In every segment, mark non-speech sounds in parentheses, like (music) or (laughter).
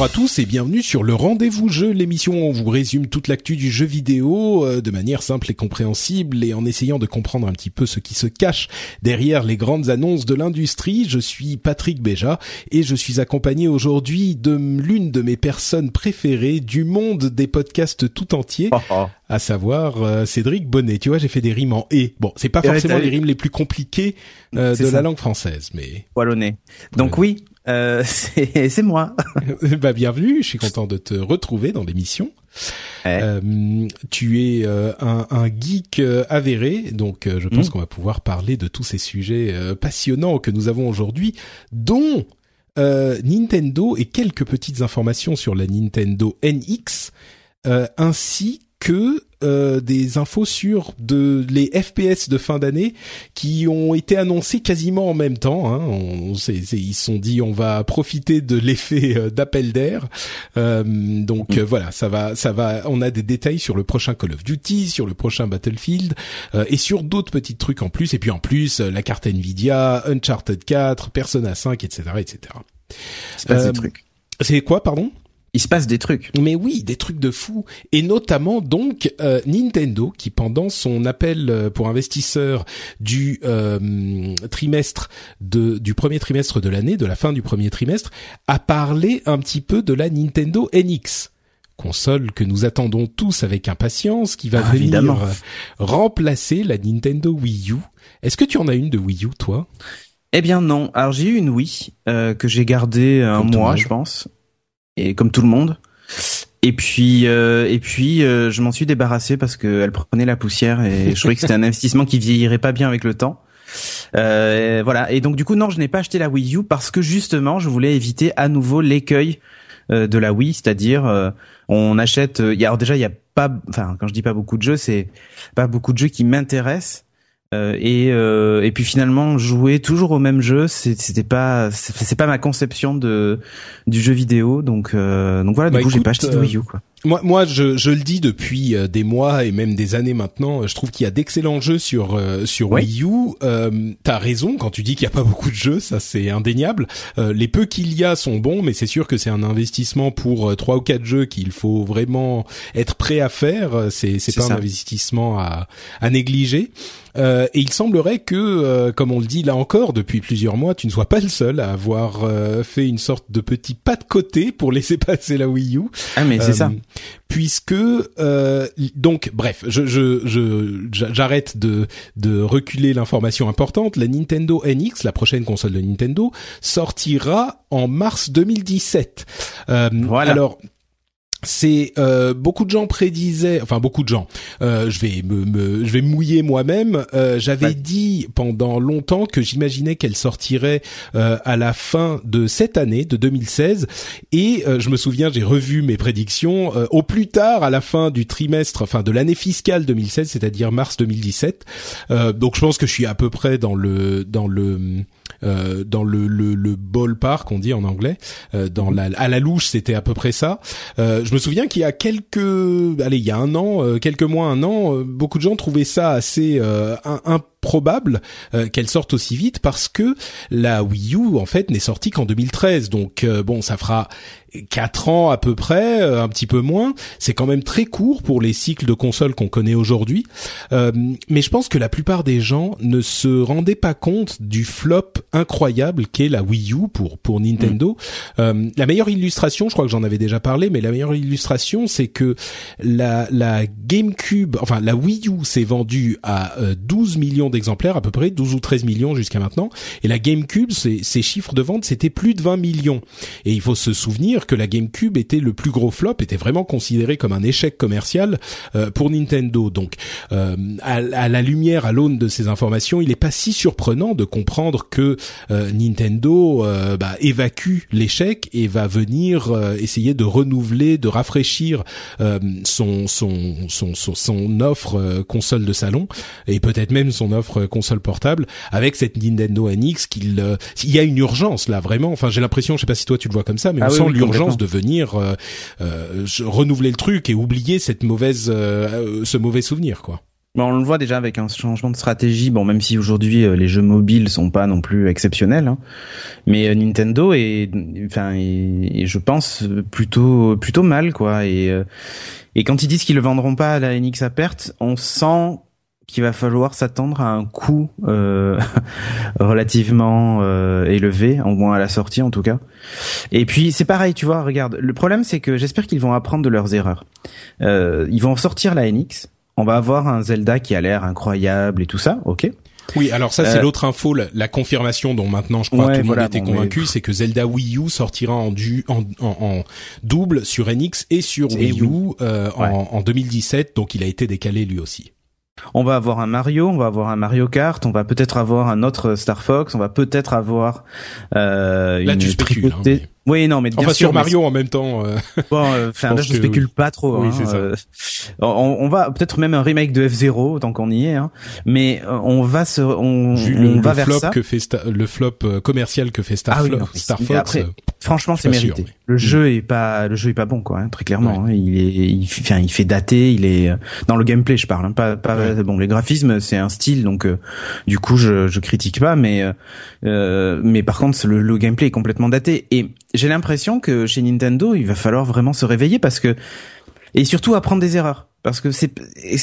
Bonjour à tous et bienvenue sur le Rendez-vous Jeu, l'émission où on vous résume toute l'actu du jeu vidéo euh, de manière simple et compréhensible et en essayant de comprendre un petit peu ce qui se cache derrière les grandes annonces de l'industrie. Je suis Patrick Béja et je suis accompagné aujourd'hui de l'une de mes personnes préférées du monde des podcasts tout entier, à savoir euh, Cédric Bonnet. Tu vois, j'ai fait des rimes en et. Bon, c'est pas forcément les rimes les plus compliquées euh, de la langue française, mais Wallonné. Donc oui, euh, (laughs) c'est moi. (laughs) bah bienvenue. Je suis content de te retrouver dans l'émission. Ouais. Euh, tu es euh, un, un geek euh, avéré, donc je pense Mm. qu'on va pouvoir parler de tous ces sujets passionnants que nous avons aujourd'hui, dont Nintendo et quelques petites informations sur la Nintendo NX, ainsi que euh, des infos sur de les FPS de fin d'année qui ont été annoncés quasiment en même temps. Hein. On, c'est- c'est- ils se sont dit on va profiter de l'effet euh, d'appel d'air. Euh, donc euh, voilà, ça va, ça va. On a des détails sur le prochain Call of Duty, sur le prochain Battlefield euh, et sur d'autres petits trucs en plus. Et puis en plus, euh, la carte Nvidia, Uncharted 4, Persona 5, etc., etc. Trucs. C'est quoi, pardon? Il se passe des trucs. mais oui, des trucs de fou. Et notamment donc euh, Nintendo qui pendant son appel euh, pour investisseurs du euh, trimestre de du premier trimestre de l'année, de la fin du premier trimestre, a parlé un petit peu de la Nintendo NX console que nous attendons tous avec impatience, qui va Ah, venir évidemment. euh, remplacer la Nintendo Wii U. Est-ce que tu en as une de Wii U, toi? Eh bien non. Alors j'ai eu une Wii euh, que j'ai gardée un Comme tout le mois, je pense, et comme tout le monde. Et puis euh, et puis euh, je m'en suis débarrassé parce qu'elle prenait la poussière et je trouvais que c'était un (laughs) investissement qui vieillirait pas bien avec le temps. Euh, voilà. Et donc du coup non, je n'ai pas acheté la Wii U parce que justement je voulais éviter à nouveau l'écueil euh, de la Wii, c'est-à-dire euh, on achète. euh, alors déjà il y a pas, enfin quand je dis pas beaucoup de jeux, c'est pas beaucoup de jeux qui m'intéressent. Euh, et euh, et puis finalement jouer toujours au même jeu, c'était pas c'est pas ma conception de du jeu vidéo. Donc euh, donc voilà, du Bah, coup j'ai pas acheté de euh, Wii U quoi. Moi, moi, je, je le dis depuis euh, des mois et même des années maintenant. euh, Je trouve qu'il y a d'excellents jeux sur euh, sur Oui. Wii U. Euh, T'as raison quand tu dis qu'il y a pas (laughs) beaucoup de jeux, ça c'est indéniable. Euh, les peu qu'il y a sont bons, mais c'est sûr que c'est un investissement pour trois ou quatre jeux qu'il faut vraiment être prêt à faire. C'est c'est pas un investissement à à négliger. Euh, et il semblerait que, euh, comme on le dit là encore depuis plusieurs mois, tu ne sois pas le seul à avoir euh, fait une sorte de petit pas de côté pour laisser (laughs) passer la Wii U Ah mais c'est ça. Puisque euh, donc bref, je je je j'arrête de de reculer l'information importante. La Nintendo NX, la prochaine console de Nintendo, sortira en mars 2017. Euh, Voilà. Alors c'est euh, beaucoup de gens prédisaient, enfin beaucoup de gens. euh, je vais me, me- je vais mouiller moi-même. Euh, J'avais Ouais. dit pendant longtemps que j'imaginais qu'elle sortirait euh, à la fin de cette année, de 2016. Et euh, je me souviens, j'ai revu mes prédictions euh, au plus tard à la fin du trimestre, enfin de l'année fiscale 2016, c'est-à-dire mars 2017. Euh, donc je pense que je suis à peu près dans le dans le euh, dans le, le le ballpark, on dit en anglais. Euh, dans la à la louche, c'était à peu près ça. Euh, je me souviens qu'il y a quelques, allez, il y a un an, euh, quelques mois, un an, euh, beaucoup de gens trouvaient ça assez euh, un, un probable qu'elle sorte aussi vite parce que la Wii U en fait n'est sortie qu'en 2013. Donc bon, ça fera quatre ans à peu près, un petit peu moins. C'est quand même très court pour les cycles de consoles qu'on connaît aujourd'hui. mais je pense que la plupart des gens ne se rendaient pas compte du flop incroyable qu'est la Wii U pour pour Nintendo. Mm. la meilleure illustration, je crois que j'en avais déjà parlé, mais la meilleure illustration, c'est que la, la GameCube, enfin la Wii U s'est vendue à 12 euh, millions d'exemplaires à peu près, 12 ou 13 millions jusqu'à maintenant, et la GameCube, ses, ses chiffres de vente, c'était plus de 20 millions. Et il faut se souvenir que la GameCube était le plus gros flop, était vraiment considéré comme un échec commercial euh, pour Nintendo. Donc, euh, à, à, la lumière, à l'aune de ces informations, il n'est pas si surprenant de comprendre que Nintendo bah, évacue l'échec et va venir essayer de renouveler, de rafraîchir euh, son, son, son, son, offre euh, console de salon et peut-être même son offre console portable avec cette Nintendo NX qu'il il y a une urgence là vraiment. Enfin, j'ai l'impression, je sais pas si toi tu le vois comme ça, mais on ah sent l'urgence de venir euh, renouveler le truc et oublier cette mauvaise ce mauvais souvenir quoi. Bon, on le voit déjà avec un changement de stratégie. Bon, même si aujourd'hui les jeux mobiles sont pas non plus exceptionnels, hein. mais Nintendo est, enfin, je pense plutôt plutôt mal quoi. Et et quand ils disent qu'ils le vendront pas à la NX à perte, on sent qu'il va falloir s'attendre à un coût euh, (laughs) relativement euh, élevé, au moins à la sortie en tout cas. Et puis c'est pareil, tu vois, regarde, le problème c'est que j'espère qu'ils vont apprendre de leurs erreurs. Euh, ils vont sortir la NX, on va avoir un Zelda qui a l'air incroyable et tout ça, ok. Oui, alors ça c'est euh, l'autre info, la, confirmation dont maintenant je crois tout le monde était convaincu, c'est que Zelda Wii U sortira en, du, en, en, double sur NX et sur Wii U euh, en, en 2017, donc il a été décalé lui aussi. On va avoir un Mario, on va avoir un Mario Kart, on va peut-être avoir un autre Star Fox, on va peut-être avoir euh, Là, une hein, oui, non, mais bien enfin, sûr, sur Mario en même temps. Euh... (laughs) Bon, euh, enfin là, je, spécule pas trop. Oui, hein, ça. Euh, on, on, va peut-être même un remake de F 0 tant qu'on y est. Hein, mais euh, on va se, on, on va le vers flop ça. Que fait le flop commercial que fait Star, ah, oui, non, Star Fox. Après, franchement, c'est mérité. Le jeu est pas, le jeu est pas bon, quoi. Hein, très clairement. Hein, il est, il, enfin, il fait dater. Il est dans le gameplay, je parle. Hein, pas, pas bon. Les graphismes, c'est un style, donc du coup, je, je critique pas, mais, mais par contre, le, le gameplay est complètement daté. Et j'ai l'impression que chez Nintendo, il va falloir vraiment se réveiller parce que et surtout apprendre des erreurs parce que c'est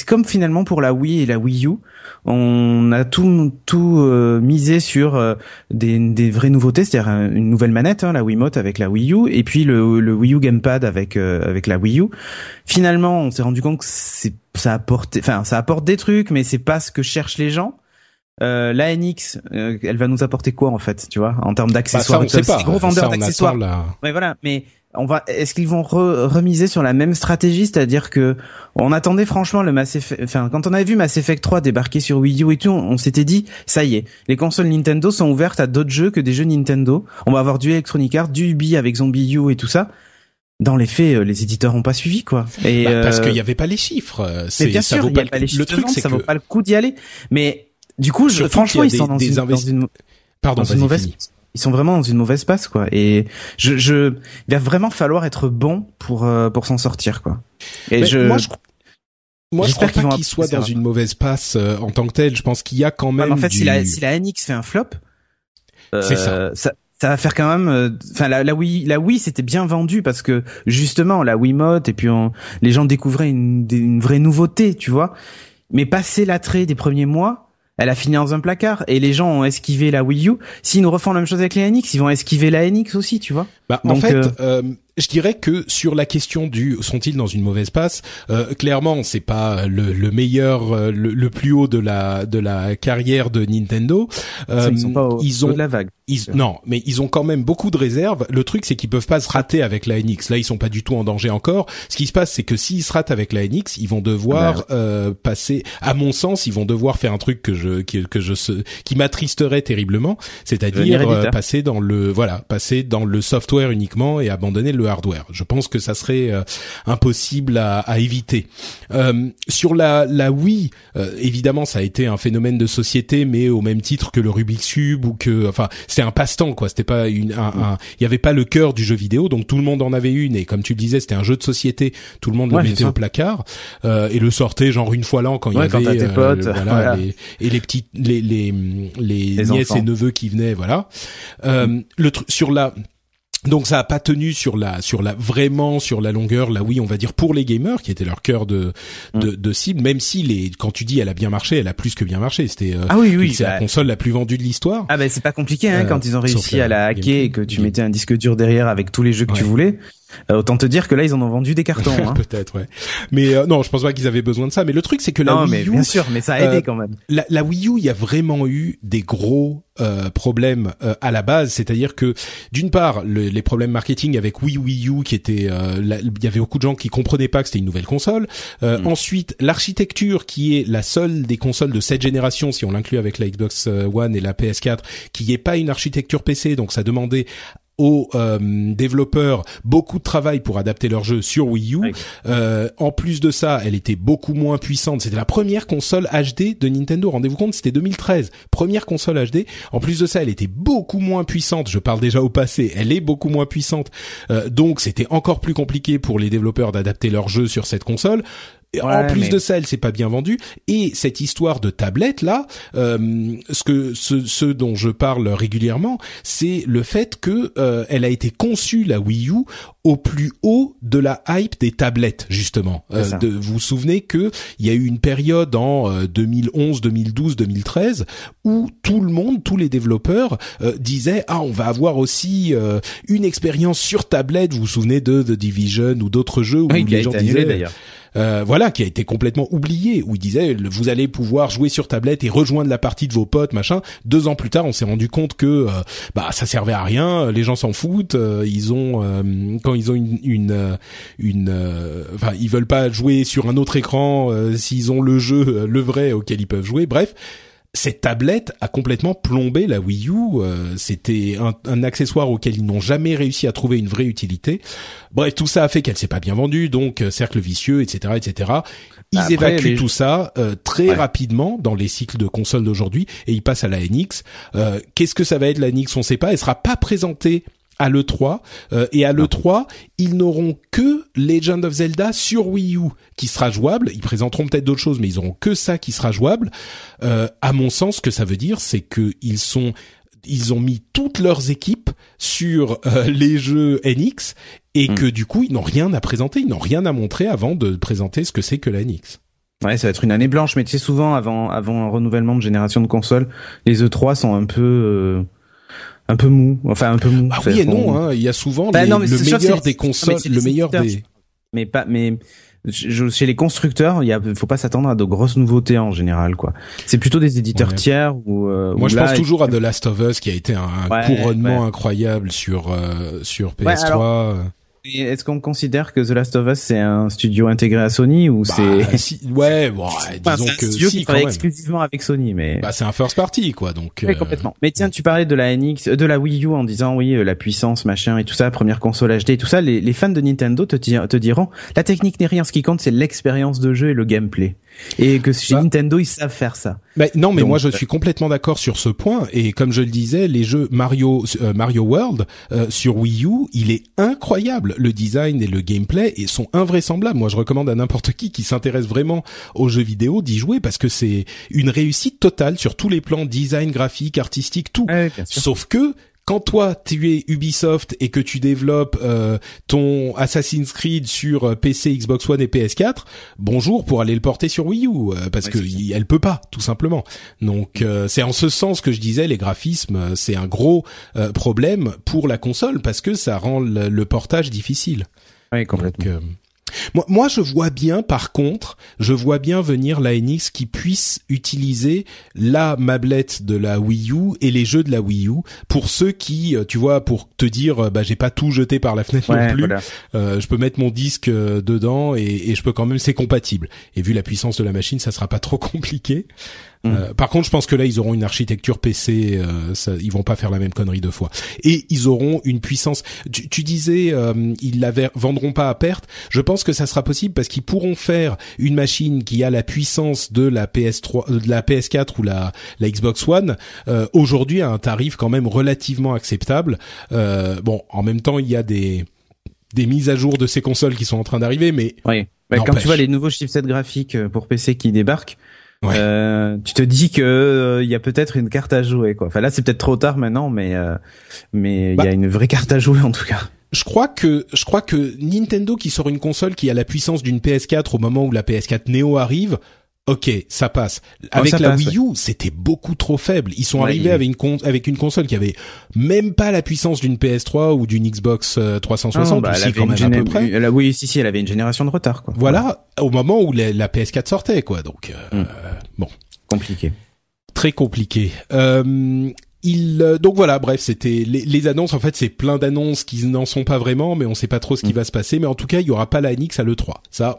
comme finalement pour la Wii et la Wii U, on a tout tout euh, misé sur euh, des, des vraies nouveautés, c'est-à-dire une nouvelle manette, hein, la Wiimote avec la Wii U, et puis le, le Wii U Gamepad avec euh, avec la Wii U. Finalement, on s'est rendu compte que c'est ça apporte, enfin ça apporte des trucs, mais c'est pas ce que cherchent les gens. Euh, la NX, euh, elle va nous apporter quoi en fait, tu vois, en termes d'accessoires bah, pas. Gros vendeur d'accessoires. Ouais, voilà. Mais on va, est-ce qu'ils vont remiser sur la même stratégie, c'est-à-dire que on attendait franchement le Mass Effect, enfin quand on avait vu Mass Effect 3 débarquer sur Wii U et tout, on, s'était dit ça y est, les consoles Nintendo sont ouvertes à d'autres jeux que des jeux Nintendo. On va avoir du Electronic Arts, du Ubi avec Zombie U et tout ça dans les faits, euh, les éditeurs ont pas suivi quoi. Et bah, parce qu'il y avait pas les chiffres. Mais bien sûr, il y a pas les chiffres. Le truc, c'est ça vaut pas le coup d'y aller. Mais du coup, je, franchement, ils sont dans, une, dans une, Pardon, dans une mauvaise. Ils sont vraiment dans une mauvaise passe, quoi. Et je, je, il va vraiment falloir être bon pour euh, pour s'en sortir, quoi. Et je, moi, je, moi, je crois pas qu'ils soient dans une mauvaise passe euh, en tant que tel. Je pense qu'il y a quand même. en fait, du... si la si la NX fait un flop, euh, ça ça va faire quand même euh, enfin la, la Wii la Wii c'était bien vendu parce que justement la Wiimote et puis on, les gens découvraient une, une vraie nouveauté tu vois mais passer l'attrait des premiers mois elle a fini dans un placard et les gens ont esquivé la Wii U. S'ils nous refont la même chose avec la NX, ils vont esquiver la NX aussi, tu vois. Bah, en fait, euh, euh, je dirais que sur la question du sont-ils dans une mauvaise passe, euh, clairement c'est pas le, le meilleur, euh, le, le, plus haut de la de la carrière de Nintendo. Euh, ils, sont pas au, ils ont de la vague. Ils, non, mais ils ont quand même beaucoup de réserves. Le truc c'est qu'ils peuvent pas se rater avec la NX. Là ils sont pas du tout en danger encore. Ce qui se passe c'est que s'ils se ratent avec la NX, ils vont devoir euh, passer. À mon sens, ils vont devoir faire un truc que je qui, que je qui m'attristerait terriblement, c'est-à-dire euh, passer dans le voilà passer dans le software uniquement et abandonner le hardware. Je pense que ça serait euh, impossible à, à éviter. Euh, sur la, la Wii, euh, évidemment, ça a été un phénomène de société, mais au même titre que le Rubik's Cube ou que, enfin, c'était un passe-temps quoi. C'était pas une, un, il y avait pas le cœur du jeu vidéo, donc tout le monde en avait une et comme tu le disais, c'était un jeu de société. Tout le monde le mettait au placard euh, et le sortait genre une fois l'an quand il y avait tes potes, voilà, Les, et les petits les les les, nièces et neveux qui venaient voilà. Euh, le sur la donc ça a pas tenu sur la sur la vraiment sur la longueur là oui on va dire pour les gamers qui était leur cœur de mm. de, de, cible même si les quand tu dis elle a bien marché elle a plus que bien marché c'était euh, ah oui oui c'est la bah. console la plus vendue de l'histoire ah ben c'est pas compliqué hein, euh, quand ils ont réussi à la hacker et que tu mettais un disque dur derrière avec tous les jeux que tu voulais autant te dire que là ils en ont vendu des cartons. (laughs) Hein. Peut-être, ouais. Mais euh, non, je pense pas qu'ils avaient besoin de ça. Mais le truc c'est que la non, Wii mais U, bien sûr, mais ça a aidé euh, quand même. La, la, Wii U, il y a vraiment eu des gros problèmes à la base. C'est-à-dire que d'une part, les problèmes marketing avec Wii Wii U, qui était, il y avait beaucoup de gens qui comprenaient pas que c'était une nouvelle console. Mm. Ensuite, l'architecture qui est la seule des consoles de cette génération, si on l'inclut avec la Xbox One et la PS4, qui est pas une architecture PC, donc ça demandait aux euh, développeurs beaucoup de travail pour adapter leur jeu sur Wii U. Euh, en plus de ça, elle était beaucoup moins puissante. C'était la première console HD de Nintendo. Rendez-vous compte, c'était 2013, première console HD. En plus de ça, elle était beaucoup moins puissante. Je parle déjà au passé. Elle est beaucoup moins puissante. Euh, donc, c'était encore plus compliqué pour les développeurs d'adapter leur jeu sur cette console en plus de ça, elle s'est pas bien vendue. Et cette histoire de tablette là, euh, ce que ce, dont je parle régulièrement, c'est le fait que euh, elle a été conçue la Wii U au plus haut de la hype des tablettes justement. Euh, de, vous vous souvenez que il y a eu une période en 2011, 2012, 2013 où tout le monde, tous les développeurs disaient ah on va avoir aussi une expérience sur tablette. Vous vous souvenez de The Division ou d'autres jeux où les gens disaient euh, voilà, qui a été complètement oublié, où il disait vous allez pouvoir jouer sur tablette et rejoindre la partie de vos potes, machin. Deux ans plus tard, on s'est rendu compte que euh, bah ça servait à rien, les gens s'en foutent, euh, ils ont quand ils ont une une, une enfin ils veulent pas jouer sur un autre écran s'ils ont le jeu le vrai auquel ils peuvent jouer. Bref, cette tablette a complètement plombé la Wii U. Euh, c'était un, accessoire auquel ils n'ont jamais réussi à trouver une vraie utilité. Bref, tout ça a fait qu'elle s'est pas bien vendue, donc euh, cercle vicieux, etc., etc. Ils évacuent tout ça euh, très rapidement dans les cycles de consoles d'aujourd'hui et ils passent à la NX. Qu'est-ce que ça va être la NX On sait pas. Elle sera pas présentée à l'E3 euh, et à l'E3 ils n'auront que Legend of Zelda sur Wii U qui sera jouable. Ils présenteront peut-être d'autres choses mais ils auront que ça qui sera jouable. Euh, à mon sens ce que ça veut dire c'est que ils sont ils ont mis toutes leurs équipes sur euh, (laughs) les jeux NX et hmm. que du coup ils n'ont rien à présenter. Ils n'ont rien à montrer avant de présenter ce que c'est que la NX Ouais, ça va être une année blanche, mais tu sais souvent avant avant un renouvellement de génération de consoles, les E3 sont un peu euh, un peu mou, enfin un peu mou. Ah oui et non, hein. il y a souvent bah le meilleur des consoles, le meilleur des. Mais pas, mais chez les constructeurs, il y a, faut pas s'attendre à de grosses nouveautés en général, quoi. C'est plutôt des éditeurs tiers ou. Euh, Moi, je pense toujours à The Last of Us qui a été un, couronnement incroyable sur euh, sur PS3. Est-ce qu'on considère que The Last of Us c'est un studio intégré à Sony ou bah, c'est (laughs) ouais, bon, disons que un studio qui travaille exclusivement avec Sony, mais bah c'est un first party quoi, donc euh, complètement. Mais tiens, tu parlais de la NX, de la Wii U en disant oui euh, la puissance machin et tout ça, première console HD et tout ça. Les, les fans de Nintendo te, te diront la technique n'est rien, ce qui compte c'est l'expérience de jeu et le gameplay et que chez bah. Nintendo ils savent faire ça. Bah, non, mais moi je suis complètement d'accord sur ce point et comme je le disais, les jeux Mario euh, Mario World euh, sur Wii U, il est incroyable. Le design et le gameplay et sont invraisemblables. Moi, je recommande à n'importe qui qui s'intéresse vraiment aux jeux vidéo d'y jouer parce que c'est une réussite totale sur tous les plans design, graphique, artistique, tout. Sauf que quand toi tu es Ubisoft et que tu développes euh, ton Assassin's Creed sur euh, PC, Xbox One et PS4, bonjour pour aller le porter sur Wii U euh, parce que elle peut pas tout simplement. Donc c'est en ce sens que je disais les graphismes c'est un gros problème pour la console parce que ça rend le, portage difficile. Oui, complètement. Moi, moi, je vois bien, par contre, je vois bien venir la NX qui puisse utiliser la mablette de la Wii U et les jeux de la Wii U pour ceux qui, euh, tu vois, pour te dire, euh, bah, j'ai pas tout jeté par la fenêtre non plus. Euh, je peux mettre mon disque dedans et, et je peux quand même, c'est compatible. Et vu la puissance de la machine, ça sera pas trop (laughs) compliqué. Euh, par contre, je pense que là, ils auront une architecture PC. Euh, ça, ils vont pas faire la même connerie deux fois. Et ils auront une puissance. Tu, tu disais, euh, ils la vendront pas à perte. Je pense que ça sera possible parce qu'ils pourront faire une machine qui a la puissance de la PS3, euh, de la PS4 ou la, la Xbox One euh, aujourd'hui à un tarif quand même relativement acceptable. bon, en même temps, il y a des des mises à jour de ces consoles qui sont en train d'arriver, mais oui. Bah, quand tu vois les nouveaux chipsets graphiques pour PC qui débarquent, euh, tu te dis que euh, il y a peut-être une carte à jouer quoi. Enfin là c'est peut-être trop tard maintenant mais euh, mais il y a bah. une vraie carte à jouer en tout cas. Je crois que je crois que Nintendo qui sort une console qui a la puissance d'une PS4 au moment où la PS4 Neo arrive, ok, ça passe. Avec la Wii U, c'était beaucoup trop faible. Ils sont arrivés avec une avec une console qui avait même pas la puissance d'une PS3 ou d'une Xbox 360 bah, aussi quand même à peu près. La Wii, si si, elle avait une génération de retard quoi. Voilà, au moment où la, PS4 sortait quoi. Donc euh, hmm. bon, compliqué. Très compliqué. Euh, il, euh, donc voilà, bref, c'était les, les, annonces. En fait, c'est plein d'annonces qui n'en sont pas vraiment, mais on sait pas trop ce qui hmm. va se passer. Mais en tout cas, il y aura pas la NX à le 3. Ça,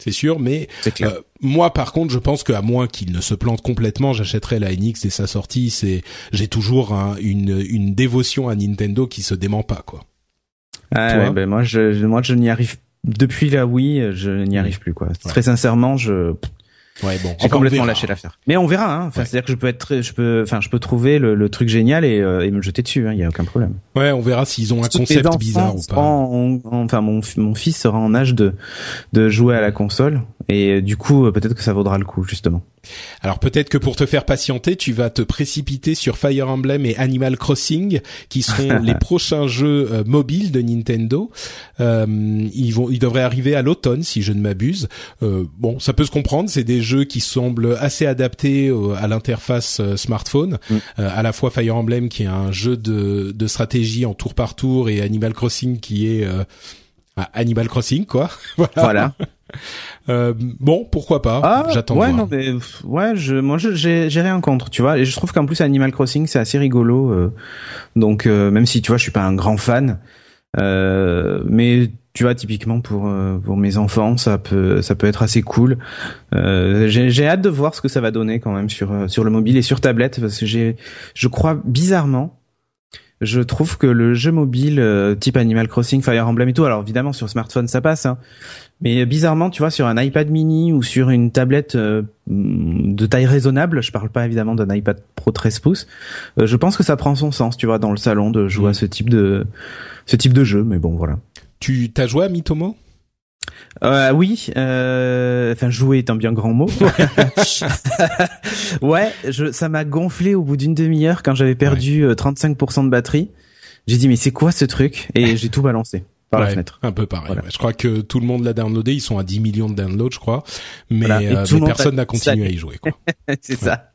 c'est sûr, mais euh, moi par contre, je pense qu'à moins qu'il ne se plante complètement, j'achèterai la NX dès sa sortie. C'est j'ai toujours une une dévotion à Nintendo qui se dément pas quoi. Ah, ben moi je moi je n'y arrive depuis la Wii, je n'y arrive plus quoi. Très sincèrement, je Ouais, bon. J'ai complètement lâché l'affaire. Mais on verra. Hein. Enfin, c'est-à-dire que je peux être, je peux, enfin, je peux trouver le, le truc génial et, euh, et me jeter dessus. Il hein, y a aucun problème. Ouais, on verra s'ils ont un concept bizarre ou pas. enfin, mon, mon fils sera en âge de de jouer à la console et euh, du coup, euh, peut-être que ça vaudra le coup justement. Alors peut-être que pour te faire patienter, tu vas te précipiter sur Fire Emblem et Animal Crossing, qui seront (laughs) les prochains jeux euh, mobiles de Nintendo. Euh, ils vont, ils devraient arriver à l'automne, si je ne m'abuse. Bon, ça peut se comprendre. C'est des jeux qui semblent assez adaptés à l'interface smartphone. Mm. à la fois Fire Emblem, qui est un jeu de, de stratégie en tour par tour, et Animal Crossing, qui est Animal Crossing, quoi. (laughs) voilà. Euh, bon, pourquoi pas ah, J'attends. Ouais, non, mais ouais, je, moi, j'ai, j'ai rien contre, tu vois. Et je trouve qu'en plus Animal Crossing, c'est assez rigolo. Euh, donc, euh, même si tu vois, je suis pas un grand fan, mais tu vois, typiquement pour pour mes enfants, ça peut ça peut être assez cool. j'ai, j'ai hâte de voir ce que ça va donner quand même sur sur le mobile et sur tablette, parce que j'ai, je crois bizarrement je trouve que le jeu mobile type Animal Crossing, Fire Emblem et tout, alors évidemment sur smartphone ça passe, hein, mais bizarrement, tu vois, sur un iPad mini ou sur une tablette euh, de taille raisonnable, je parle pas évidemment d'un iPad Pro 13 pouces, euh, je pense que ça prend son sens, tu vois, dans le salon de jouer à mm. ce type de ce type de jeu. Mais bon, voilà. Tu t'as joué à Mitomo? Euh, oui, euh, enfin jouer est un bien grand mot. (laughs) ouais, je, ça m'a gonflé au bout d'une demi-heure quand j'avais perdu 35% de batterie. J'ai dit mais c'est quoi ce truc? Et (laughs) j'ai tout balancé par la fenêtre. Un peu pareil. Je crois que tout le monde l'a downloadé. Ils sont à 10 millions de downloads, je crois. Mais, euh, personne n'a continué à y jouer. (laughs) c'est ça.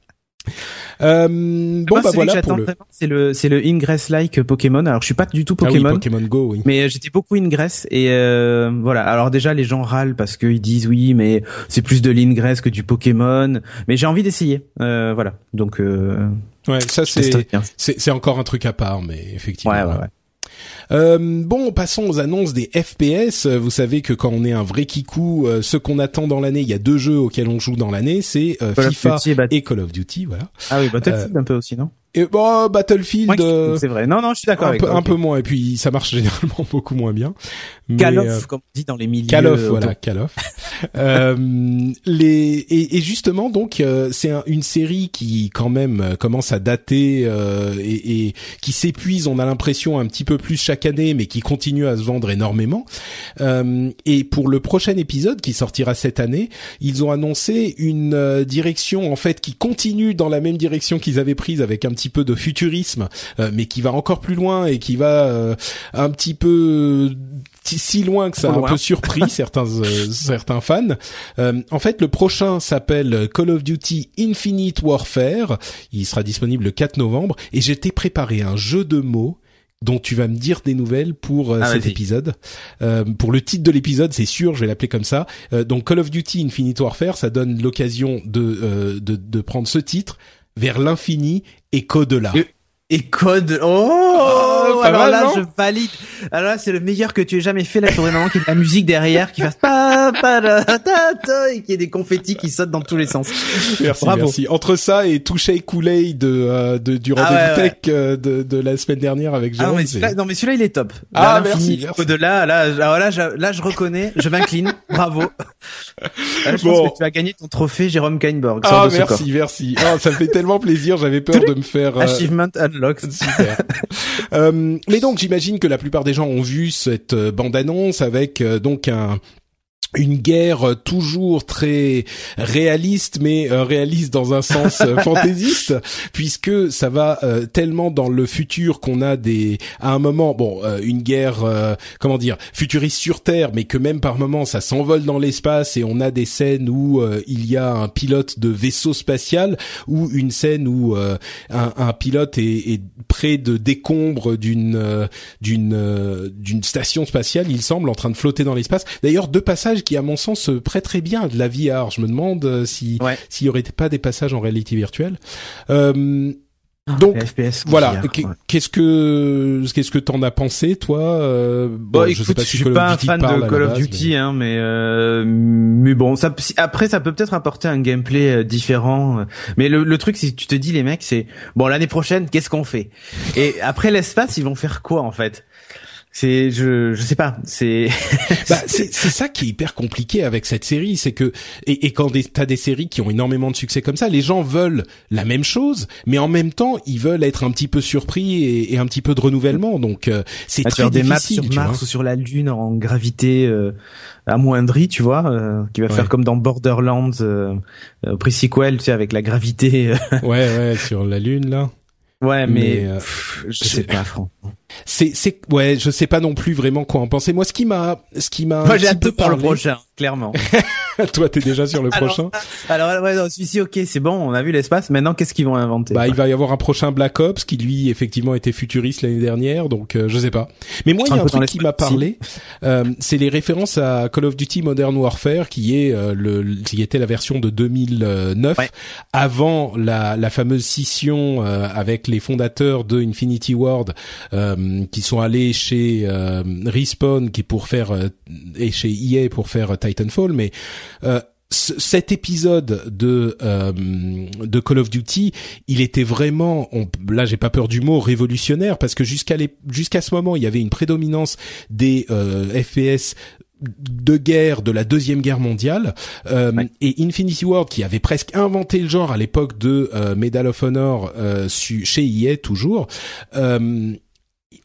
Euh, bon bah voilà pour le c'est le c'est le Ingress like Pokémon. Alors je suis pas du tout Pokémon. Ah oui, Pokémon Go oui. Mais euh, j'étais beaucoup Ingress et euh, voilà. Alors déjà les gens râlent parce qu'ils disent oui mais c'est plus de l'Ingress que du Pokémon. Mais j'ai envie d'essayer. Euh, voilà. Donc euh, Ouais, ça c'est c'est encore un truc à part mais effectivement. Ouais ouais ouais. Euh, bon, passons aux annonces des FPS. Vous savez que quand on est un vrai kikou, euh, ce qu'on attend dans l'année, il y a deux jeux auxquels on joue dans l'année, c'est euh, FIFA et, Call of Duty, voilà. Ah oui, Battlefield un peu aussi, non? Et bon, Battlefield, euh, c'est vrai. Non, non, je suis d'accord. Un, peu, un peu moins. Et puis, ça marche (laughs) généralement beaucoup moins bien. Call of, euh, comme on dit dans les milieux. Call of, voilà, Call of. (laughs) euh, les et, et, justement, donc, euh, c'est une série qui quand même commence à dater et, et, qui s'épuise. On a l'impression un petit peu plus chaque année, mais qui continue à se vendre énormément. et pour le prochain épisode qui sortira cette année, ils ont annoncé une direction en fait qui continue dans la même direction qu'ils avaient prise avec un petit peu de futurisme, euh, mais qui va encore plus loin et qui va euh, un petit peu si loin que ça a un peu surpris (laughs) certains euh, certains fans. en fait, le prochain s'appelle Call of Duty Infinite Warfare. Il sera disponible le 4 novembre et j'étais préparé un jeu de mots dont tu vas me dire des nouvelles pour ah, cet épisode. pour le titre de l'épisode, c'est sûr, je vais l'appeler comme ça. donc Call of Duty Infinite Warfare, ça donne l'occasion de, de, de prendre ce titre vers l'infini et qu'au-delà. Et, code. Oh, Pas alors mal, là, non je valide. Alors là, c'est le meilleur que tu aies jamais fait. Là, faudrait vraiment qu'il y ait de la musique derrière, qui fasse pa, pa, da, ta, ta, et qu'il y ait des confettis qui sautent dans tous les sens. Merci, Bravo. merci. Entre ça et toucher Kool-Aid de, euh, de, du Ah rendez-vous ouais, ouais. tech euh, de, de la semaine dernière avec Ah non, Jérôme. mais c'est- celui-là, non, mais celui-là, il est top. Ah, merci, merci. Au-delà, là, là, là, je, là, je reconnais, je m'incline. (laughs) Bravo. Là, (laughs) je Bon. pense que tu as gagné ton trophée Jérôme Kainborg. Ah, merci, merci. Ah, ça me fait tellement plaisir. J'avais peur de me faire. euh, Achievement unlocked. Super. (laughs) Euh, mais donc j'imagine que la plupart des gens ont vu cette euh, bande-annonce avec euh, donc un une guerre euh, toujours très réaliste, mais euh, réaliste dans un sens euh, (laughs) fantaisiste, puisque ça va euh, tellement dans le futur qu'on a des à un moment bon euh, une guerre euh, comment dire futuriste sur Terre, mais que même par moments ça s'envole dans l'espace et on a des scènes où il y a un pilote de vaisseau spatial ou une scène où un, un pilote est, est près de décombres d'une d'une d'une station spatiale, il semble, en train de flotter dans l'espace. D'ailleurs, deux passages qui, à mon sens, se prêteraient bien à de la VR. Je me demande euh, si Ouais. s'il y aurait pas des passages en réalité virtuelle. Euh, donc Les FPS, voilà. Ouais. Qu'est-ce que qu'est-ce que t'en as pensé, toi euh, bon, je écoute, sais pas je si suis pas un fan de Call of base, Duty, mais- hein, mais euh, mais bon, ça, après, ça peut peut-être apporter un gameplay euh, différent. euh. Mais le, le truc, si tu te dis, les mecs, c'est bon l'année prochaine, qu'est-ce qu'on fait? Et après l'espace, ils vont faire quoi en fait? C'est, je, je sais pas. C'est Bah, (laughs) c'est c'est ça qui est hyper compliqué avec cette série, c'est que et, et quand des- t'as des séries qui ont énormément de succès comme ça, les gens veulent la même chose, mais en même temps ils veulent être un petit peu surpris et, et un petit peu de renouvellement. Donc euh, c'est Ah, tu très des maps difficile. sur tu Mars vois. ou sur la Lune en gravité euh, amoindrie, tu vois, euh, qui va Ouais. faire comme dans Borderlands, euh, euh, pre-sequel, tu sais, avec la gravité. euh. Ouais, ouais, sur la lune là. ouais, mais, Mais, euh, pff, je je- sais pas, franchement. C'est c'est ouais, je sais pas non plus vraiment quoi en penser. Moi, ce qui m'a ce qui m'a Moi, j'ai hâte de le parlé- prochain, clairement. (laughs) Toi, t'es déjà sur le Alors, prochain. Alors ouais, non, celui-ci, ok, c'est bon, on a vu l'espace. Maintenant, qu'est-ce qu'ils vont inventer Bah, il va y avoir un prochain Black Ops qui lui effectivement était futuriste l'année dernière, donc euh, je sais pas. Mais moi, il y a Un truc qui m'a parlé, euh, c'est les références à Call of Duty Modern Warfare, qui est euh, le, qui était la version de 2009, Ouais. avant la, la fameuse scission euh, avec les fondateurs de Infinity Ward, euh, qui sont allés chez euh, Respawn, qui pour faire euh, et chez EA pour faire euh, Titanfall, mais euh, ce- cet épisode de euh, de Call of Duty, il était vraiment, on, là j'ai pas peur du mot, révolutionnaire parce que jusqu'à jusqu'à ce moment, il y avait une prédominance des euh, FPS de guerre de la deuxième guerre mondiale euh, Ouais. et Infinity Ward qui avait presque inventé le genre à l'époque de euh, Medal of Honor euh, su- chez EA toujours euh,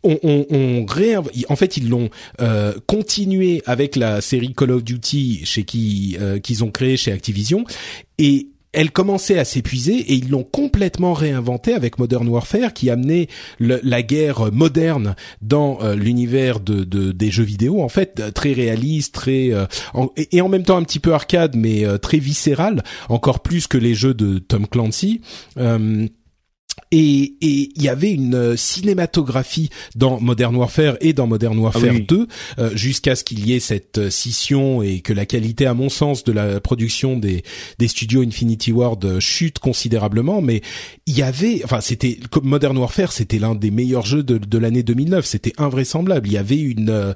on, en fait ils l'ont euh, continué avec la série Call of Duty chez qui euh, qu'ils ont créé chez Activision. Et elle commençait à s'épuiser et ils l'ont complètement réinventé avec Modern Warfare qui amenait la guerre moderne dans euh, l'univers de, de- des jeux vidéo en fait euh, très réaliste très euh, et, en même temps un petit peu arcade mais euh, très viscéral encore plus que les jeux de Tom Clancy et et il y avait une euh, cinématographie dans Modern Warfare et dans Modern Warfare Ah oui. 2 euh, jusqu'à ce qu'il y ait cette euh, scission et que la qualité à mon sens de la production des des studios Infinity Ward euh, chute considérablement. Mais il y avait enfin c'était comme Modern Warfare c'était l'un des meilleurs jeux de, de l'année 2009 c'était invraisemblable. Il y avait une euh,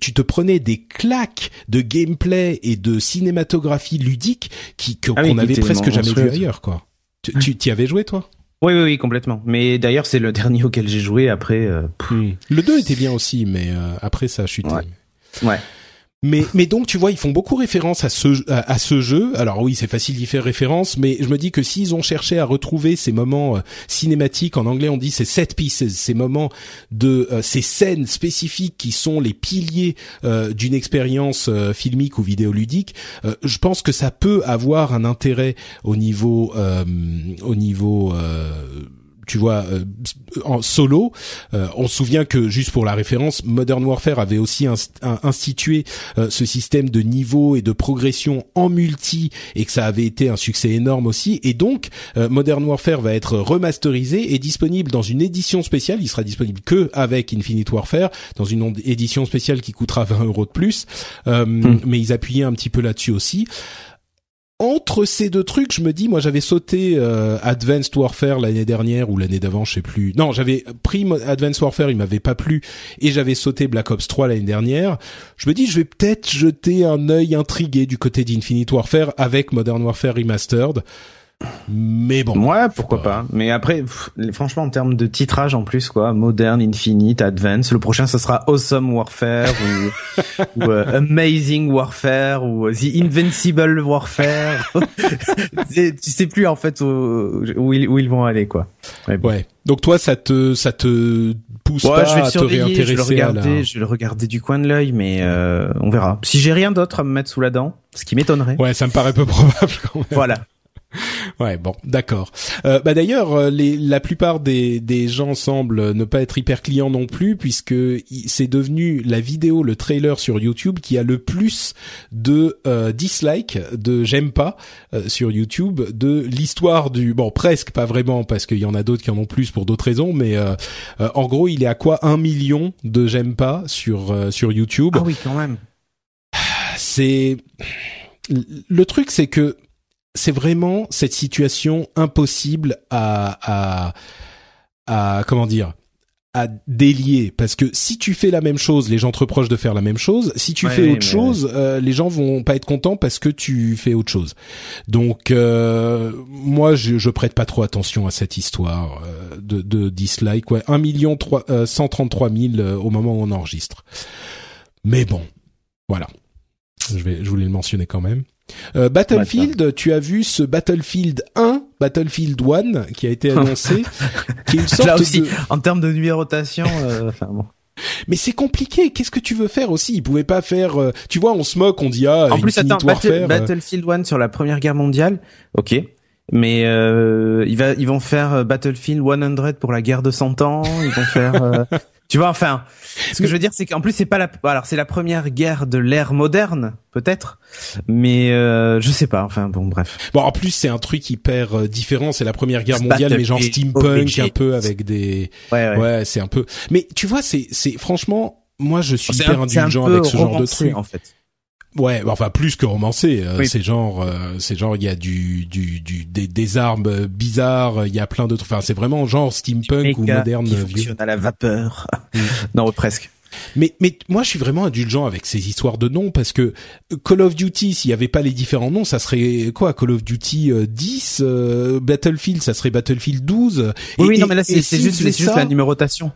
tu te prenais des claques de gameplay et de cinématographie ludique qui Ah oui, qu'on qui avait presque jamais vu ailleurs quoi. Tu tu t'y avais joué toi? Oui, oui, oui, complètement. Mais d'ailleurs, c'est le (laughs) dernier auquel j'ai joué. Après, euh, Le 2 était bien aussi, mais euh, après ça a chuté. Ouais. ouais. Mais, mais donc tu vois, ils font beaucoup référence à ce à, à ce jeu. Alors oui, c'est facile d'y faire référence, mais je me dis que s'ils ont cherché à retrouver ces moments euh, cinématiques, en anglais on dit ces set pieces, ces moments de euh, ces scènes spécifiques qui sont les piliers euh, d'une expérience euh, filmique ou vidéoludique, euh, je pense que ça peut avoir un intérêt au niveau au niveau tu vois, euh, en solo. Euh, on se souvient que juste pour la référence, Modern Warfare avait aussi inst- institué euh, ce système de niveau et de progression en multi et que ça avait été un succès énorme aussi. Et donc, euh, Modern Warfare va être remasterisé et disponible dans une édition spéciale. Il sera disponible que avec Infinite Warfare dans une on- édition spéciale qui coûtera 20 euros de plus. Euh, Mais ils appuyaient un petit peu là-dessus aussi entre ces deux trucs, je me dis, moi j'avais sauté euh, Advanced Warfare l'année dernière ou l'année d'avant, je sais plus. Non, j'avais pris Advanced Warfare, il m'avait pas plu, et j'avais sauté Black Ops 3 l'année dernière. Je me dis, je vais peut-être jeter un œil intrigué du côté d'Infinite Warfare avec Modern Warfare Remastered. Mais bon. Ouais, pourquoi pas. Mais après, franchement, en termes de titrage en plus, quoi, Modern, Infinite, Advance. Le prochain, ce sera Awesome Warfare ou, (laughs) euh, Amazing Warfare ou The Invincible Warfare. (laughs) tu sais plus en fait où, ils, vont aller, quoi. Ouais. Donc toi, ça te, ça te pousse pas je vais à te réintéresser je vais le regarder, Je vais le regarder du coin de l'œil, mais euh, on verra. Si j'ai rien d'autre à me mettre sous la dent, ce qui m'étonnerait. Ouais, ça me paraît peu (laughs) probable quand même. Voilà. (laughs) Ouais, bon, d'accord. Euh, bah d'ailleurs, euh, la plupart des, des gens semblent ne pas être hyper clients non plus, puisque c'est devenu la vidéo, le trailer sur YouTube qui a le plus de euh, dislikes, de j'aime pas euh, sur YouTube, de l'histoire du bon presque pas vraiment parce qu'il y en a d'autres qui en ont plus pour d'autres raisons, mais en gros, il est à quoi un million de j'aime pas sur sur YouTube. Ah oui, quand même. C'est le truc, c'est que c'est vraiment cette situation impossible à, à, à comment dire à délier parce que si tu fais la même chose, les gens te reprochent de faire la même chose. Si tu fais autre chose, euh, les gens vont pas être contents parce que tu fais autre chose. Donc euh, moi, je, je prête pas trop attention à cette histoire euh, de, de dislike. Ouais, 1 million 133 000 au moment où on enregistre. Mais bon, voilà. Je vais, je voulais le mentionner quand même. Euh, Battlefield, tu as vu ce Battlefield 1, Battlefield 1 qui a été annoncé, (laughs) qui est une sorte Là aussi, de... en termes de numérotation, euh, enfin bon. Mais c'est compliqué. Qu'est-ce que tu veux faire aussi? Ils pouvaient pas faire. Euh, tu vois, on se moque, on dit ah. En plus, attends, Battlefield 1 sur la Première Guerre mondiale, ok. Mais euh, ils, va, ils vont faire Battlefield 100 pour la guerre de 100 ans. Ils vont faire. (laughs) Tu vois, enfin, ce que je veux dire, c'est qu'en plus c'est pas la, alors c'est la première guerre de l'ère moderne, peut-être, mais euh, je sais pas. Enfin bon, bref. Bon, en plus c'est un truc hyper euh, différent. C'est la première guerre mondiale, mais genre steampunk un peu avec des. Ouais, ouais. ouais c'est un peu. Mais tu vois, c'est, c'est franchement, moi je suis hyper indulgent avec ce genre de truc. En fait. Ouais, enfin plus que romancé, euh, c'est genre, euh, c'est genre il y a du, du, du des, des armes bizarres, il y a plein trucs. Enfin, c'est vraiment genre steampunk ou moderne qui vieux. à la vapeur. (laughs) Mm. (laughs) non, presque. Mais mais moi je suis vraiment indulgent avec ces histoires de noms parce que Call of Duty s'il y avait pas les différents noms ça serait quoi? Call of Duty 10 euh, Battlefield ça serait Battlefield 12 Oui, oui non mais là c'est juste, juste la numérotation.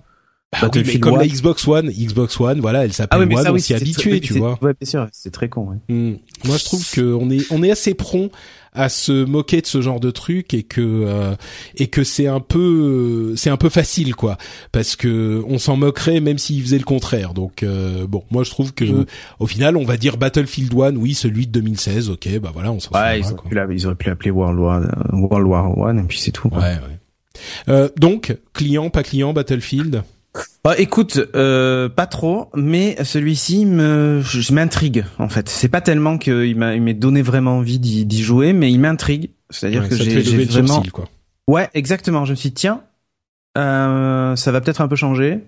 Bah oui, comme la Xbox One, Xbox One, voilà, elle s'appelle ah One, on s'y habitué, tu vois. Ouais, bien sûr, c'est très con. Ouais. Hmm. Moi, je trouve que on est on est assez prompt à se moquer de ce genre de truc et que euh, et que c'est un peu c'est un peu facile quoi, parce que on s'en moquerait même s'il faisait le contraire. Donc euh, bon, moi je trouve que hmm. au final, on va dire Battlefield One, oui, celui de 2016, ok, bah voilà, on s'en. Ouais, ils, ils auraient pu l'appeler World War World War One et puis c'est tout. Ouais, ouais. Euh, donc client, pas client, Battlefield? Bah, écoute, euh, pas trop, mais celui-ci me, je, m'intrigue en fait. C'est pas tellement qu'il m'a, il m'a donné vraiment envie d'y, jouer, mais il m'intrigue. C'est-à-dire que j'ai, j'ai vraiment. quoi. Ouais, exactement. Je me suis dit, tiens, euh, ça va peut-être un peu changer.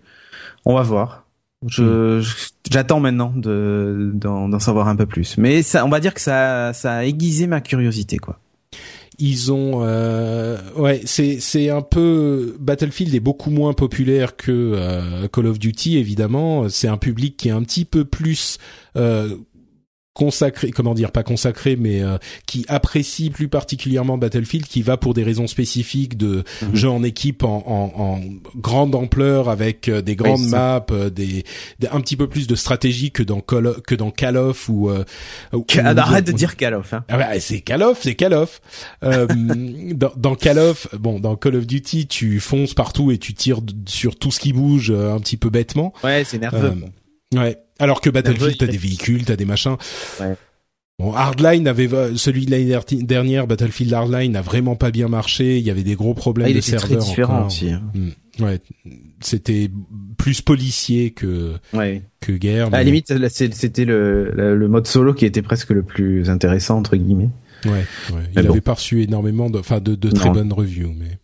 On va voir. Je, hmm. j'attends maintenant de d'en, savoir un peu plus. Mais ça, on va dire que ça, ça a aiguisé ma curiosité, quoi ils ont euh, ouais c'est c'est un peu Battlefield est beaucoup moins populaire que euh, Call of Duty évidemment. C'est un public qui est un petit peu plus euh, consacré, comment dire, pas consacré, mais euh, qui apprécie plus particulièrement Battlefield, qui va pour des raisons spécifiques de mhm. jeu en équipe en, en, en grande ampleur avec euh, des grandes maps, euh, des, un petit peu plus de stratégie que dans Call que dans Call of ou, arrête de dire Call of. Hein. Ah bah, c'est Call of, c'est Call of. (laughs) dans, dans Call of, bon, dans Call of Duty, tu fonces partout et tu tires sur tout ce qui bouge un petit peu bêtement. Ouais, c'est nerveux. ouais. Alors que Battlefield, t'as des véhicules, t'as des machins. Ouais. Bon, Hardline avait celui de l'année dernière, Battlefield Hardline n'a vraiment pas bien marché. Il y avait des gros problèmes ah, de serveurs. Très différent aussi. Hein. Hmm. Ouais, c'était plus policier que que guerre. À la limite, c'était le, le, mode solo qui était presque le plus intéressant entre guillemets. Ouais, ouais. il avait pas reçu énormément de, enfin de, de très bonnes reviews, mais.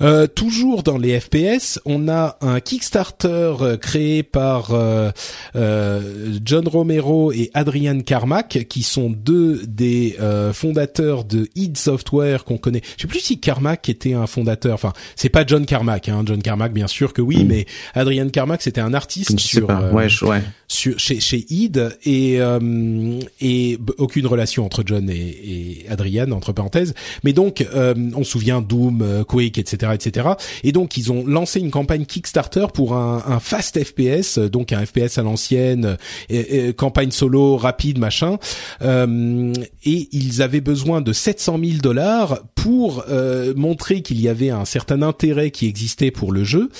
Euh, toujours dans les FPS, on a un Kickstarter euh, créé par euh, euh, John Romero et Adrian Carmack, qui sont deux des euh, fondateurs de id Software qu'on connaît. Je sais plus si Carmack était un fondateur. Enfin, c'est pas John Carmack. Hein. John Carmack, bien sûr que oui, Mm. mais Adrian Carmack, c'était un artiste Je sais sur pas. euh, Ouais, je- ouais. Sur chez chez id et euh, et aucune relation entre John et, Adrian entre parenthèses. Mais donc euh, on se souvient Doom euh, Quake etc etc et donc ils ont lancé une campagne Kickstarter pour un, un fast FPS euh, donc un FPS à l'ancienne euh, et campagne solo rapide machin. Euh, et ils avaient besoin de 700 000 dollars pour euh, montrer qu'il y avait un certain intérêt qui existait pour le jeu.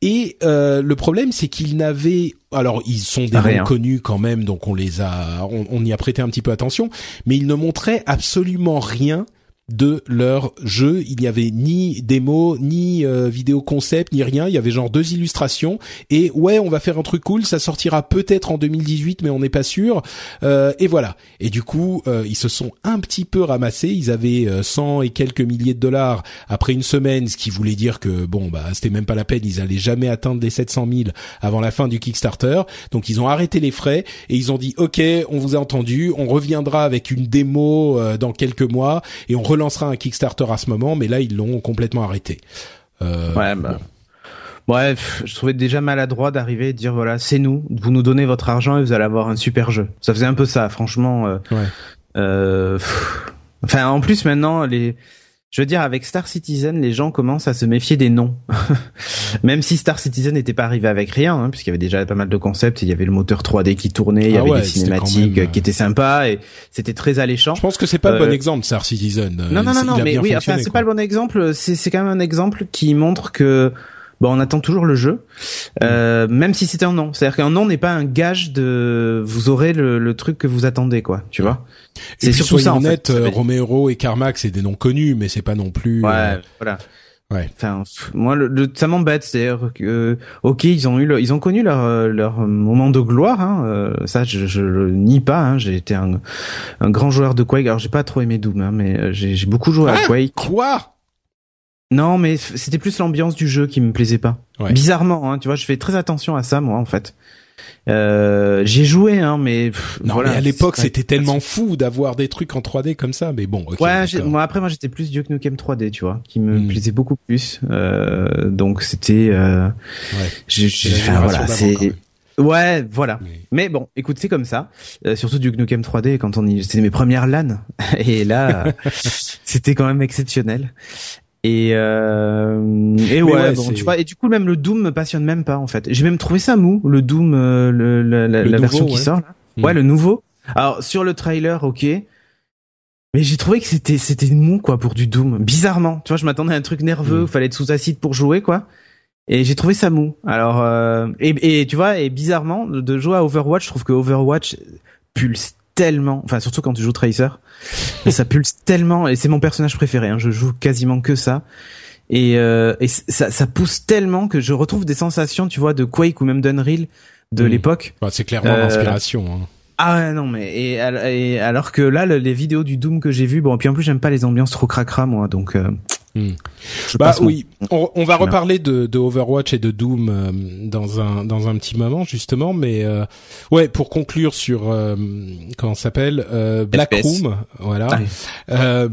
Et euh, le problème, c'est qu'ils n'avaient, alors ils sont des Rien. noms connus quand même, donc on les a, on, on y a prêté un petit peu attention, mais ils ne montraient absolument rien de leur jeu. Il n'y avait ni démo, ni euh, vidéo concept, ni rien. Il y avait genre deux illustrations et ouais, on va faire un truc cool. Ça sortira peut-être en 2018, mais on n'est pas sûr. Euh, et voilà. Et du coup, euh, ils se sont un petit peu ramassés. Ils avaient euh, 100 et quelques milliers de dollars après une semaine, ce qui voulait dire que bon, bah c'était même pas la peine. Ils allaient jamais atteindre les 700 000 avant la fin du Kickstarter. Donc ils ont arrêté les frais et ils ont dit OK, on vous a entendu. On reviendra avec une démo euh, dans quelques mois et on relancera un Kickstarter à ce moment. Mais là, ils l'ont complètement arrêté. Euh, Ouais, bah. Bref, je trouvais déjà maladroit d'arriver et de dire voilà, c'est nous, vous nous donnez votre argent et vous allez avoir un super jeu. Ça faisait un peu ça, franchement. euh, Ouais. euh, enfin, en plus maintenant, les, je veux dire, avec Star Citizen, les gens commencent à se méfier des noms. (laughs) Même si Star Citizen n'était pas arrivé avec rien, hein, puisqu'il y avait déjà pas mal de concepts, il y avait le moteur 3D qui tournait, il y Ah avait ouais, des cinématiques même, euh, qui étaient sympas et c'était très alléchant. Je pense que c'est pas le Euh, bon exemple, Star Citizen. Euh, Non, non, non, non, mais oui, enfin, c'est pas le bon exemple. C'est, c'est quand même un exemple qui montre que, bon, on attend toujours le jeu, euh, même si c'était un non. C'est-à-dire qu'un non n'est pas un gage de, vous aurez le, le truc que vous attendez, quoi. Tu vois? Puis, surtout ça, en soyons fait. euh, Romero et Carmack, c'est des noms connus, mais c'est pas non plus. Ouais, euh, voilà. Ouais. Enfin, moi, le, le- ça m'embête. C'est-à-dire que, euh, ok, ils ont eu, le- ils ont connu leur leur moment de gloire. Hein, euh, ça, je, je le nie pas. Hein, j'ai été un, un grand joueur de Quake. Alors, j'ai pas trop aimé Doom, hein, mais j'ai, j'ai beaucoup joué à Ah Quake. Quoi? Non, mais c'était plus l'ambiance du jeu qui me plaisait pas. Ouais. Bizarrement, hein, tu vois, je fais très attention à ça, moi, en fait. Euh, j'ai joué, hein, mais pff, Non, voilà, mais à l'époque, c'était tellement fou d'avoir des trucs en 3D comme ça. Mais bon. Ouais, moi après moi j'étais plus Duke Nukem 3D, tu vois, qui me Hmm. plaisait beaucoup plus. Euh, donc c'était, euh, Ouais. enfin, voilà, c'est, ouais, voilà. Mais- Mais bon, écoute, c'est comme ça. Euh, surtout Duke Nukem 3D quand on y, c'était mes premières LAN, (laughs) et là, (laughs) c'était quand même exceptionnel. Et euh, et ouais, ouais, bon, tu vois, et du coup même le Doom me passionne même pas en fait. J'ai même trouvé ça mou, le Doom, euh, le, la, la- Le la nouveau, version qui ouais. sort là. Mm. Ouais, le nouveau. Alors sur le trailer, ok. Mais j'ai trouvé que c'était c'était mou quoi pour du Doom. Bizarrement, tu vois, je m'attendais à un truc nerveux, Mm. fallait être sous acide pour jouer quoi. Et j'ai trouvé ça mou. Alors euh, et, et tu vois, et bizarrement de jouer à Overwatch, je trouve que Overwatch pulse tellement, enfin surtout quand tu joues Tracer, ça pulse tellement et c'est mon personnage préféré. Hein, je joue quasiment que ça. Et, euh, et ça, ça pousse tellement que je retrouve des sensations, tu vois, de Quake ou même d'Unreal de Mm. l'époque. Bah, c'est clairement Euh, l'inspiration. Hein. Ah ouais, non mais et, al- et alors que là le- les vidéos du Doom que j'ai vues bon et puis en plus j'aime pas les ambiances trop cracra moi donc euh, Hmm. Bah oui, on, on va reparler de, de Overwatch et de Doom euh, dans un dans un petit moment justement, mais euh, ouais pour conclure sur euh, comment ça s'appelle euh, Black FPS. Room, voilà. Ah. Euh,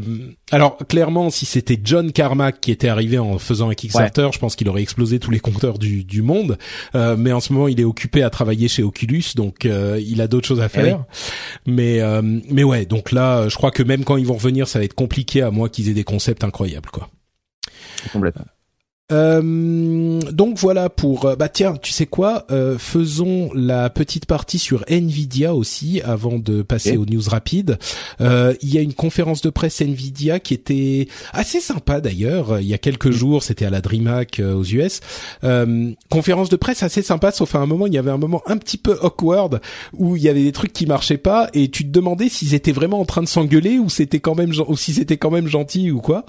alors clairement, si c'était John Carmack qui était arrivé en faisant un Kickstarter, je pense qu'il aurait explosé tous les compteurs du, du monde. Euh, mais en ce moment, il est occupé à travailler chez Oculus, donc euh, il a d'autres choses à Eh faire. Mais euh, mais ouais, donc là, je crois que même quand ils vont revenir, ça va être compliqué à moins qu'ils aient des concepts incroyables, quoi. komplett. Euh, donc voilà pour euh, bah tiens tu sais quoi euh, faisons la petite partie sur Nvidia aussi avant de passer aux news rapides. Euh, il y a une conférence de presse Nvidia qui était assez sympa d'ailleurs il y a quelques jours c'était à la DreamHack euh, aux US. Euh, conférence de presse assez sympa sauf à un moment il y avait un moment un petit peu awkward où il y avait des trucs qui marchaient pas et tu te demandais s'ils étaient vraiment en train de s'engueuler ou c'était quand même ou si c'était quand même gentil ou quoi.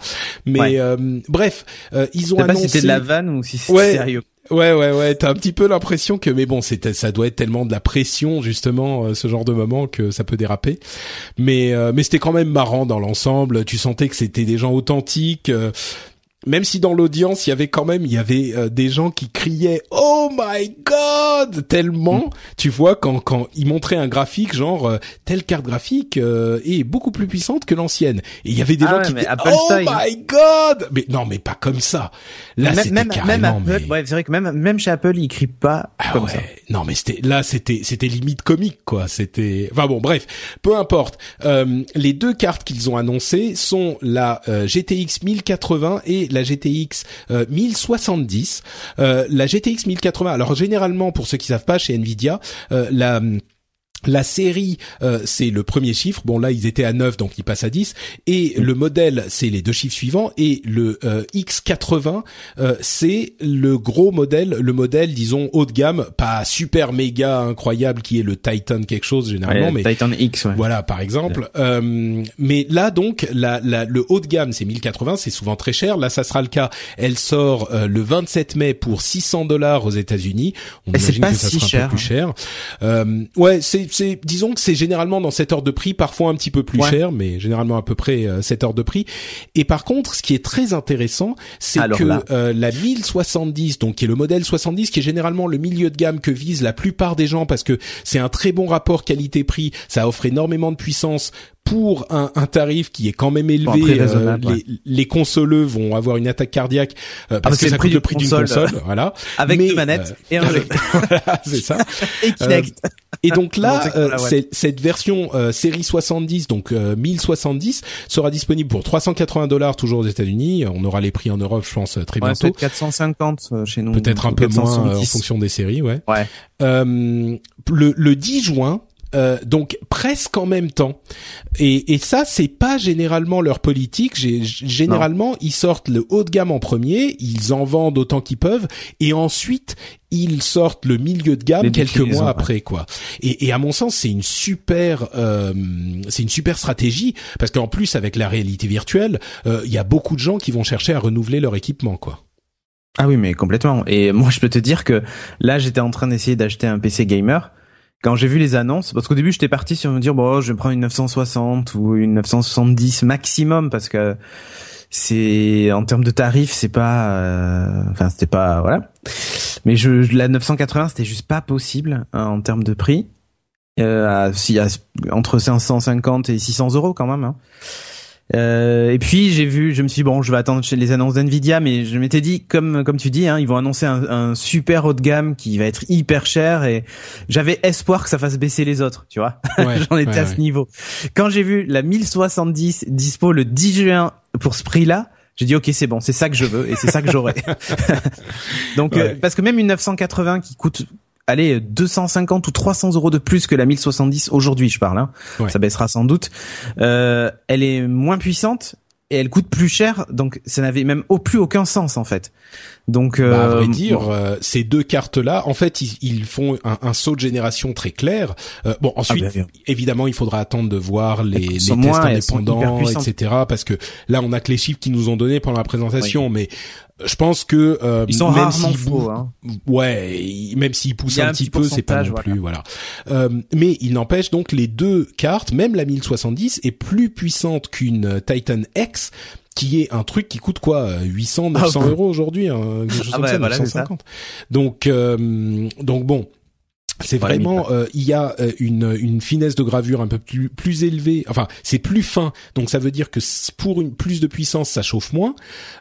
Mais Ouais. euh, bref euh, ils ont annoncé c'était de la vanne ou si c'était Ouais. sérieux. Ouais, ouais, ouais. T'as un petit peu l'impression que, mais bon, c'est, ça doit être tellement de la pression justement, euh, ce genre de moment que ça peut déraper. Mais, euh, mais c'était quand même marrant dans l'ensemble. Tu sentais que c'était des gens authentiques. euh, même si dans l'audience il y avait quand même il y avait euh, des gens qui criaient oh my god tellement tu vois quand quand ils montraient un graphique genre euh, telle carte graphique euh, est beaucoup plus puissante que l'ancienne et il y avait des Ah gens ouais, qui disaient oh style. my god mais non mais pas comme ça là c'était même, carrément même Apple, mais- ouais, c'est vrai que même, même chez Apple, ils crient pas ah comme ouais. ça. Non mais c'était là c'était c'était limite comique quoi. C'était enfin bon bref, peu importe. Euh, les deux cartes qu'ils ont annoncées sont la euh, GTX 1080 et la GTX euh, 1070. Euh, la GTX 1080. Alors généralement pour ceux qui savent pas chez Nvidia, euh, la la série, euh, c'est le premier chiffre. Bon, là, ils étaient à 9, donc ils passent à 10. Et le modèle, c'est les deux chiffres suivants. Et le euh, X80, euh, c'est le gros modèle, le modèle, disons, haut de gamme, pas super méga incroyable, qui est le Titan quelque chose généralement, Ouais, mais Titan X, ouais. voilà, par exemple. Euh, mais là, donc, la, la- le haut de gamme, c'est 1080, c'est souvent très cher. Là, ça sera le cas. Elle sort euh, le 27 mai pour 600 dollars aux États-Unis. On Et c'est imagine pas que ça si sera un cher. peu plus cher. Euh, ouais, c'est, c'est, disons que c'est généralement dans cette heure de prix, parfois un petit peu plus Ouais. cher, mais généralement à peu près euh, cette heure de prix. Et par contre, ce qui est très intéressant, c'est que euh, la 1070, donc qui est le modèle 70, qui est généralement le milieu de gamme que visent la plupart des gens parce que c'est un très bon rapport qualité-prix, ça offre énormément de puissance pour un, un tarif qui est quand même élevé. euh, les, ouais. les consoleux vont avoir une attaque cardiaque euh, parce parce que ça coûte le prix d'une console, console, voilà. Avec Mais, deux manettes euh, et un (laughs) jeu. voilà, c'est ça. (laughs) Et Kinect. Et donc là, euh, cette version euh, série 70, donc euh, 1070, sera disponible pour 380 dollars toujours aux États-Unis. On aura les prix en Europe, je pense, très Ouais, bientôt. peut-être 450 euh, chez nous. Peut-être un peu moins euh, en 470. fonction des séries, ouais. Ouais. Euh, le, le 10 juin. Euh, donc presque en même temps et, et ça c'est pas généralement leur politique généralement ils sortent le haut de gamme en premier ils en vendent autant qu'ils peuvent et ensuite ils sortent le milieu de gamme Les quelques mois ouais. après quoi et, et à mon sens c'est une super euh, c'est une super stratégie parce qu'en plus avec la réalité virtuelle euh, il y a beaucoup de gens qui vont chercher à renouveler leur équipement quoi Ah oui, mais complètement. Et moi, je peux te dire que là, j'étais en train d'essayer d'acheter un PC gamer. Quand j'ai vu les annonces, parce qu'au début, j'étais parti sur me dire, bon, je vais prendre une 960 ou une 970 maximum, parce que c'est, en termes de tarifs, c'est pas, euh, enfin, c'était pas, voilà. Mais je, la 980, c'était juste pas possible, hein, en termes de prix. Euh, à- y a entre 550 et 600 euros quand même. Hein. Euh, et puis j'ai vu, je me suis dit, bon, je vais attendre les annonces d'Nvidia, mais je m'étais dit, comme comme tu dis, hein, ils vont annoncer un, un super haut de gamme qui va être hyper cher, et j'avais espoir que ça fasse baisser les autres, tu vois. (laughs) Ouais, J'en étais ouais, à ouais. ce niveau. Quand j'ai vu la 1070 dispo le 10 juin pour ce prix-là, j'ai dit ok c'est bon, c'est ça que je veux et c'est ça que j'aurai. (laughs) Donc euh, parce que même une 980 qui coûte allez 250 ou 300 euros de plus que la 1070 aujourd'hui je parle, hein, Ouais. ça baissera sans doute. Euh, elle est moins puissante et elle coûte plus cher, donc ça n'avait même au plus aucun sens en fait. Donc Bah, à euh, vrai dire, bon. euh, ces deux cartes-là, en fait, ils, ils font un, un saut de génération très clair. Euh, bon, ensuite, Ah, bien sûr. évidemment, il faudra attendre de voir les, les tests moins, indépendants, etc. Parce que là, on a que les chiffres qu'ils nous ont donnés pendant la présentation, mais je pense que euh, ils sont même rarement faux. Hein. ouais, même s'ils poussent un un petit peu, c'est pas non plus, voilà. Euh, mais il n'empêche donc les deux cartes, même la 1070 est plus puissante qu'une euh, Titan X qui est un truc qui coûte quoi euh, 800 900 Ah, euros aujourd'hui hein, quelque chose Ah comme bah, ça, voilà, c'est 950 donc euh, donc bon c'est vraiment euh, il y a euh, une une finesse de gravure un peu plus plus élevée enfin c'est plus fin donc ça veut dire que pour une plus de puissance ça chauffe moins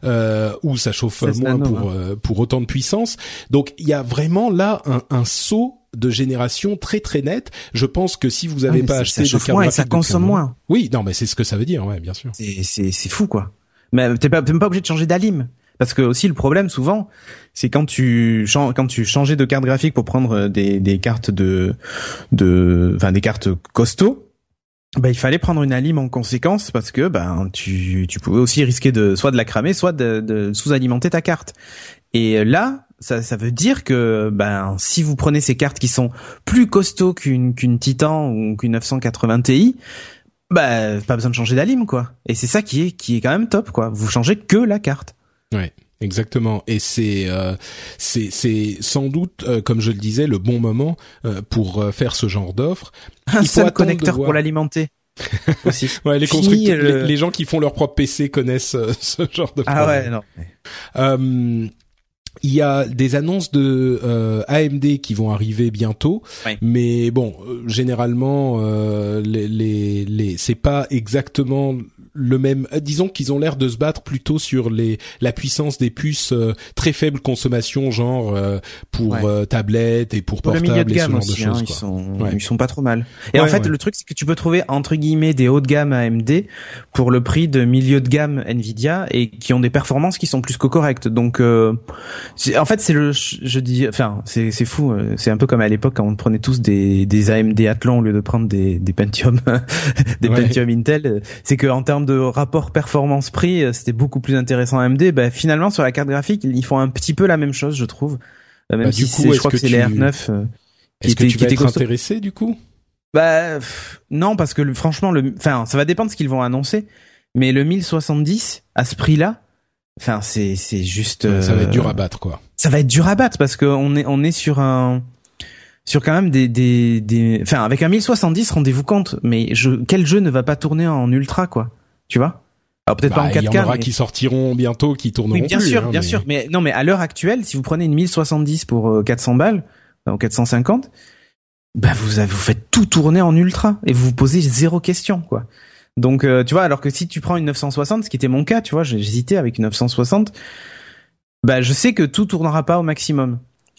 euh, ou ça chauffe 16 moins nano, pour euh, pour autant de puissance donc il y a vraiment là un, un saut de génération très très net. Je pense que si vous n'avez pas acheté ça de moins et ça consomme moins. Oui, non, mais c'est ce que ça veut dire, ouais, bien sûr. C'est c'est c'est fou quoi. Mais t'es pas t'es même pas obligé de changer d'alim. Parce que aussi le problème souvent, c'est quand tu quand tu changeais de carte graphique pour prendre des des cartes de de enfin des cartes costauds, bah il fallait prendre une alim en conséquence parce que ben tu tu pouvais aussi risquer de soit de la cramer, soit de, de sous-alimenter ta carte. Et là, ça ça veut dire que ben si vous prenez ces cartes qui sont plus costauds qu'une qu'une Titan ou qu'une 980 Ti, bah pas besoin de changer d'alim quoi. Et c'est ça qui est qui est quand même top quoi. Vous changez que la carte. Ouais. Exactement, et c'est euh, c'est c'est sans doute, euh, comme je le disais, le bon moment euh, pour euh, faire ce genre d'offre. Un Il seul connecteur pour l'alimenter. (laughs) aussi. Ouais, les Fini, les, les gens qui font leur propre PC connaissent euh, (laughs) ce genre de Ah problème. ouais, non. Euh, il y a des annonces de euh, AMD qui vont arriver bientôt, Ouais. mais bon, euh, généralement, euh, les, les, les c'est pas exactement le même. euh, disons qu'ils ont l'air de se battre plutôt sur les la puissance des puces euh, très faible consommation, genre euh, pour Ouais. euh, tablette et pour Pour le portable et ce genre aussi, de hein, choses. ils quoi. sont Ouais. ils sont pas trop mal. Et en fait, le truc c'est que tu peux trouver entre guillemets des hauts de gamme AMD pour le prix de milieu de gamme Nvidia et qui ont des performances qui sont plus que correctes. Donc euh, en fait, c'est le je dis enfin, c'est c'est fou, euh, c'est un peu comme à l'époque quand on prenait tous des des AMD Athlon au lieu de prendre des des Pentium (laughs) des. Pentium Intel, c'est que en termes de rapport performance prix, euh, c'était beaucoup plus intéressant AMD. Bah finalement sur la carte graphique, ils font un petit peu la même chose, je trouve. Euh, Même Bah, si coup, je crois que c'est les tu- R9 euh, Est-ce que tu vas être intéressé du coup? Bah pff, non parce que le- franchement le enfin ça va dépendre de ce qu'ils vont annoncer mais le 1070 à ce prix-là enfin c'est c'est juste Ça va être dur à battre, quoi. ça va être dur à battre parce que on est on est sur un sur quand même des des des enfin avec un 1070 rendez-vous compte mais je quel jeu ne va pas tourner en ultra quoi? Tu vois? Alors peut-être Bah, pas en il y 4K en aura mais- qui sortiront bientôt, qui tourneront oui, bien plus, sûr, hein, bien mais- sûr. Mais non, mais à l'heure actuelle, si vous prenez une 1070 pour euh, 400 balles, euh, ou 450, bah vous avez, vous faites tout tourner en ultra et vous vous posez zéro question, quoi. Donc, euh, tu vois, alors que si tu prends une 960, ce qui était mon cas, tu vois, j'hésitais avec une 960, bah je sais que tout tournera pas au maximum.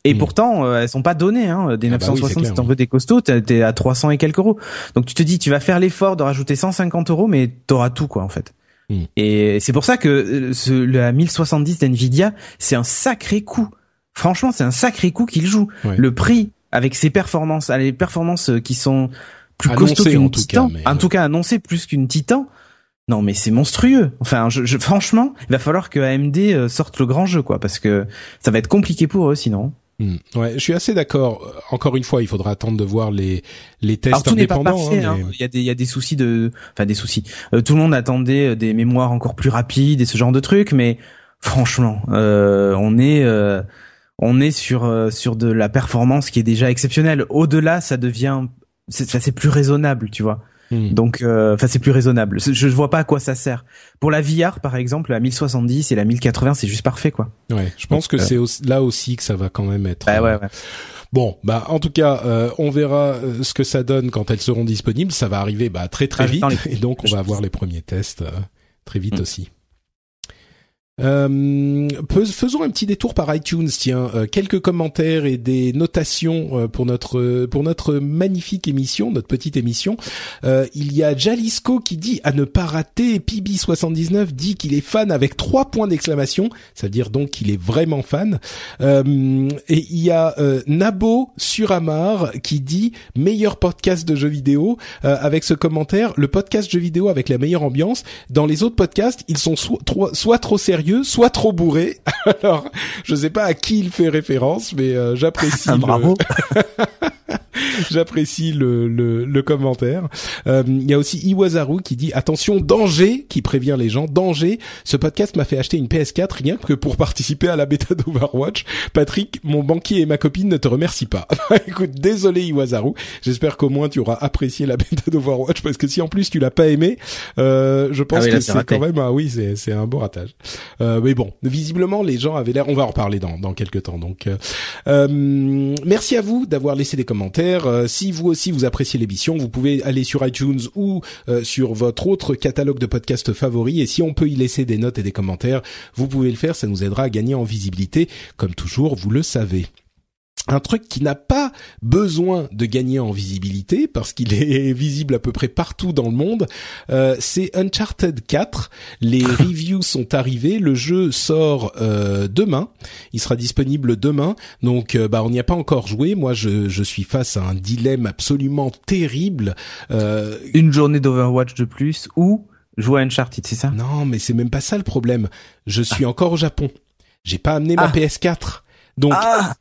Et pourtant, euh, elles sont pas données, hein. Des Ah bah oui, 960, si t'en veux des costauds, t'es à 300 et quelques euros. Donc tu te dis, tu vas faire l'effort de rajouter 150 euros, mais t'auras tout, quoi, en fait. Et c'est pour ça que euh, ce, la 1070 d'Nvidia, c'est un sacré coup. Franchement, c'est un sacré coup qu'il joue. Ouais. Le prix, avec ses performances, les performances euh, qui sont plus Annoncées, costauds qu'une Titan, cas, en euh, tout cas annoncé plus qu'une Titan. Non, mais c'est monstrueux. Enfin, je, je- franchement, il va falloir que AMD euh, sorte le grand jeu, quoi, parce que ça va être compliqué pour eux, sinon. Hmm. Ouais, je suis assez d'accord. Encore une fois, il faudra attendre de voir les les tests Alors tout n'est pas indépendants. parfait. hein, hein. Il y a des il y a des soucis de, enfin des soucis. Euh, tout le monde attendait euh, des mémoires encore plus rapides et ce genre de trucs, mais franchement, euh, on est euh, on est sur euh, sur de la performance qui est déjà exceptionnelle. Au-delà, ça devient c'est plus raisonnable, tu vois. Hmm. Donc, euh, enfin, c'est plus raisonnable. Je vois pas à quoi ça sert. Pour la VR, par exemple, la 1070 et la 1080, c'est juste parfait, quoi. Ouais, je pense que Donc, euh, c'est aussi- là aussi que ça va quand même être. Bah ouais, euh, ouais. Bon, bah en tout cas, euh, on verra ce que ça donne quand elles seront disponibles. Ça va arriver bah très très Ah, vite, et donc on va avoir les premiers tests euh, très vite Mm. aussi. Euh, faisons un petit détour par iTunes, tiens, euh, quelques commentaires et des notations euh, pour notre pour notre magnifique émission, notre petite émission. Euh, il y a Jalisco qui dit à ne pas rater. PB79 dit qu'il est fan avec trois points d'exclamation, ça veut dire donc qu'il est vraiment fan. Euh, et il y a euh, Nabo Suramar qui dit meilleur podcast de jeux vidéo avec ce commentaire le podcast jeux vidéo avec la meilleure ambiance. Dans les autres podcasts, ils sont soit trop sérieux, soit trop bourrés. (laughs) Alors, je sais pas à qui il fait référence, mais euh, j'apprécie. (laughs) Ah, le- bravo. (laughs) (laughs) J'apprécie le, le, le commentaire. Euh, Il y a aussi Iwazaru qui dit attention danger, qui prévient les gens danger. Ce podcast m'a fait acheter une PS4 rien que pour participer à la bêta d'Overwatch. Patrick, mon banquier et ma copine ne te remercient pas. (laughs) Écoute, désolé Iwazaru. J'espère qu'au moins tu auras apprécié la bêta d'Overwatch parce que si en plus tu l'as pas aimé, euh, je pense Ah oui, que c'est quand même ah oui c'est c'est un beau ratage. Euh, mais bon, visiblement les gens avaient l'air. On va en reparler dans dans quelques temps. Donc euh, euh, merci à vous d'avoir laissé des commentaires. Euh, si vous aussi vous appréciez l'émission, vous pouvez aller sur iTunes ou euh, sur votre autre catalogue de podcasts favoris. Et si on peut y laisser des notes et des commentaires, vous pouvez le faire. Ça nous aidera à gagner en visibilité. Comme toujours, vous le savez. Un truc qui n'a pas besoin de gagner en visibilité parce qu'il est (laughs) visible à peu près partout dans le monde, euh, c'est Uncharted 4. Les (laughs) reviews sont arrivées, le jeu sort euh, demain, il sera disponible demain. Donc euh, bah on n'y a pas encore joué. Moi je, je suis face à un dilemme absolument terrible. Euh, Une journée d'Overwatch de plus ou jouer à Uncharted, c'est ça? Non mais c'est même pas ça le problème. Je suis encore au Japon. J'ai pas amené ma Ah. PS4. Donc Ah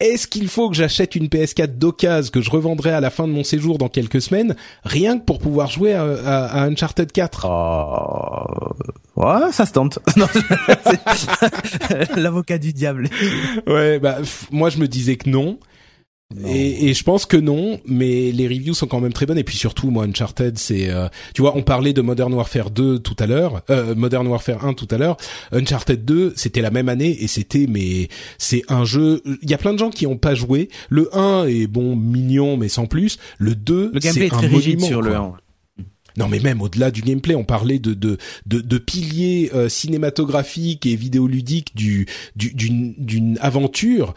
Est-ce qu'il faut que j'achète une PS4 d'occasion que je revendrai à la fin de mon séjour dans quelques semaines, rien que pour pouvoir jouer à, à- à Uncharted 4 Oh... Ouais, ça se tente. (laughs) (laughs) (laughs) L'avocat du diable. Ouais, bah moi je me disais que non. Et, et, je pense que non, mais les reviews sont quand même très bonnes. Et puis surtout, moi, Uncharted, c'est, euh, tu vois, on parlait de Modern Warfare 2 tout à l'heure, euh, Modern Warfare 1 tout à l'heure. Uncharted 2, c'était la même année et c'était, mais c'est un jeu. Il y a plein de gens qui ont pas joué. Le 1 est bon, mignon, mais sans plus. Le 2, le gameplay est, très rigide sur le 1. Non, mais même au-delà du gameplay, on parlait de de de, de piliers euh, cinématographiques et vidéoludiques du d'une d'une aventure.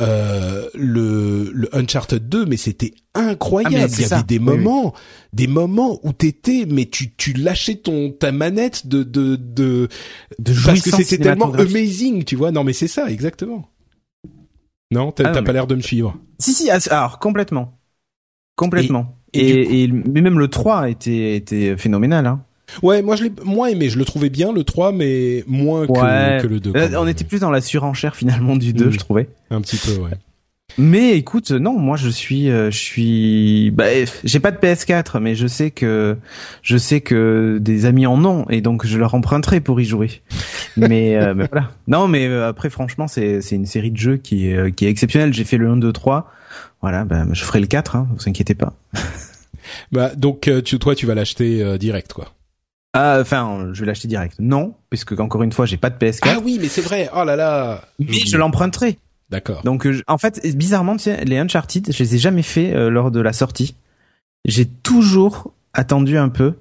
Euh, le, le Uncharted 2, mais c'était incroyable. Ah, Il y avait des moments, des moments où t'étais, mais tu tu lâchais ton ta manette de de de, de parce que c'était tellement amazing, tu vois. Non, mais c'est ça, exactement. Non, t'as ah, pas l'air de me suivre. Si si, alors complètement, complètement. Et, et, mais même le 3 était, était phénoménal. Hein. Ouais, moi je l'ai moins aimé, je le trouvais bien le 3 mais moins que, que, le 2. on était plus dans la surenchère finalement du 2, mm. je trouvais. Un petit peu, ouais. Mais écoute, non, moi je suis, euh, je suis, bah, j'ai pas de PS4, mais je sais que, je sais que des amis en ont, et donc je leur emprunterai pour y jouer. mais, euh, (laughs) mais voilà. Non, mais euh, après, franchement, c'est, c'est une série de jeux qui est, qui est exceptionnelle. J'ai fait le 1, 2, 3 voilà, ben je ferai le 4, hein, vous inquiétez pas. (laughs) bah donc euh, tu, toi tu vas l'acheter euh, direct quoi. Ah, enfin, je vais l'acheter direct. Non, puisque encore une fois, j'ai pas de PS4. Ah oui, mais c'est vrai. Oh là là. Mais je l'emprunterai. D'accord. Donc, euh, en fait, bizarrement, tu sais, les Uncharted, je les ai jamais fait lors de la sortie. J'ai toujours attendu un peu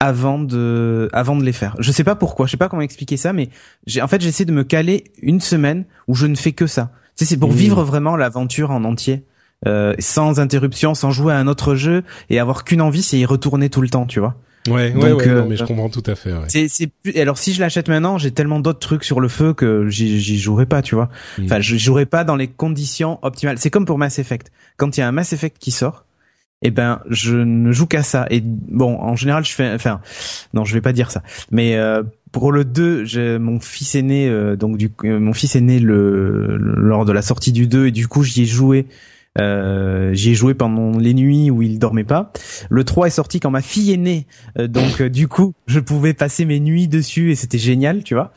avant de, avant de les faire. Je sais pas pourquoi, je sais pas comment expliquer ça, mais j'ai, en fait, j'essaie de me caler une semaine où je ne fais que ça. Tu sais, c'est pour mmh. vivre vraiment l'aventure en entier. Euh, sans interruption, sans jouer à un autre jeu et avoir qu'une envie, c'est y retourner tout le temps, tu vois. Ouais, ouais, ouais, non, euh, mais je comprends tout à fait. Ouais. C'est, c'est alors si je l'achète maintenant, j'ai tellement d'autres trucs sur le feu que j'y, j'y jouerai pas, tu vois. Mm. Enfin, je jouerai pas dans les conditions optimales. C'est comme pour Mass Effect. Quand il y a un Mass Effect qui sort, eh ben, je ne joue qu'à ça. Et bon, en général, je fais, enfin, non, je vais pas dire ça, mais euh, pour le 2, j'ai mon fils est né, donc du, mon fils est né le, lors de la sortie du 2 et du coup j'y ai joué euh, J'y ai joué pendant les nuits où il dormait pas. Le 3 est sorti quand ma fille est née, euh, donc euh, du coup je pouvais passer mes nuits dessus et c'était génial, tu vois.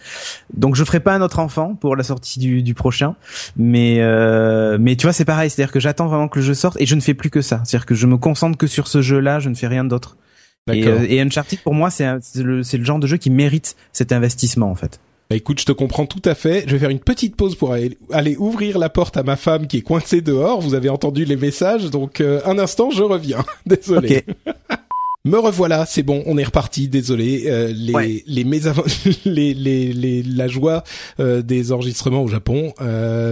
Donc je ferai pas un autre enfant pour la sortie du, du prochain, mais euh, mais tu vois c'est pareil, c'est-à-dire que j'attends vraiment que le jeu sorte et je ne fais plus que ça, c'est-à-dire que je me concentre que sur ce jeu-là, je ne fais rien d'autre. Et, et Uncharted pour moi c'est le, le genre de jeu qui mérite cet investissement en fait. Bah écoute, je te comprends tout à fait. Je vais faire une petite pause pour aller, ouvrir la porte à ma femme qui est coincée dehors. Vous avez entendu les messages, donc euh, un instant, je reviens. (laughs) Désolé. (laughs) Me revoilà, c'est bon, on est reparti. Désolé, euh, les, les, (laughs) les, les, les, la joie euh, des enregistrements au Japon.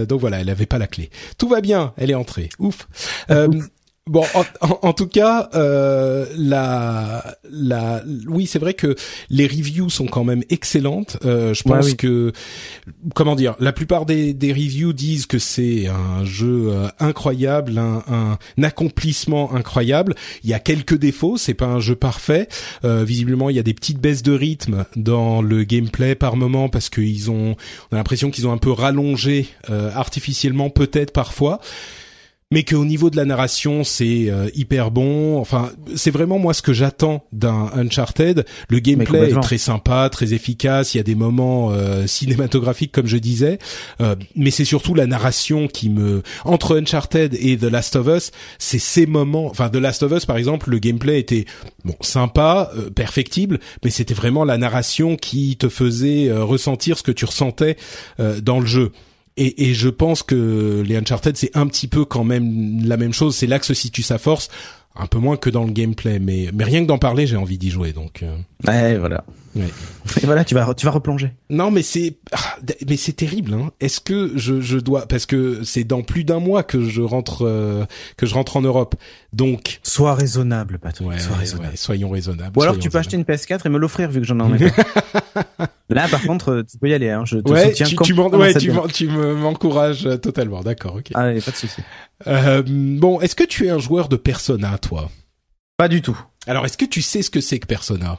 donc voilà, elle avait pas la clé. Tout va bien, elle est entrée. Ouf. Ouf. Bon, en, tout cas, euh, la, la, oui, c'est vrai que les reviews sont quand même excellentes. Euh, je pense que, comment dire, la plupart des, des reviews disent que c'est un jeu euh, incroyable, un, un, accomplissement incroyable. Il y a quelques défauts, c'est pas un jeu parfait. Euh, visiblement, il y a des petites baisses de rythme dans le gameplay par moment parce qu'ils ont, on a l'impression qu'ils ont un peu rallongé euh, artificiellement, peut-être parfois mais qu'au niveau de la narration c'est euh, hyper bon. Enfin, c'est vraiment moi ce que j'attends d'un Uncharted. Le gameplay est très sympa, très efficace. Il y a des moments euh, cinématographiques comme je disais, euh, mais c'est surtout la narration qui me entre Uncharted et The Last of Us, c'est ces moments. Enfin, The Last of Us par exemple, le gameplay était bon sympa, perfectible, mais c'était vraiment la narration qui te faisait ressentir ce que tu ressentais dans le jeu. Et, je pense que les Uncharted c'est un petit peu quand même la même chose. C'est là que se situe sa force, un peu moins que dans le gameplay, mais mais rien que d'en parler, j'ai envie d'y jouer. Donc euh. ouais, voilà. Ouais. Et voilà, tu vas tu vas replonger. Non, mais c'est ah, mais c'est terrible. Hein. Est-ce que je je dois parce que c'est dans plus d'un mois que je rentre euh, que je rentre en Europe. Donc sois raisonnable, Patrick. Ouais, sois raisonnable. Soyons raisonnables. Ou alors tu peux acheter une PS4 et me l'offrir vu que j'en ai. (laughs) Là, par contre, tu peux y aller. Hein. Je te ouais, soutiens. Tu, tu, ouais, tu, tu m'encourages totalement. D'accord, ok. Ah, y a pas de souci. Euh, bon, est-ce que tu es un joueur de Persona, toi? Pas du tout. Alors, est-ce que tu sais ce que c'est que Persona?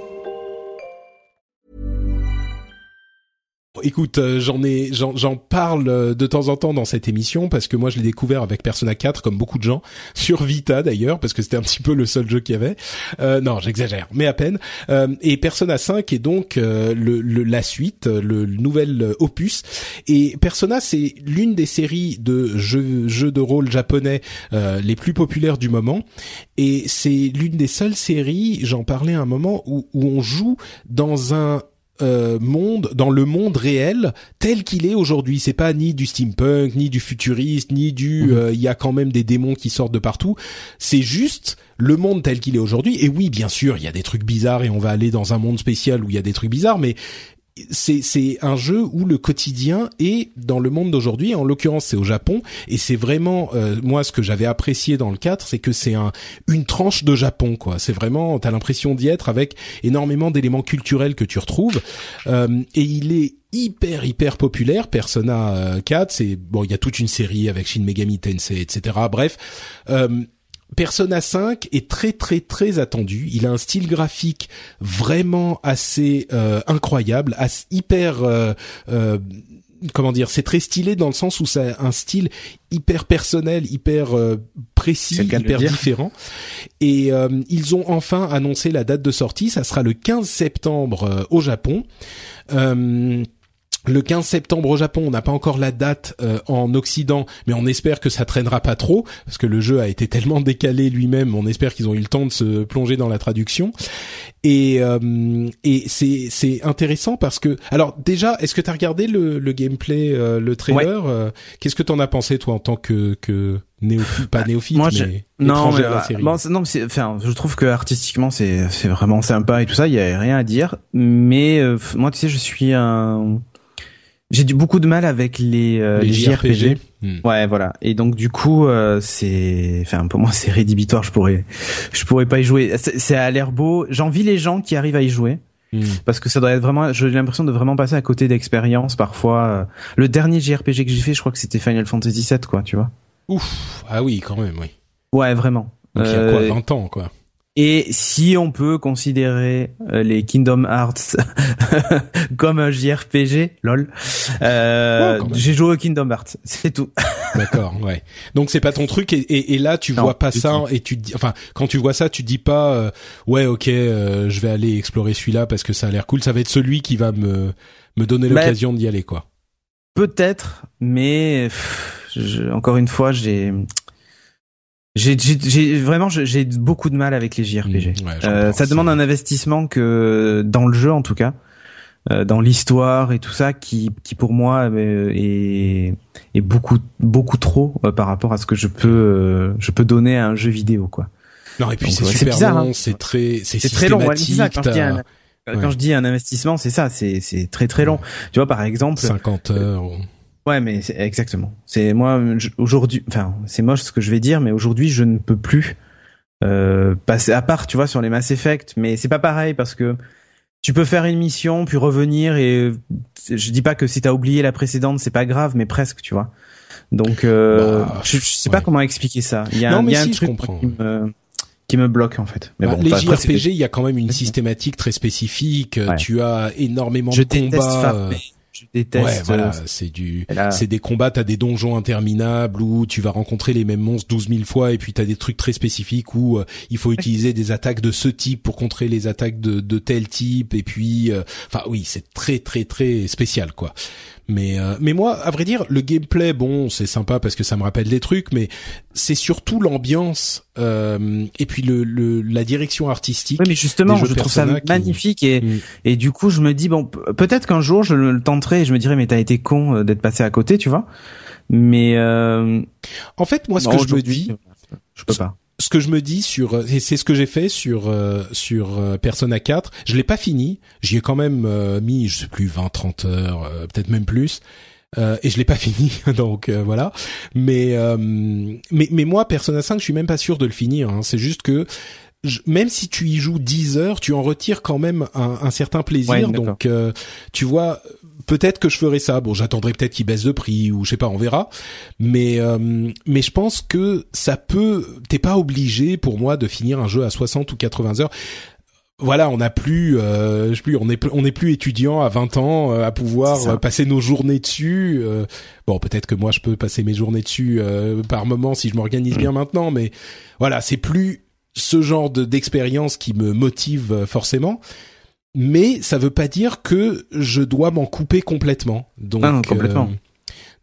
Écoute, euh, j'en ai, j'en, parle euh, de temps en temps dans cette émission parce que moi je l'ai découvert avec Persona 4 comme beaucoup de gens (laughs) sur Vita d'ailleurs parce que c'était un petit peu le seul jeu qu'il y avait. Euh, non, j'exagère, mais à peine. Euh, et Persona 5 est donc euh, la suite, le, le nouvel opus. Et Persona, c'est l'une des séries de jeux, jeux de rôle japonais les plus populaires du moment. Et c'est l'une des seules séries, j'en parlais à un moment où, où on joue dans un euh, monde, dans le monde réel tel qu'il est aujourd'hui. C'est pas ni du steampunk, ni du futuriste, ni du Mhm. euh, il y a quand même des démons qui sortent de partout. C'est juste le monde tel qu'il est aujourd'hui. Et oui, bien sûr, il y a des trucs bizarres et on va aller dans un monde spécial où il y a des trucs bizarres, mais c'est un jeu où le quotidien est dans le monde d'aujourd'hui. En l'occurrence, c'est au Japon et c'est vraiment euh, moi ce que j'avais apprécié dans le 4, c'est que c'est un une tranche de Japon quoi. C'est vraiment t'as l'impression d'y être avec énormément d'éléments culturels que tu retrouves Euh, et il est hyper hyper populaire Persona euh, 4 c'est bon il y a toute une série avec Shin Megami Tensei etc bref euh, Persona 5 est très très très attendu. Il a un style graphique vraiment assez euh, incroyable, assez, hyper euh, euh, comment dire, c'est très stylé dans le sens où c'est un style hyper personnel, hyper euh, précis, hyper différent. Et euh, ils ont enfin annoncé la date de sortie. Ça sera le 15 septembre euh, au Japon. Euh, le 15 septembre au Japon, on n'a pas encore la date euh, en Occident, mais on espère que ça traînera pas trop, parce que le jeu a été tellement (laughs) décalé lui-même. On espère qu'ils ont eu le temps de se plonger dans la traduction. Et, euh, et c'est c'est intéressant parce que alors déjà, est-ce que tu as regardé le, le gameplay, euh, le trailer euh, Qu'est-ce que t'en as pensé toi en tant que que néophyte, pas néophyte, Moi, mais non, mais, la bah, série? bon, non, mais c'est- enfin, je trouve que artistiquement c'est c'est vraiment sympa et tout ça. Il y a rien à dire. Mais euh, moi, tu sais, je suis un. J'ai du beaucoup de mal avec les, euh, les JRPG. Hmm. Ouais, voilà. Et donc du coup, euh, c'est, enfin pour moi c'est rédhibitoire. Je pourrais, je pourrais pas y jouer. C'est à l'air beau. J'envie les gens qui arrivent à y jouer Hmm. parce que ça doit être vraiment. J'ai l'impression de vraiment passer à côté d'expériences parfois. euh. Le dernier JRPG que j'ai fait, je crois que c'était Final Fantasy VII, quoi. Tu vois. Ouf, ah oui, quand même, oui. Ouais, vraiment. Donc il y a quoi, Euh, 20 ans, quoi. Et si on peut considérer euh, les Kingdom Hearts (laughs) comme un JRPG, lol, euh, même. j'ai joué au Kingdom Hearts, (laughs) c'est tout. D'accord, ouais. Donc c'est pas ton truc et, et, et là tu Non, vois pas ça et tu dis, enfin quand tu vois ça tu dis pas euh, ouais ok euh, je vais aller explorer celui-là parce que ça a l'air cool. Ça va être celui qui va me me donner Bah, l'occasion d'y aller quoi. Peut-être, mais pff, je- encore une fois, j'ai j'ai j'ai- j'ai- vraiment j'ai beaucoup de mal avec les JRPG. Mmh, ouais, Euh, ça demande un investissement que dans le jeu en tout cas, euh, dans l'histoire et tout ça, qui qui pour moi euh, est est beaucoup beaucoup trop euh, par rapport à ce que je peux euh, je peux donner à un jeu vidéo quoi. Non et puis c'est ouais, super bizarre, long, hein. c'est très c'est C'est très long. ouais, ça, quand je dis un, quand je dis un investissement, c'est ça, c'est c'est très très long. Tu vois par exemple, 50 heures. Ou- Ouais, mais c'est exactement. C'est moi je- aujourd'hui. Enfin, c'est moche ce que je vais dire, mais aujourd'hui, je ne peux plus euh, passer à part, tu vois, sur les Mass Effect. Mais c'est pas pareil parce que tu peux faire une mission puis revenir et je dis pas que si t'as oublié la précédente, c'est pas grave, mais presque, tu vois. Donc, euh, Bah, je, je sais pas comment expliquer ça. Il y a, Non, un- mais il y a si, un je truc qui me qui me bloque en fait. Mais Bah, bon, les JRPG, il y a quand même une systématique très spécifique. Ouais. Tu as énormément je de combats. euh, farmer. Je déteste. Ouais, voilà, euh, c'est du, là- c'est des combats, t'as des donjons interminables où tu vas rencontrer les mêmes monstres 12 000 fois et puis t'as des trucs très spécifiques où euh, il faut utiliser des attaques de ce type pour contrer les attaques de, de tel type et puis, euh, enfin oui, c'est très très très spécial quoi. Mais euh, mais moi, à vrai dire, le gameplay, bon, c'est sympa parce que ça me rappelle des trucs, mais c'est surtout l'ambiance euh, et puis le, le la direction artistique. Oui, mais justement, je trouve ça qui- magnifique et Mm. et du coup, je me dis bon, peut-être qu'un jour je le tenterai et je me dirai mais t'as été con euh, d'être passé à côté, tu vois. Mais euh, En fait, moi, ce non, que je me dis, je peux pas. Ce que je me dis sur et c'est ce que j'ai fait sur euh, sur euh, Persona 4, je l'ai pas fini, j'y ai quand même euh, mis je sais plus 20 30 heures, euh, peut-être même plus. Euh, et je l'ai pas (laughs) fini. Donc euh, voilà. Mais euh, mais mais moi Persona 5 je suis même pas sûr de le finir hein. c'est juste que je- même si tu y joues 10 heures tu en retires quand même un, un certain plaisir. Ouais, donc euh, tu vois peut-être que je ferai ça. Bon j'attendrai peut-être qu'il baisse de prix ou je sais pas on verra. Mais euh, mais je pense que ça peut t'es pas obligé pour moi de finir un jeu à 60 ou 80 heures. Voilà, on n'a plus, euh, je plus, on est, on n'est plus étudiant à 20 ans euh, à pouvoir euh, passer nos journées dessus. euh, bon, peut-être que moi je peux passer mes journées dessus euh, par moment si je m'organise bien maintenant, mais voilà, c'est plus ce genre de d'expérience qui me motive forcément. Mais ça veut pas dire que je dois m'en couper complètement. Donc, Ah non, complètement. euh,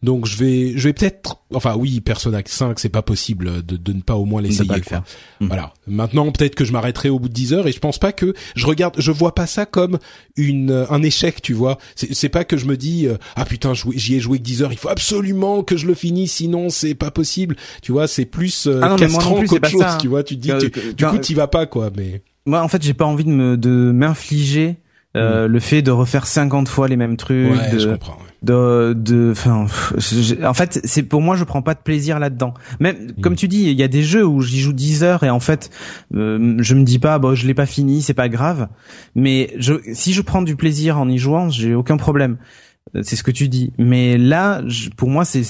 donc je vais, je vais peut-être, enfin oui, Persona 5, c'est pas possible de, de ne pas au moins l'essayer. le faire. Mm. Voilà. Maintenant, peut-être que je m'arrêterai au bout de 10 heures et je pense pas que je regarde, je vois pas ça comme une euh, un échec, tu vois. C'est pas que je me dis euh, ah putain, j'y ai joué que 10 heures, il faut absolument que je le finisse, sinon c'est pas possible. Tu vois, c'est plus euh, Ah non, castrant qu'autre chose, ça, hein. tu vois. Tu te dis, Euh, tu- que- du coup, t'y vas pas quoi, mais Moi, en fait, j'ai pas envie de me de m'infliger euh, le fait de refaire 50 fois les mêmes trucs, ouais, de, je comprends. ouais. de de enfin en fait c'est pour moi je prends pas de plaisir là-dedans même comme tu dis il y a des jeux où j'y joue 10 heures et en fait euh, je me dis pas bon je l'ai pas fini c'est pas grave mais je si je prends du plaisir en y jouant j'ai aucun problème c'est ce que tu dis mais là je- pour moi c'est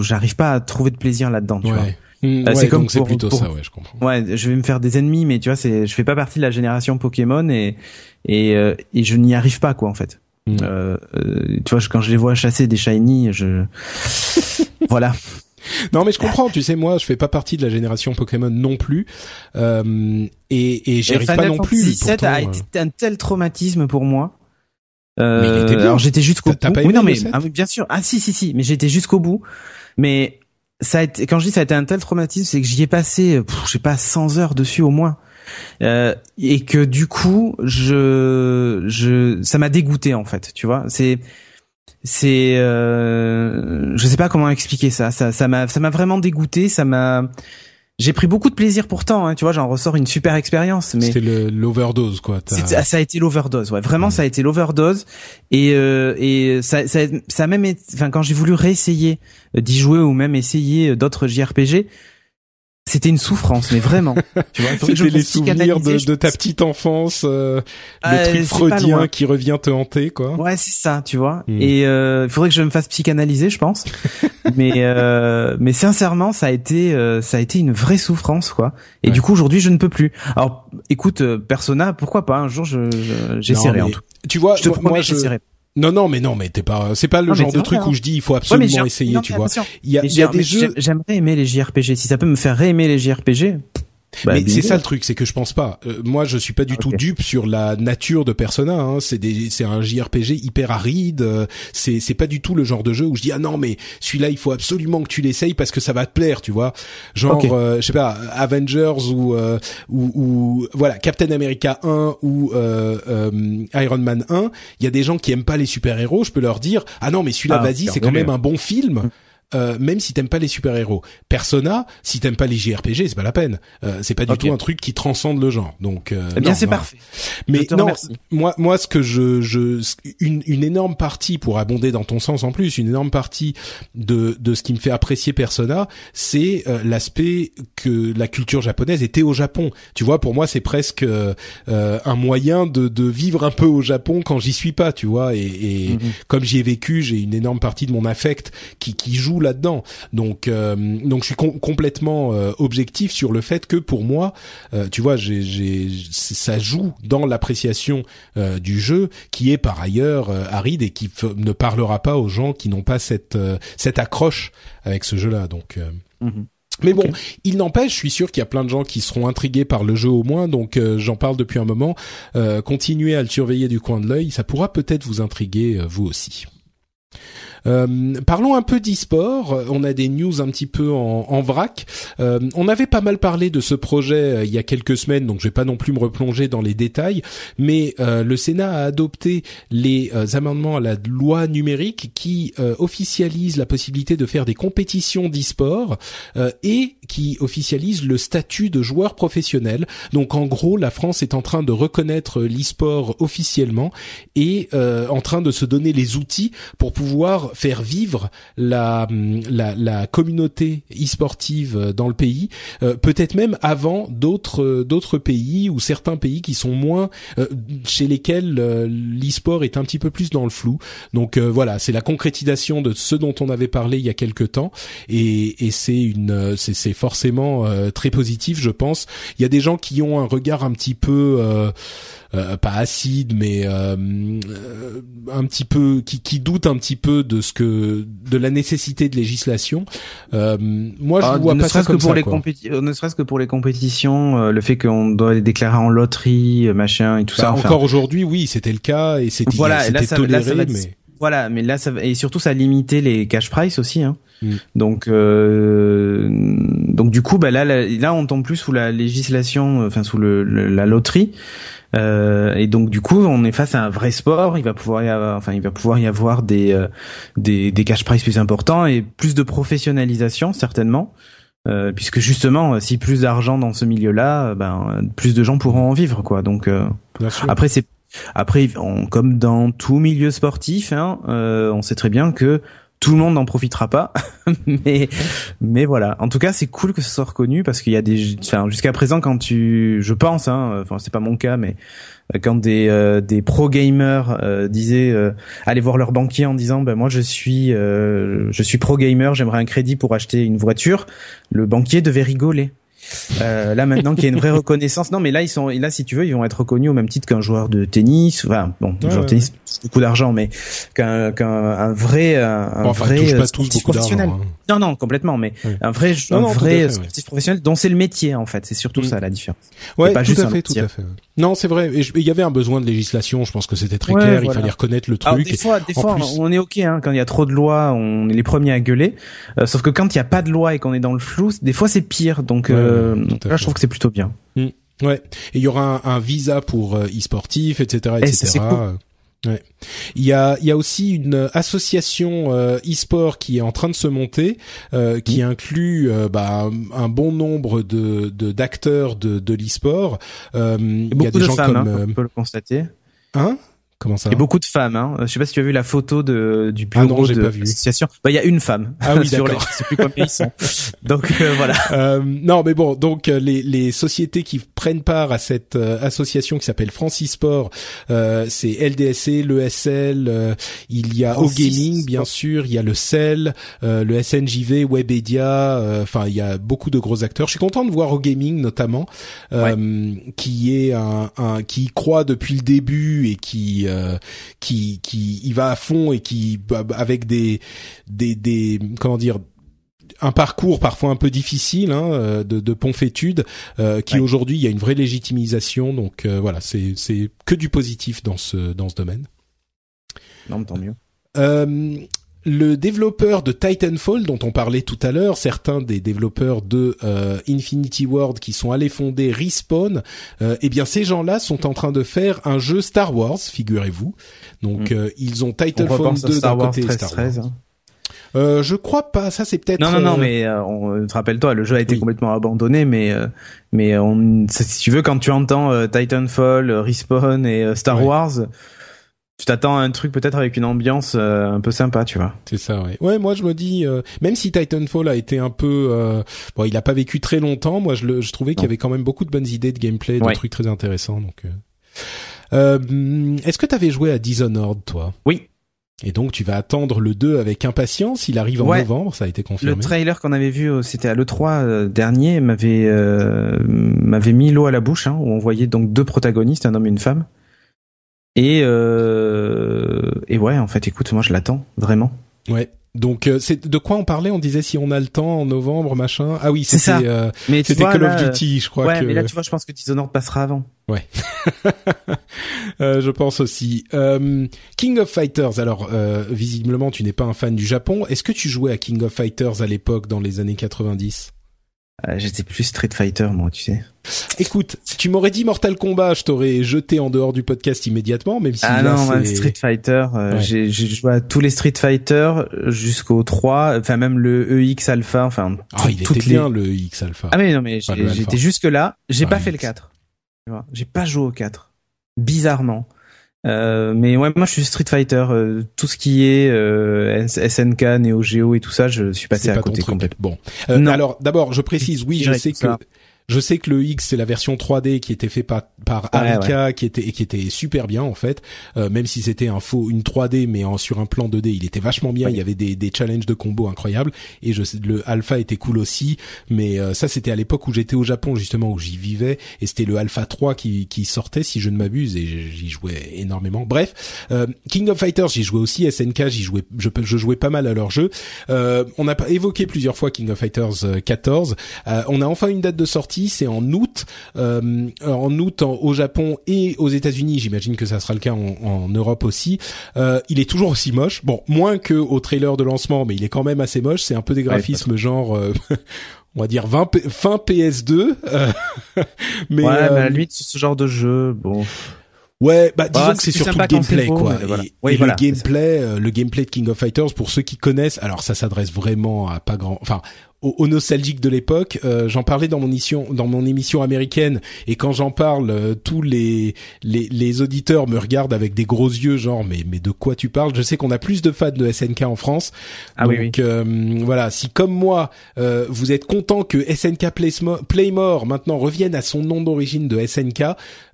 j'arrive pas à trouver de plaisir là-dedans tu Ouais. Mm, Euh, ouais, c'est comme c'est plutôt pour- ça, ouais, je comprends. ouais je vais me faire des ennemis mais tu vois c'est je fais pas partie de la génération Pokémon et et euh, et je n'y arrive pas quoi en fait Mm. euh, euh, tu vois, je- quand je les vois chasser des shiny, je (laughs) voilà. Non, mais je comprends. Tu sais, moi, je fais pas partie de la génération Pokémon non plus, euh, et, et j'y arrive pas non plus. Fantasy VII pourtant, a euh, été un tel traumatisme pour moi. Euh, Mais il était bien. alors j'étais jusqu'au bout. pas oui, aimé non, mais ah, oui, bien sûr. Ah si si si, mais j'étais jusqu'au bout. Mais ça a été, quand je dis ça a été un tel traumatisme, c'est que j'y ai passé, pff, je sais pas, 100 heures dessus au moins. Euh, et que du coup, je, je, ça m'a dégoûté en fait. Tu vois, c'est, c'est, euh, je sais pas comment expliquer ça. Ça, ça m'a, ça m'a vraiment dégoûté. Ça m'a, j'ai pris beaucoup de plaisir pourtant. Hein, tu vois, j'en ressors une super expérience. Mais C'était l'overdose, quoi. C'est- ça a été l'overdose, ouais. Vraiment, ça a été l'overdose. Et euh, et ça, ça, ça a même, enfin, quand j'ai voulu réessayer euh, d'y jouer ou même essayer euh, d'autres JRPG, c'était une souffrance, mais vraiment. (laughs) Tu vois, je C'était les souvenirs de, je de ta petite enfance, euh, le truc freudien qui revient te hanter, quoi. Ouais, c'est ça, tu vois. Hmm. Et euh, il faudrait que je me fasse psychanalyser, je pense. (laughs) mais euh, mais sincèrement, ça a été euh, ça a été une vraie souffrance, quoi. Et Ouais. du coup, aujourd'hui, je ne peux plus. Alors, écoute, Persona, pourquoi pas un jour, je je- j'essaierai Non, en tout. Tu vois, Je te moi, promets, moi, je... non, non, mais non, mais t'es pas, c'est pas le Non, genre de vrai, truc hein. où je dis il faut absolument essayer, non, tu vois. Il y a, y des jeux. J'aimerais aimer les JRPG. Si ça peut me faire réaimer les JRPG. Bah, mais c'est ça le truc, c'est que je pense pas. Euh, moi, je suis pas du Ah, tout dupe sur la nature de Persona. Hein. C'est un JRPG hyper aride. euh, C'est, c'est pas du tout le genre de jeu où je dis ah non mais celui-là il faut absolument que tu l'essayes parce que ça va te plaire, tu vois. Genre, euh, je sais pas, Avengers ou, euh, ou ou voilà Captain America 1 ou euh, euh, Iron Man 1. Il y a des gens qui aiment pas les super héros. Je peux leur dire ah non mais celui-là Ah, vas-y c'est quand même un bon film. Euh, même si t'aimes pas les super héros, Persona, si t'aimes pas les JRPG, c'est pas la peine. Euh, c'est pas du tout un truc qui transcende le genre. Donc, euh, Eh bien, c'est parfait. Mais non, remercie. moi, moi, ce que je, je, une, une énorme partie pour abonder dans ton sens en plus, une énorme partie de de ce qui me fait apprécier Persona, c'est euh, l'aspect que la culture japonaise était au Japon. Tu vois, pour moi, c'est presque euh, un moyen de de vivre un peu au Japon quand j'y suis pas, tu vois. Et, et Mhm. comme j'y ai vécu, j'ai une énorme partie de mon affect qui qui joue là-dedans. Donc, euh, donc je suis complètement euh, objectif sur le fait que pour moi, euh, tu vois, ça joue dans l'appréciation du jeu, qui est par ailleurs aride et qui ne parlera pas aux gens qui n'ont pas cette cette accroche avec ce jeu-là. Donc. Mhm. Mais bon, il n'empêche, je suis sûr qu'il y a plein de gens qui seront intrigués par le jeu au moins, donc j'en parle depuis un moment. continuez à le surveiller du coin de l'œil, ça pourra peut-être vous intriguer vous aussi. Euh, parlons un peu d'e-sport. On a des news un petit peu en, en vrac. Euh, on avait pas mal parlé de ce projet euh, il y a quelques semaines, donc je vais pas non plus me replonger dans les détails. Mais le Sénat a adopté les amendements à la loi numérique qui officialise la possibilité de faire des compétitions d'e-sport et qui officialise le statut de joueur professionnel. Donc en gros, la France est en train de reconnaître l'e-sport officiellement et en train de se donner les outils pour pouvoir faire vivre la la, la communauté e-sportive dans le pays, euh, peut-être même avant d'autres d'autres pays ou certains pays qui sont moins euh, chez lesquels euh, l'e-sport est un petit peu plus dans le flou. Donc voilà, c'est la concrétisation de ce dont on avait parlé il y a quelque temps et, et c'est une c'est forcément très positif, je pense. Il y a des gens qui ont un regard un petit peu euh, pas acide, mais euh, euh, un petit peu qui, qui doute un petit peu de ce que de la nécessité de législation. moi, je ah, vois pas ça comme que pour ça, les ne serait-ce que pour les compétitions, le fait qu'on doit les déclarer en loterie, machin et tout bah, ça. Encore aujourd'hui, oui, c'était le cas et c'était voilà, toléré, là, mais voilà, mais là ça et surtout ça a limité les cash price aussi. Hein. Mm. Donc euh, donc du coup bah là, là on tombe plus sous la législation, enfin sous le, la loterie. Euh, et donc du coup, on est face à un vrai sport. Il va pouvoir y avoir, enfin, il va pouvoir y avoir des euh, des, des cash prize plus importants et plus de professionnalisation certainement. Euh, puisque justement, si plus d'argent dans ce milieu-là, ben plus de gens pourront en vivre, quoi. Donc après, c'est après, comme dans tout milieu sportif, hein, on sait très bien que tout le monde n'en profitera pas, (laughs) mais mais voilà. En tout cas, c'est cool que ce soit reconnu parce qu'il y a des, enfin jusqu'à présent quand tu, je pense, hein, enfin c'est pas mon cas, mais quand des euh, des pro gamers euh, disaient euh, aller voir leur banquier en disant ben moi je suis je suis pro gamer, j'aimerais un crédit pour acheter une voiture, le banquier devait rigoler. Euh, là maintenant qu'il y a une vraie reconnaissance, non mais là ils sont, là si tu veux, ils vont être reconnus au même titre qu'un joueur de tennis. Enfin bon, un joueur de tennis, c'est beaucoup d'argent, mais qu'un qu'un vrai, un, vrai pas tous professionnel. Hein. Non non complètement, mais un vrai, un vrai sportif professionnel dont c'est le métier en fait. C'est surtout mm. ça la différence. Ouais, pas tout à fait, tout à fait. Non, c'est vrai. Il y avait un besoin de législation. Je pense que c'était très clair. Il fallait reconnaître le truc. des fois, des fois, on est ok hein, quand il y a trop de lois, on est les premiers à gueuler. Euh, sauf que quand il y a pas de loi et qu'on est dans le flou, des fois c'est pire. Donc euh, là, je trouve que c'est plutôt bien. Mm. Ouais. Et il y aura un, un visa pour euh, e-sportif, etc., etc. Ouais. Il y a il y a aussi une association euh, e-sport qui est en train de se monter, euh, qui mm. inclut euh, bah, un bon nombre de d'acteurs de, de, l'e-sport. Euh, il y a des de gens femmes, comme hein, on peut le constater. Hein? Comment ça Il y a beaucoup de femmes. Hein. Je sais pas si tu as vu la photo de du bureau ah non, de l'association. Bah il y a une femme. Ah oui (laughs) d'accord. C'est plus combien ils sont. (laughs) Donc euh, voilà. Euh, non mais bon donc euh, les les sociétés qui prennent part à cette euh, association qui s'appelle Francisport, euh, c'est LDSC, l'ESL, il y a O Gaming bien sûr, il y a le CEL, le SNJV, Webedia. Enfin il y a beaucoup de gros acteurs. Je suis content de voir O Gaming notamment, qui est un, un qui croit depuis le début et qui euh, qui qui y va à fond et qui bah, bah, avec des des des comment dire un parcours parfois un peu difficile hein, euh, de, de Ponfétude, euh, qui aujourd'hui il y a une vraie légitimisation. Donc voilà, c'est c'est que du positif dans ce dans ce domaine. Non, tant mieux le développeur de Titanfall dont on parlait tout à l'heure, certains des développeurs de euh, Infinity Ward qui sont allés fonder Respawn, euh, eh bien ces gens-là sont en train de faire un jeu Star Wars, figurez-vous. Donc hmm. euh, ils ont Titanfall 2 d'un côté Star Wars. Hein. Euh, je crois pas. Ça, c'est peut-être. Non, non, non. Mais on, rappelle-toi, le jeu a été complètement abandonné. Mais mais on, si tu veux, quand tu entends Titanfall, Respawn et Star Wars, tu t'attends à un truc peut-être avec une ambiance euh, un peu sympa, tu vois. C'est ça, ouais. Ouais, moi je me dis, euh, même si Titanfall a été un peu, euh, bon, il a pas vécu très longtemps. Moi, je, le, je trouvais qu'il y avait quand même beaucoup de bonnes idées de gameplay, de trucs très intéressants. Donc, est-ce que t'avais joué à Dishonored, toi? Oui. Et donc tu vas attendre le 2 avec impatience. Il arrive en Ouais. novembre, ça a été confirmé. Le trailer qu'on avait vu, euh, c'était à l'E3 euh, dernier, m'avait euh, m'avait mis l'eau à la bouche, hein, où on voyait donc deux protagonistes, un homme et une femme. Et euh, et ouais, en fait, écoute, moi je l'attends vraiment. Ouais. Donc euh, c'est de quoi on parlait? On disait si on a le temps en novembre, machin. Ah oui, C'est c'était ça. euh, c'était Call là, of Duty, je crois ouais, que. mais là tu vois, je pense que Dishonored passera avant. (laughs) Euh, je pense aussi. Euh, King of Fighters. Alors euh, visiblement, tu n'es pas un fan du Japon. Est-ce que tu jouais à King of Fighters à l'époque dans les années 90 Euh, J'étais plus Street Fighter, moi, tu sais. Écoute, tu m'aurais dit Mortal Kombat, je t'aurais jeté en dehors du podcast immédiatement, même si ah là, non, Street Fighter, euh, Ouais. j'ai joué à tous les Street Fighter jusqu'au 3, enfin même le EX Alpha, enfin Ah, tout- il toutes était les- bien le X Alpha. Ah mais non mais j'étais jusque là, j'ai pas fait le X. 4. Tu vois, j'ai pas joué au 4. Bizarrement. Euh, mais ouais, moi je suis Street Fighter, euh, tout ce qui est euh, SNK, Neo Geo et tout ça, je suis passé à pas côté complètement. Bon, Euh, Non. alors d'abord, je précise, oui, je sais que. Je sais que le X c'est la version 3D qui était fait par par Ouais, Arika, qui était qui était super bien en fait, Euh, même si c'était un faux une 3D mais en, sur un plan 2D, il était vachement bien. Ouais. Il y avait des des challenges de combos incroyables et je sais le Alpha était cool aussi, mais euh, ça c'était à l'époque où j'étais au Japon justement où j'y vivais et c'était le Alpha 3 qui qui sortait si je ne m'abuse et j'y jouais énormément. Bref, euh, King of Fighters j'y jouais aussi, SNK j'y jouais je, je jouais pas mal à leur jeu. Euh, on a évoqué plusieurs fois King of Fighters euh, 14. Euh, on a enfin une date de sortie, c'est en août. Euh, en août en- au Japon et aux États-Unis. J'imagine que ça sera le cas en, en Europe aussi. Euh, il est toujours aussi moche. Bon, moins que au trailer de lancement, mais il est quand même assez moche. C'est un peu des graphismes genre. euh, (laughs) On va dire 20 P- fin PS2, euh, (laughs) mais, ouais, mais à la limite ce genre de jeu, bon. Ouais, bah disons Ah, que c'est surtout le gameplay quoi. voilà. Et, Oui, et voilà, le gameplay, euh, le gameplay de King of Fighters pour ceux qui connaissent, alors ça s'adresse vraiment à pas grand, enfin aux, aux nostalgiques de l'époque. Euh, j'en parlais dans mon émission, dans mon émission américaine, et quand j'en parle, euh, tous les, les les auditeurs me regardent avec des gros yeux, genre mais mais de quoi tu parles? Je sais qu'on a plus de fans de SNK en France, Ah donc oui, oui. euh, voilà, si comme moi euh, vous êtes content que SNK Playmore maintenant revienne à son nom d'origine de SNK,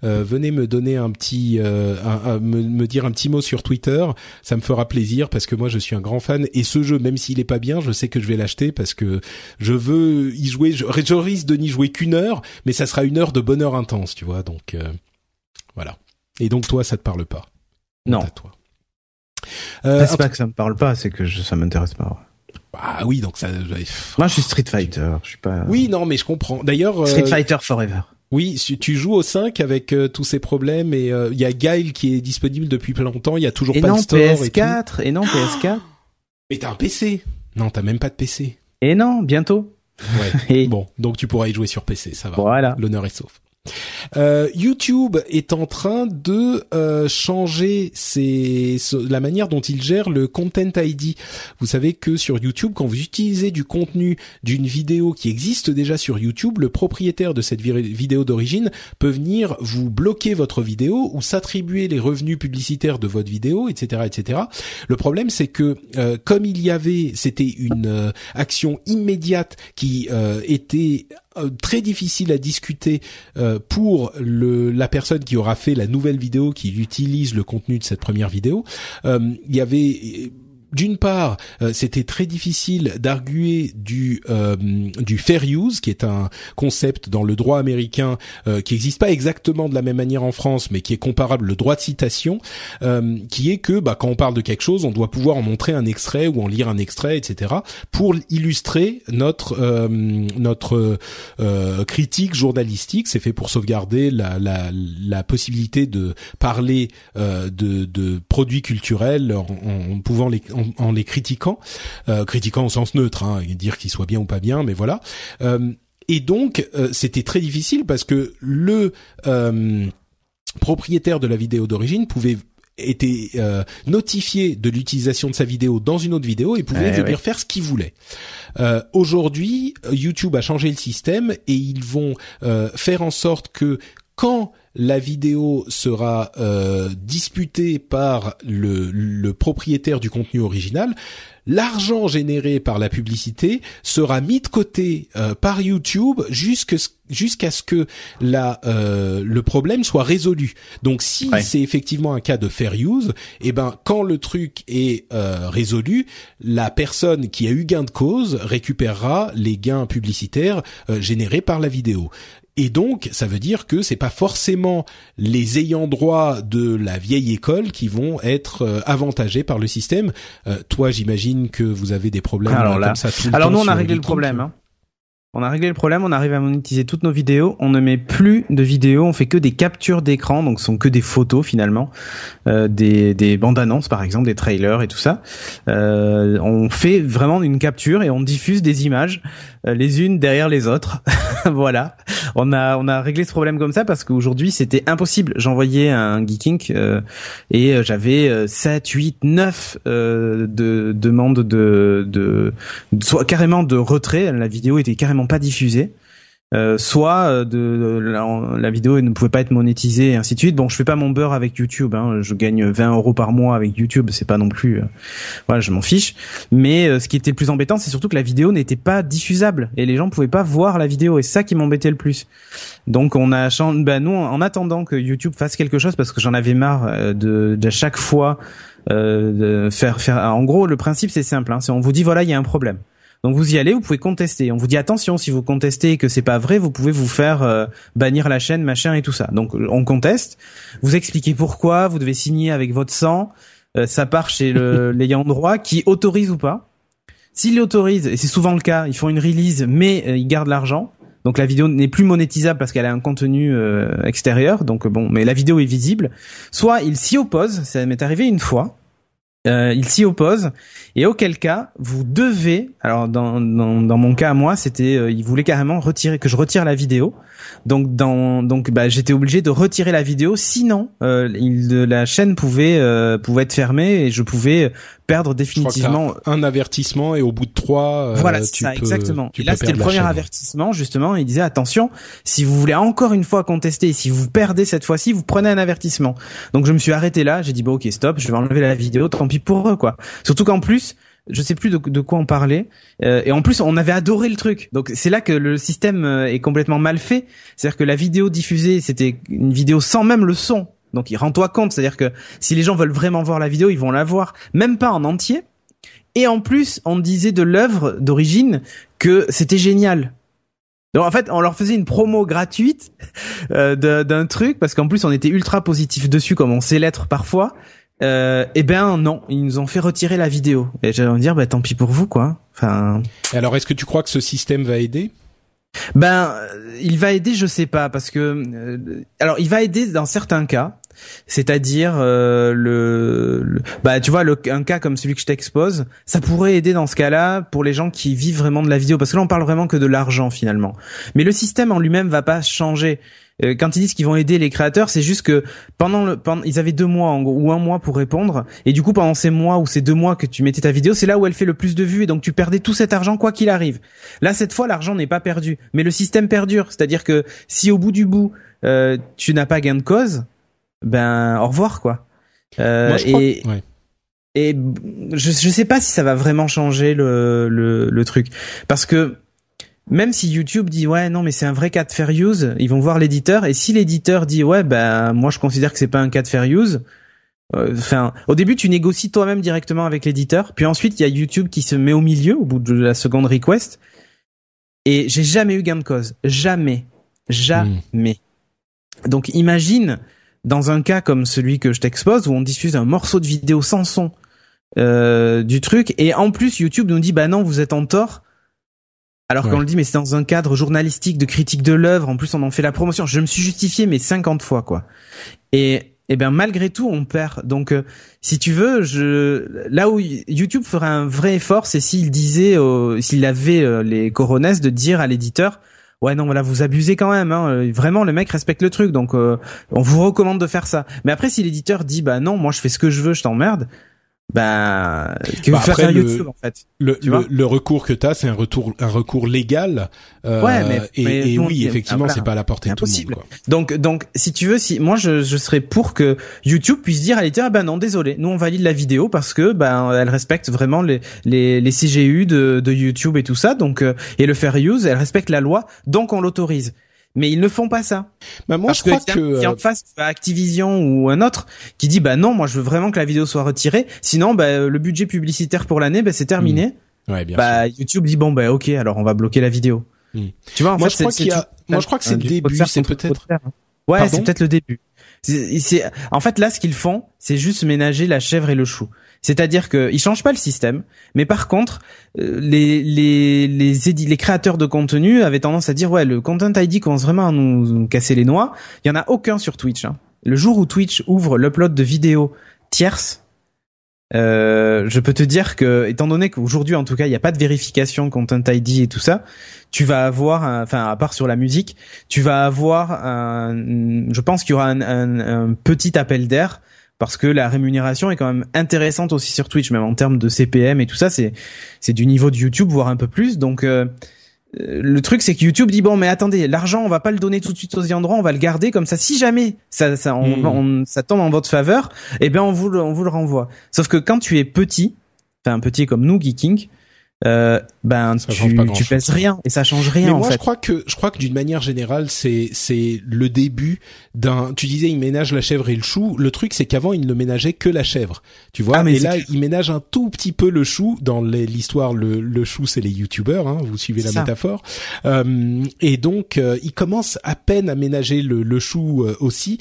euh, venez me donner un petit, euh, un- un- me, me dire un petit mot sur Twitter, ça me fera plaisir parce que moi je suis un grand fan et ce jeu, même s'il est pas bien, je sais que je vais l'acheter parce que je veux y jouer. Je, je risque de n'y jouer qu'une heure, mais ça sera une heure de bonheur intense, tu vois. Donc euh, voilà. Et donc toi, ça te parle pas? Non. À toi. Euh, Ah, c'est pas que ça me parle pas, c'est que je, ça m'intéresse pas. ouais. Ah oui, donc ça. Moi, je suis Street Fighter, je suis pas. Oui, non, mais je comprends. D'ailleurs, euh, Street Fighter Forever. oui, si tu joues au 5 avec euh, tous ces problèmes et euh, il y a Guile qui est disponible depuis plein longtemps. Il y a toujours Et pas non, de store et tout. PS4, et non, PS4. (gasps) Mais t'as un PC Non, t'as même pas de PC. Et non, bientôt. Ouais. (laughs) Et bon, donc tu pourras y jouer sur PC, ça va. voilà. L'honneur est sauf. Euh, YouTube est en train de euh, changer ses, la manière dont il gère le Content ID. Vous savez que sur YouTube, quand vous utilisez du contenu d'une vidéo qui existe déjà sur YouTube, le propriétaire de cette vi- vidéo d'origine peut venir vous bloquer votre vidéo ou s'attribuer les revenus publicitaires de votre vidéo, etc., etc. Le problème, c'est que euh, comme il y avait, c'était une euh, action immédiate qui était très difficile à discuter euh, pour le, la personne qui aura fait la nouvelle vidéo, qui utilise le contenu de cette première vidéo. Euh, il y avait d'une part, euh, c'était très difficile d'arguer du euh, du fair use, qui est un concept dans le droit américain euh, qui n'existe pas exactement de la même manière en France, mais qui est comparable le droit de citation, euh, qui est que bah, quand on parle de quelque chose, on doit pouvoir en montrer un extrait ou en lire un extrait, etc., pour illustrer notre euh, notre euh, critique journalistique. C'est fait pour sauvegarder la, la, la possibilité de parler de, de produits culturels en, en pouvant les en les critiquant, euh, critiquant au sens neutre, hein, et dire qu'ils soient bien ou pas bien, mais voilà. Euh, et donc euh, c'était très difficile parce que le euh, propriétaire de la vidéo d'origine pouvait était euh, notifié de l'utilisation de sa vidéo dans une autre vidéo et pouvait Eh venir oui. faire ce qu'il voulait. Euh, Aujourd'hui, YouTube a changé le système et ils vont euh, faire en sorte que quand la vidéo sera euh, disputée par le, le propriétaire du contenu original, l'argent généré par la publicité sera mis de côté euh, par YouTube jusqu'à jusqu'à ce que la euh, le problème soit résolu. Donc si c'est effectivement un cas de fair use, eh ben quand le truc est euh, résolu, la personne qui a eu gain de cause récupérera les gains publicitaires générés par la vidéo. Et donc, ça veut dire que c'est pas forcément les ayants droit de la vieille école qui vont être euh, avantagés par le système. Euh, toi, j'imagine que vous avez des problèmes alors comme ça tout le Alors nous, on a réglé le problème. Hein. On a réglé le problème, on arrive à monétiser toutes nos vidéos, on ne met plus de vidéos, on fait que des captures d'écran, donc ce sont que des photos finalement, euh, des, des bandes annonces par exemple, des trailers et tout ça. Euh, on fait vraiment une capture et on diffuse des images euh, les unes derrière les autres. (laughs) voilà, on a on a réglé ce problème comme ça parce qu'aujourd'hui c'était impossible. J'envoyais un geeking euh, et euh, j'avais euh, 7, 8, 9 euh, de demandes de, de soit carrément de retrait. La vidéo était carrément pas diffusée. Euh, soit euh, de la, la vidéo ne pouvait pas être monétisée et ainsi de suite. Bon, je fais pas mon beurre avec YouTube. Hein. Je gagne 20 euros par mois avec YouTube. C'est pas non plus. euh, voilà, je m'en fiche. Mais euh, ce qui était plus embêtant, c'est surtout que la vidéo n'était pas diffusable et les gens pouvaient pas voir la vidéo. Et ça qui m'embêtait le plus. Donc on a changé. Ben nous, en attendant que YouTube fasse quelque chose, parce que j'en avais marre euh, de, de chaque fois de faire faire. En gros, le principe c'est simple. Hein, c'est on vous dit voilà, il y a un problème. Donc vous y allez, vous pouvez contester. On vous dit attention, si vous contestez et que c'est pas vrai, vous pouvez vous faire euh, bannir la chaîne, machin et tout ça. Donc on conteste. Vous expliquez pourquoi, vous devez signer avec votre sang. Euh, ça part chez (laughs) l'ayant droit qui autorise ou pas. S'il autorise, et c'est souvent le cas, ils font une release, mais euh, ils gardent l'argent. Donc la vidéo n'est plus monétisable parce qu'elle a un contenu euh, extérieur. Donc bon, mais la vidéo est visible. Soit il s'y oppose, ça m'est arrivé une fois. Euh, il s'y oppose. Et auquel cas vous devez alors dans dans, mon cas à moi c'était euh, il voulait carrément retirer que je retire la vidéo donc dans donc bah j'étais obligé de retirer la vidéo sinon euh, il, la chaîne pouvait euh, pouvait être fermée et je pouvais perdre définitivement un avertissement et au bout de trois, euh, voilà, c'est ça, peux- exactement. Et là, c'était le premier chaîne. avertissement, justement. Il disait, attention, si vous voulez encore une fois contester, si vous perdez cette fois-ci, vous prenez un avertissement. Donc, je me suis arrêté là. J'ai dit, bon, ok, stop, je vais enlever la vidéo, tant pis pour eux, quoi. Surtout qu'en plus, je sais plus de, quoi on parlait. euh, et en plus, on avait adoré le truc. Donc, c'est là que le système euh, est complètement mal fait. C'est-à-dire que la vidéo diffusée, c'était une vidéo sans même le son. Donc, il rends-toi compte. C'est-à-dire que si les gens veulent vraiment voir la vidéo, ils vont la voir. Même pas en entier. Et en plus, on disait de l'œuvre d'origine que c'était génial. Donc en fait, on leur faisait une promo gratuite (laughs) euh, d'un truc parce qu'en plus on était ultra positif dessus comme on sait l'être parfois. Euh, et ben non, ils nous ont fait retirer la vidéo. Et j'allais me dire bah tant pis pour vous quoi. Enfin Et Alors, est-ce que tu crois que ce système va aider? Ben euh, il va aider, je sais pas parce que euh, alors il va aider dans certains cas. C'est-à-dire euh, le, le- bah tu vois le, un cas comme celui que je t'expose, ça pourrait aider dans ce cas-là pour les gens qui vivent vraiment de la vidéo parce que là on parle vraiment que de l'argent finalement. Mais le système en lui-même va pas changer. Euh, Quand ils disent qu'ils vont aider les créateurs, c'est juste que pendant le pendant ils avaient deux mois en gros, ou un mois pour répondre et du coup pendant ces mois ou ces deux mois que tu mettais ta vidéo, c'est là où elle fait le plus de vues et donc tu perdais tout cet argent quoi qu'il arrive. Là cette fois l'argent n'est pas perdu, mais le système perdure, c'est-à-dire que si au bout du bout euh, tu n'as pas gain de cause, ben au revoir quoi. Euh, Moi, je crois et ouais. et je je sais pas si ça va vraiment changer le le, le truc parce que même si YouTube dit ouais non mais c'est un vrai cas de fair use, ils vont voir l'éditeur et si l'éditeur dit ouais ben moi je considère que c'est pas un cas de fair use. euh, Enfin, au début, tu négocies toi-même directement avec l'éditeur, puis ensuite il y a YouTube qui se met au milieu au bout de la seconde request. Et j'ai jamais eu gain de cause, jamais, jamais. Donc imagine dans un cas comme celui que je t'expose où on diffuse un morceau de vidéo sans son euh, du truc et en plus YouTube nous dit bah non vous êtes en tort alors Ouais. qu'on le dit mais c'est dans un cadre journalistique de critique de l'œuvre. En plus on en fait la promotion. Je me suis justifié mais 50 fois quoi. Et et ben malgré tout on perd. Donc euh, si tu veux je là où YouTube ferait un vrai effort c'est s'il disait euh, s'il avait euh, les coronesses de dire à l'éditeur ouais non voilà vous abusez quand même hein. Euh, vraiment le mec respecte le truc. Donc euh, on vous recommande de faire ça mais après si l'éditeur dit bah non moi je fais ce que je veux je t'emmerde ben que Bah, faire après, faire le- YouTube en fait. Le, Tu le, le recours que t'as, c'est un retour, un recours légal. euh, Ouais, mais- et, mais et oui, effectivement, ah, voilà. c'est pas à la portée de tout le monde. impossible. Quoi. Donc, donc, si tu veux, si moi je, je serais pour que YouTube puisse dire à l'éditeur, ah ben non, désolé, nous on valide la vidéo parce que ben elle respecte vraiment les les, les CGU de, de YouTube et tout ça, donc euh, et le fair use, elle respecte la loi, donc on l'autorise. Mais ils ne font pas ça. Bah, moi, parce je crois que, que si euh, en face tu as Activision ou un autre qui dit bah non, moi je veux vraiment que la vidéo soit retirée, sinon bah, le budget publicitaire pour l'année bah, c'est terminé. ouais, bien sûr. Bah YouTube dit bon bah ok, alors on va bloquer la vidéo. Hmm. Tu vois, en Moi, fait, je crois qu'il y a- moi, je crois que c'est le début, c'est peut-être-. Ouais, c'est peut-être le début. C'est- en fait, là, ce qu'ils font, c'est juste ménager la chèvre et le chou. C'est-à-dire que ils changent pas le système, mais par contre, euh, les les les, les créateurs de contenu avaient tendance à dire ouais, le content ID commence vraiment à nous, casser les noix. Il y en a aucun sur Twitch. hein. Le jour où Twitch ouvre l'upload de vidéos tierces, euh, je peux te dire que, étant donné qu'aujourd'hui, en tout cas, il n'y a pas de vérification Content ID et tout ça, tu vas avoir, enfin, à part sur la musique, tu vas avoir un, je pense qu'il y aura un petit appel d'air parce que la rémunération est quand même intéressante aussi sur Twitch, même en termes de CPM et tout ça, c'est, c'est du niveau de YouTube, voire un peu plus. Donc, euh, euh, le truc, c'est que YouTube dit bon, mais attendez, l'argent, on va pas le donner tout de suite aux droit, on va le garder comme ça. Si jamais ça, ça, on, Hmm. on- ça tombe en votre faveur, eh bien, on vous, le- on vous le renvoie. Sauf que quand tu es petit, enfin petit comme nous, Geeking, euh, ben Ça change tu, tu pèses rien et ça change rien Mais en moi, fait. je crois que je crois que d'une manière générale, c'est c'est le début d'un. Tu disais, il ménage la chèvre et le chou. Le truc, c'est qu'avant, il ne ménageait que la chèvre. Tu vois. Ah, mais et là, clair. il ménage un tout petit peu le chou. Dans l'histoire, le, le chou, c'est les youtubeurs. Hein, vous suivez la ça. métaphore. Euh, et donc, euh, il commence à peine à ménager le, le chou euh, aussi.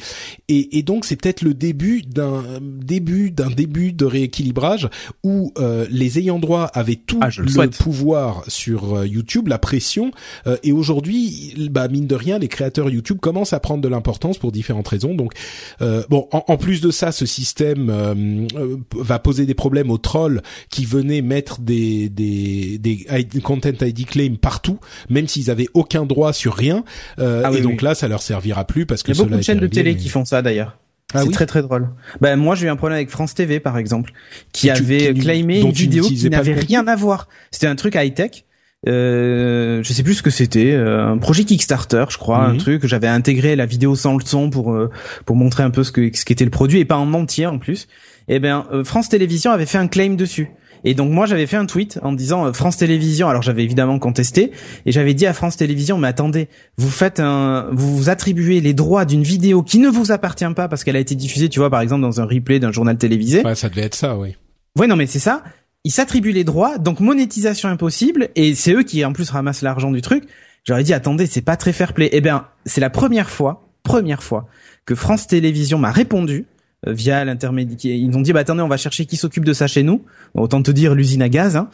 Et, et donc, c'est peut-être le début d'un début d'un début de rééquilibrage où euh, les ayants droit avaient tout Ah, je le souhaite. pouvoir sur euh, YouTube, la pression. euh, et aujourd'hui, bah mine de rien, les créateurs YouTube commencent à prendre de l'importance pour différentes raisons. Donc, euh, bon, en, en plus de ça, ce système euh, euh, va poser des problèmes aux trolls qui venaient mettre des des des ID content ID claim partout, même s'ils avaient aucun droit sur rien. Euh, Ah oui, et donc oui. là, ça leur servira plus parce que Il y a beaucoup de chaînes de télé qui font ça d'ailleurs. Ah c'est oui très très drôle. Ben moi j'ai eu un problème avec France TV par exemple, qui Et avait claimé une vidéo qui n'avait rien à voir. C'était un truc high tech. Euh, je sais plus ce que c'était, euh, un projet Kickstarter, je crois, un Mhm. truc. J'avais intégré la vidéo sans le son pour euh, pour montrer un peu ce que ce qu'était le produit et pas en entier en plus. Et ben euh, France Télévisions avait fait un claim dessus. Et donc moi j'avais fait un tweet en disant euh, France Télévisions. Alors j'avais évidemment contesté et j'avais dit à France Télévisions mais attendez, vous faites un, vous vous attribuez les droits d'une vidéo qui ne vous appartient pas parce qu'elle a été diffusée, tu vois par exemple dans un replay d'un journal télévisé. Ouais, ça devait être ça, oui. Ouais, non, mais c'est ça. Ils s'attribuent les droits, donc monétisation impossible, et c'est eux qui en plus ramassent l'argent du truc. J'aurais dit, attendez, c'est pas très fair play. Eh bien, c'est la première fois, première fois, que France Télévisions m'a répondu via l'intermédiaire. Ils ont dit, bah attendez, on va chercher qui s'occupe de ça chez nous. Autant te dire l'usine à gaz. Hein.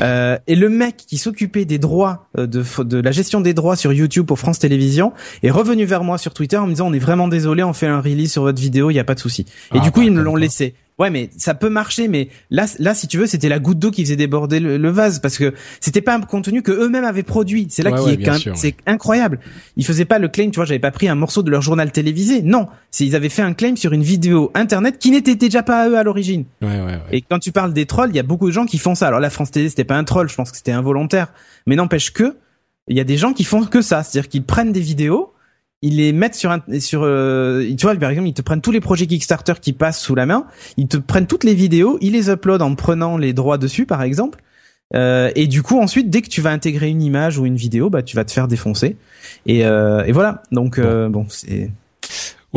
Euh, et le mec qui s'occupait des droits euh, de, de la gestion des droits sur YouTube pour France Télévisions est revenu vers moi sur Twitter en me disant, on est vraiment désolé, on fait un release sur votre vidéo, il y a pas de souci. Et Ah, du coup, bah, ils me l'ont laissé. Ouais, mais ça peut marcher, mais là, là, si tu veux, c'était la goutte d'eau qui faisait déborder le, le vase parce que c'était pas un contenu que eux-mêmes avaient produit. C'est là Ouais, qui ouais, est c'est incroyable. Ils faisaient pas le claim, tu vois, j'avais pas pris un morceau de leur journal télévisé. Non, c'est ils avaient fait un claim sur une vidéo internet qui n'était déjà pas à eux à l'origine. Ouais, ouais, ouais. Et quand tu parles des trolls, il y a beaucoup de gens qui font ça. Alors la France Télé, c'était pas un troll, je pense que c'était involontaire. Mais n'empêche que, il y a des gens qui font que ça. C'est-à-dire qu'ils prennent des vidéos, ils les mettent sur un, sur, euh, tu vois, par exemple, ils te prennent tous les projets Kickstarter qui passent sous la main, ils te prennent toutes les vidéos, ils les uploadent en prenant les droits dessus, par exemple. Euh, et du coup, ensuite, dès que tu vas intégrer une image ou une vidéo, bah, tu vas te faire défoncer. Et, euh, et voilà. Donc, euh, bon, c'est.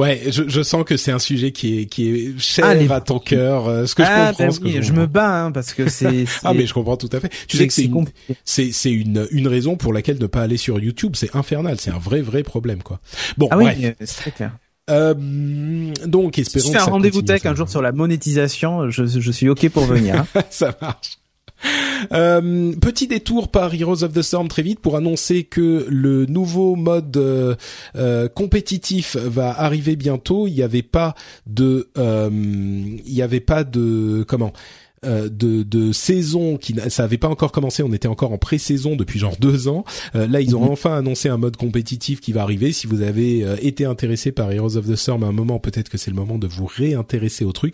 Ouais, je, je sens que c'est un sujet qui est qui est cher Ah, les- à ton cœur. euh, Ce que je ah, comprends, ben ce que oui, je, je me bats hein, parce que c'est. (laughs) Ah mais je comprends tout à fait. Tu sais que c'est une, c'est c'est une une raison pour laquelle ne pas aller sur YouTube, c'est infernal, c'est un vrai vrai problème quoi. Bon Ah oui, bref. euh, c'est très clair. Euh, donc Si espérons tu que fais un rendez-vous tech un jour sur la monétisation, je, je suis ok pour venir. hein. (laughs) ça marche. (laughs) Euh, petit détour par Heroes of the Storm très vite pour annoncer que le nouveau mode euh, euh, compétitif va arriver bientôt. Il n'y avait pas de, euh, il y avait pas de comment. euh, de, de saison qui ça avait pas encore commencé, on était encore en pré-saison depuis genre deux ans. Euh, là, ils ont Mhm. enfin annoncé un mode compétitif qui va arriver. Si vous avez été intéressé par Heroes of the Storm à un moment, peut-être que c'est le moment de vous réintéresser au truc.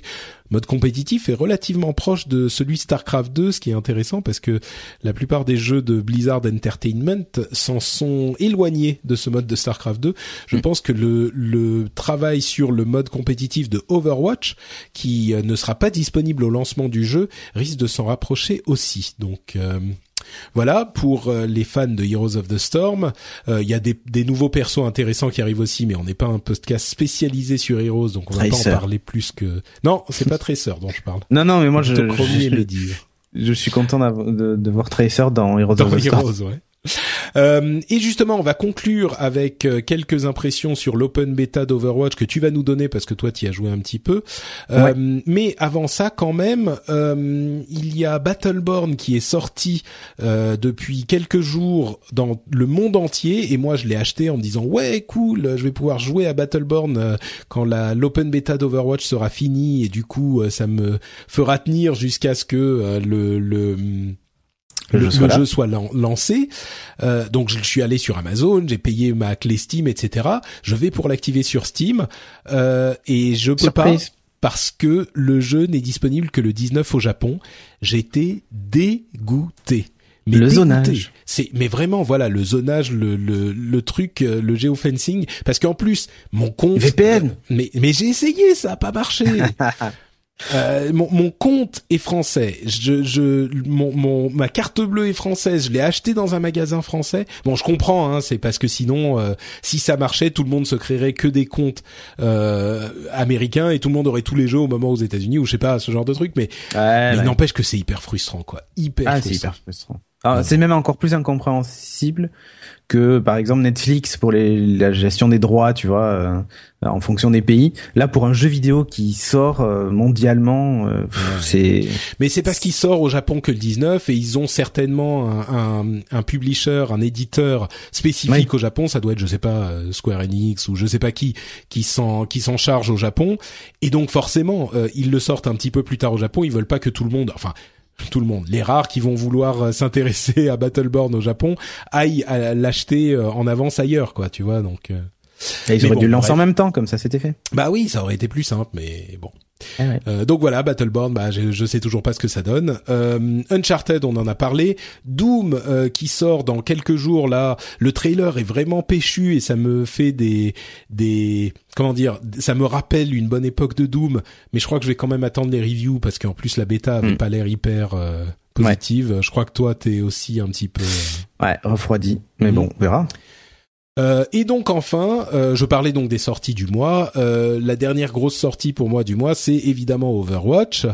Mode compétitif est relativement proche de celui Starcraft 2, ce qui est intéressant parce que la plupart des jeux de Blizzard Entertainment s'en sont éloignés de ce mode de Starcraft 2. Je pense que le, le travail sur le mode compétitif de Overwatch, qui euh, ne sera pas disponible au lancement du jeu, risque de s'en rapprocher aussi. Donc euh, voilà pour euh, les fans de Heroes of the Storm. Euh, Il y a des, des nouveaux persos intéressants qui arrivent aussi, mais on n'est pas un podcast spécialisé sur Heroes, donc on va pas en parler plus que. Non, c'est pas Tracer dont je parle. Non, non, mais moi je, je, Mehdi. je suis content de, de voir Tracer dans Heroes Dans of the Storm. Heroes, ouais. Euh, et justement, on va conclure avec euh, quelques impressions sur l'open beta d'Overwatch que tu vas nous donner parce que toi, tu y as joué un petit peu. Euh, Mais avant ça, quand même, euh, il y a Battleborn qui est sorti depuis quelques jours dans le monde entier. Et moi, je l'ai acheté en me disant ouais, cool, je vais pouvoir jouer à Battleborn quand l'open beta d'Overwatch sera finie et du coup, ça me fera tenir jusqu'à ce que le, le Le jeu soit le là. jeu soit lan- lancé. Euh, donc je suis allé sur Amazon, j'ai payé ma clé Steam, etc. Je vais pour l'activer sur Steam euh, et je peux Surprise. pas parce que le jeu n'est disponible que le 19 au Japon. J'étais dégoûté. Mais Le dégoûté. zonage. C'est mais vraiment voilà le zonage, le le, le truc, euh, le géofencing. Parce qu'en plus mon compte. VPN. Mais mais j'ai essayé, ça a pas marché. (laughs) Euh, mon, mon compte est français. Je, je, mon, mon, ma carte bleue est française. Je l'ai acheté dans un magasin français. Bon, je comprends. Hein, c'est parce que sinon, euh, si ça marchait, tout le monde se créerait que des comptes euh, américains et tout le monde aurait tous les jeux au moment aux États-Unis ou je sais pas ce genre de truc. Mais, Ouais, mais ouais. n'empêche que c'est hyper frustrant, quoi. Hyper Ah, c'est frustrant. hyper frustrant. Ah, c'est même encore plus incompréhensible que, par exemple, Netflix pour les, la gestion des droits, tu vois, euh, en fonction des pays. Là, pour un jeu vidéo qui sort euh, mondialement, euh, c'est Mais c'est parce qu'il sort au Japon que le 19 et ils ont certainement un, un, un publisher, un éditeur spécifique au Japon. Ça doit être, je sais pas, euh, Square Enix ou je sais pas qui qui s'en qui s'en charge au Japon. Et donc forcément, euh, ils le sortent un petit peu plus tard au Japon. Ils veulent pas que tout le monde, enfin tout le monde, les rares qui vont vouloir euh, s'intéresser à Battleborn au Japon, aillent l'acheter euh, en avance ailleurs, quoi. Tu vois, donc. Euh, ils Mais auraient bon, dû le lancer bref. en même temps, comme ça c'était fait. Bah oui, ça aurait été plus simple, mais bon. Ah ouais. Euh, donc voilà, Battleborn, bah, je, je sais toujours pas ce que ça donne. Euh, Uncharted, on en a parlé. Doom, euh, qui sort dans quelques jours là. Le trailer est vraiment péchu et ça me fait des des comment dire, ça me rappelle une bonne époque de Doom. Mais je crois que je vais quand même attendre les reviews parce qu'en plus la bêta avait Mm. pas l'air hyper euh, positive. Je crois que toi t'es aussi un petit peu. euh, Ouais, refroidi. Mais Mhm. bon, on verra. Euh, et donc enfin, euh, je parlais donc des sorties du mois. Euh, la dernière grosse sortie pour moi du mois, c'est évidemment Overwatch,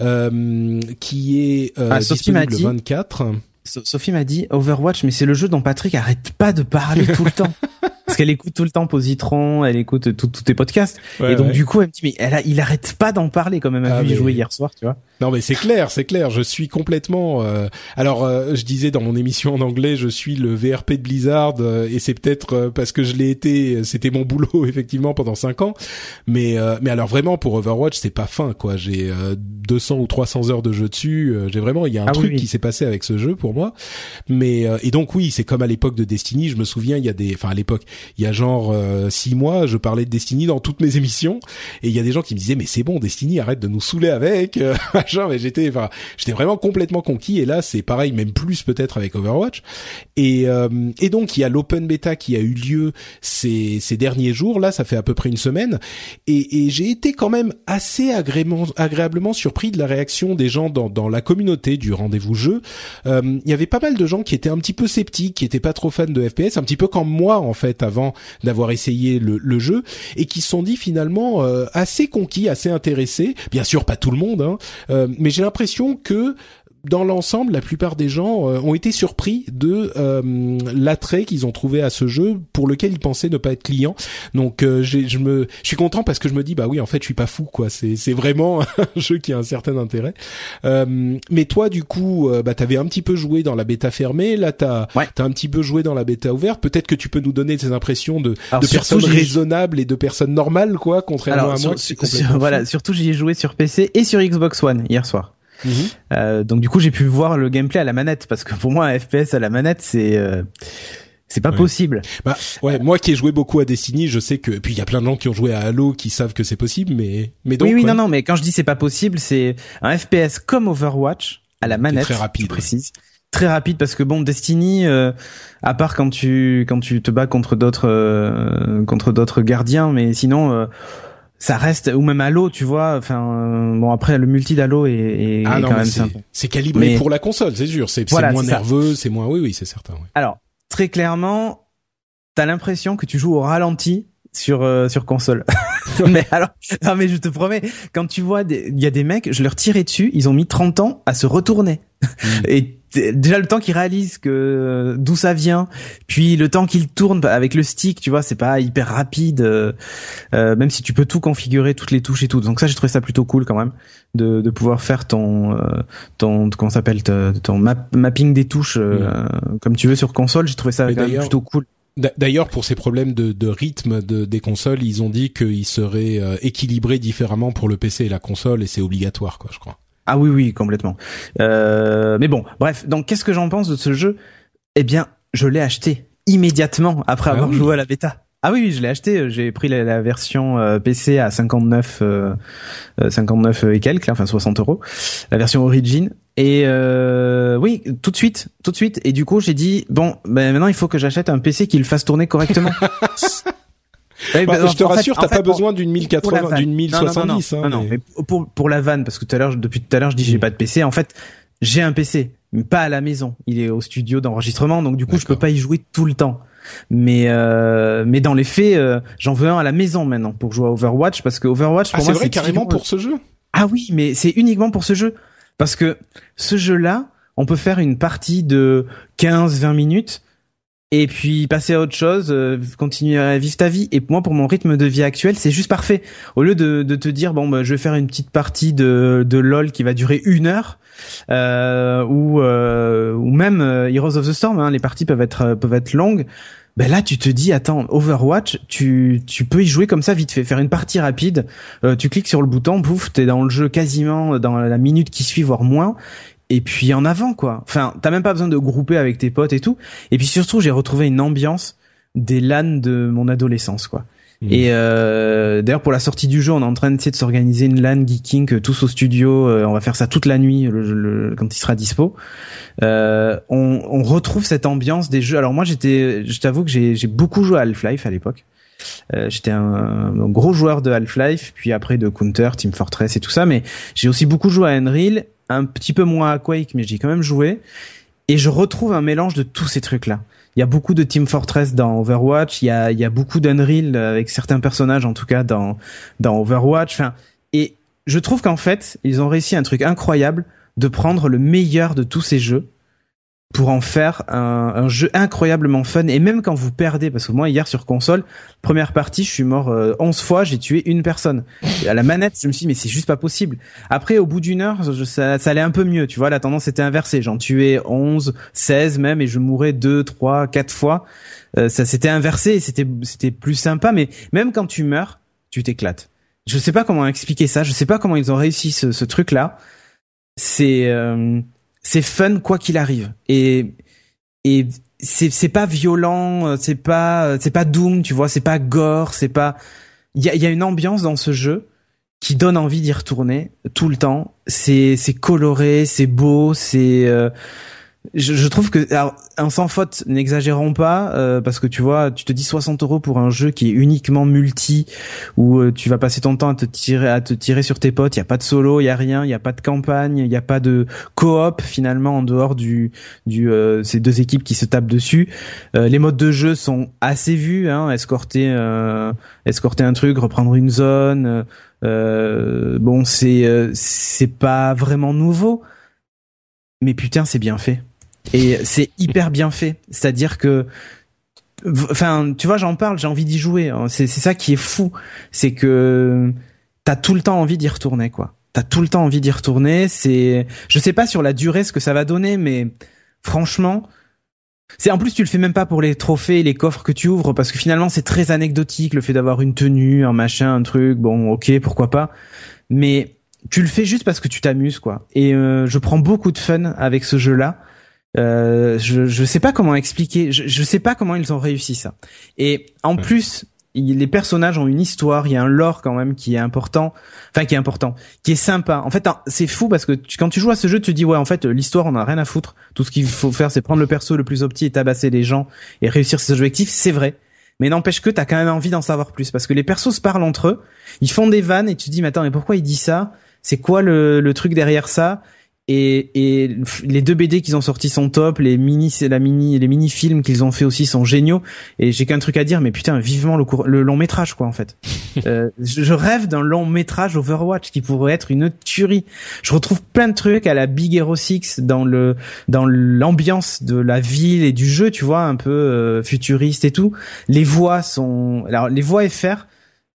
euh, qui est euh, Ah, disponible le dit- 24. So- Sophie m'a dit Overwatch, mais c'est le jeu dont Patrick arrête pas de parler tout le temps. (laughs) Parce qu'elle écoute tout le temps Positron, elle écoute tout- tous tes podcasts. Ouais, et donc ouais. du coup, elle me dit, mais elle a, il arrête pas d'en parler quand même. Elle Ah, a vu y jouer hier soir, tu vois. Non mais c'est clair, c'est clair. Je suis complètement. euh, Alors euh, je disais dans mon émission en anglais, je suis le VRP de Blizzard euh, et c'est peut-être euh, parce que je l'ai été. C'était mon boulot (laughs) effectivement pendant cinq ans. Mais euh, mais alors vraiment pour Overwatch c'est pas fin quoi. J'ai euh, 200 ou 300 heures de jeu dessus. Euh, J'ai vraiment il y a un Ah oui, truc oui. qui s'est passé avec ce jeu pour moi. Mais euh, et donc oui c'est comme à l'époque de Destiny. Je me souviens il y a des. Enfin à l'époque il y a genre euh, six mois je parlais de Destiny dans toutes mes émissions. Et il y a des gens qui me disaient mais c'est bon Destiny arrête de nous saouler avec euh, (laughs) machin mais j'étais enfin j'étais vraiment complètement conquis. Et là c'est pareil même plus peut-être avec Overwatch. Et euh, et donc il y a l'open beta qui a eu lieu ces ces derniers jours. Là ça fait à peu près une semaine. Et, et j'ai été quand même assez agréablement agréablement surpris de la réaction des gens dans dans la communauté du rendez-vous jeu. Euh, y avait pas mal de gens qui étaient un petit peu sceptiques qui étaient pas trop fans de FPS un petit peu comme moi en fait avant d'avoir essayé le, le jeu et qui se sont dit finalement euh, assez conquis, assez intéressés. Bien sûr, pas tout le monde, hein, euh, mais j'ai l'impression que dans l'ensemble, la plupart des gens euh, ont été surpris de euh, l'attrait qu'ils ont trouvé à ce jeu pour lequel ils pensaient ne pas être clients. Donc, euh, je me, je suis content parce que je me dis bah oui, en fait, je suis pas fou quoi. C'est, c'est vraiment (laughs) un jeu qui a un certain intérêt. Euh, mais toi, du coup, euh, bah t'avais un petit peu joué dans la bêta fermée. Là, t'as, Ouais. un petit peu joué dans la bêta ouverte. Peut-être que tu peux nous donner tes impressions de, Alors, de surtout, personnes raisonnables et de personnes normales, quoi, contrairement Alors, à sur- moi qui sur- complètement voilà, surtout j'y ai joué sur PC et sur Xbox One hier soir. Euh, donc du coup, j'ai pu voir le gameplay à la manette parce que pour moi, un FPS à la manette, c'est euh, c'est pas Ouais. possible. Bah ouais, moi qui ai joué beaucoup à Destiny, je sais que puis il y a plein de gens qui ont joué à Halo qui savent que c'est possible, mais mais donc oui, oui, ouais. non, non, mais quand je dis c'est pas possible, c'est un FPS comme Overwatch à la manette. très rapide, je précise. Très rapide parce que bon, Destiny, euh, à part quand tu quand tu te bats contre d'autres euh, contre d'autres gardiens, mais sinon. euh, ça reste ou même Halo, tu vois. Enfin, euh, bon après le multi d'Halo est, est Ah non, quand même c'est calibré Mais- pour la console, c'est sûr. C'est Voilà, moins nerveux, c'est moins. Oui, oui, c'est certain. Alors, très clairement, t'as l'impression que tu joues au ralenti sur euh, sur console. (laughs) mais alors, non mais je te promets, quand tu vois, il y a des mecs, je leur tirais dessus, ils ont mis 30 ans à se retourner. Et t- déjà le temps qu'ils réalisent que euh, d'où ça vient, puis le temps qu'ils tournent avec le stick, tu vois, c'est pas hyper rapide, euh, euh, même si tu peux tout configurer, toutes les touches et tout. Donc ça, j'ai trouvé ça plutôt cool quand même de, de pouvoir faire ton euh, ton comment s'appelle ton ton map- mapping des touches euh, comme tu veux sur console. J'ai trouvé ça quand même plutôt cool. D'a- D'ailleurs, pour ces problèmes de, de rythme de, des consoles, ils ont dit qu'ils seraient euh, équilibrés différemment pour le PC et la console, et c'est obligatoire, quoi, je crois. Ah oui, oui, complètement. Euh, mais bon, bref. Donc, qu'est-ce que j'en pense de ce jeu? Eh bien, je l'ai acheté immédiatement après Ah avoir oui. joué à la bêta. Ah oui, oui, je l'ai acheté. J'ai pris la, la version euh, PC à 59, euh, euh, 59 et quelques, là, enfin 60 euros, la version Origin. Et euh, oui, tout de suite, tout de suite. Et du coup, j'ai dit bon, ben maintenant il faut que j'achète un PC qui le fasse tourner correctement. (laughs) Ouais, Bah, ben, je te rassure, t'as pas besoin d'une pour la 1080, vanne. d'une Non, non, 1070. Non, non, hein, non, mais- mais pour pour la vanne, parce que tout à l'heure, depuis tout à l'heure, je dis j'ai Mm. pas de PC. En fait, j'ai un PC, mais pas à la maison. Il est au studio d'enregistrement, donc du coup, je peux pas y jouer tout le temps. Mais euh, mais dans les faits, euh, j'en veux un à la maison maintenant pour jouer à Overwatch parce que Overwatch Ah, pour c'est moi vrai, carrément pour ce jeu? ah oui, mais c'est uniquement pour ce jeu. Parce que ce jeu-là, on peut faire une partie de 15-20 minutes et puis passer à autre chose, euh, continuer à vivre ta vie. Et moi, pour mon rythme de vie actuel, c'est juste parfait. Au lieu de, de te dire, bon, bah, je vais faire une petite partie de, de LoL qui va durer une heure, euh, ou, euh, ou même euh, Heroes of the Storm, hein, les parties peuvent être, euh, peuvent être longues. Ben là, tu te dis, attends, Overwatch, tu, tu peux y jouer comme ça vite fait, faire une partie rapide. Euh, tu cliques sur le bouton, pouf, t'es dans le jeu quasiment dans la minute qui suit, voire moins. Et puis en avant, quoi. Enfin, t'as même pas besoin de grouper avec tes potes et tout. Et puis surtout, j'ai retrouvé une ambiance des LAN de mon adolescence, quoi. Mhm. Et euh, d'ailleurs, pour la sortie du jeu, on est en train de s'organiser une LAN geeking, euh, tous au studio. euh, on va faire ça toute la nuit, le, le- quand il sera dispo. Euh, on, on retrouve cette ambiance des jeux. Alors moi, j'étais, je t'avoue que j'ai beaucoup joué à Half-Life à l'époque. Euh, j'étais un, un gros joueur de Half-Life, puis après de Counter, Team Fortress et tout ça. Mais j'ai aussi beaucoup joué à Unreal, un petit peu moins à Quake, mais j'ai quand même joué. Et je retrouve un mélange de tous ces trucs-là. Il y a beaucoup de Team Fortress dans Overwatch. Il y a, y a beaucoup d'Unreal avec certains personnages, en tout cas dans dans Overwatch. Enfin, et je trouve qu'en fait, ils ont réussi un truc incroyable de prendre le meilleur de tous ces jeux pour en faire un, un jeu incroyablement fun. Et même quand vous perdez, parce que moi hier sur console, première partie, je suis mort euh, 11 fois, j'ai tué une personne. À la manette, je me suis dit, mais c'est juste pas possible. Après, au bout d'une heure, je- ça, ça allait un peu mieux. Tu vois, la tendance était inversée. J'en tuais 11, 16 même, et je mourais 2, 3, 4 fois. Euh, ça s'était inversé c'était c'était plus sympa. Mais même quand tu meurs, tu t'éclates. Je sais pas comment expliquer ça. Je sais pas comment ils ont réussi ce, ce truc-là. C'est euh, c'est fun quoi qu'il arrive. Et et c'est c'est pas violent, c'est pas c'est pas doom, tu vois, c'est pas gore, c'est pas il y a y a une ambiance dans ce jeu qui donne envie d'y retourner tout le temps. C'est c'est coloré, c'est beau, c'est euh, je, je trouve que alors, un sans faute n'exagérons pas euh, parce que tu vois tu te dis 60 euros pour un jeu qui est uniquement multi où euh, tu vas passer ton temps à te tirer à te tirer sur tes potes. Il y a pas de solo il y a rien il y a pas de campagne il y a pas de coop finalement en dehors du du euh, ces deux équipes qui se tapent dessus. Euh, les modes de jeu sont assez vus hein. Escorter euh, escorter un truc reprendre une zone euh, bon c'est c'est pas vraiment nouveau. Mais putain c'est bien fait et c'est hyper bien fait c'est-à-dire que enfin tu vois j'en parle j'ai envie d'y jouer hein. c'est ça qui est fou c'est que t'as tout le temps envie d'y retourner quoi t'as tout le temps envie d'y retourner c'est je sais pas sur la durée ce que ça va donner mais franchement c'est en plus tu le fais même pas pour les trophées et les coffres que tu ouvres parce que finalement c'est très anecdotique le fait d'avoir une tenue un machin un truc bon ok pourquoi pas mais tu le fais juste parce que tu t'amuses quoi. Et euh, je prends beaucoup de fun avec ce jeu-là. Euh, je je sais pas comment expliquer. Je je sais pas comment ils ont réussi ça. Et en plus, les personnages ont une histoire, il y a un lore quand même qui est important, enfin qui est important, qui est sympa. En fait, c'est fou parce que quand tu joues à ce jeu, tu te dis ouais, en fait, l'histoire, on a rien à foutre. Tout ce qu'il faut faire, c'est prendre le perso le plus opti et tabasser les gens et réussir ses objectifs. C'est vrai. Mais n'empêche que t'as quand même envie d'en savoir plus parce que les persos se parlent entre eux, ils font des vannes et tu te dis mais attends mais pourquoi il dit ça? C'est quoi le, le truc derrière ça? Et, et les deux BD qu'ils ont sortis sont top, les mini, c'est la mini, les mini films qu'ils ont fait aussi sont géniaux. Et j'ai qu'un truc à dire, mais putain, vivement le, le long métrage quoi en fait. (laughs) euh, je rêve d'un long métrage Overwatch qui pourrait être une tuerie. Je retrouve plein de trucs à la Big Hero 6 dans le dans l'ambiance de la ville et du jeu, tu vois, un peu euh, futuriste et tout. Les voix sont, alors les voix FR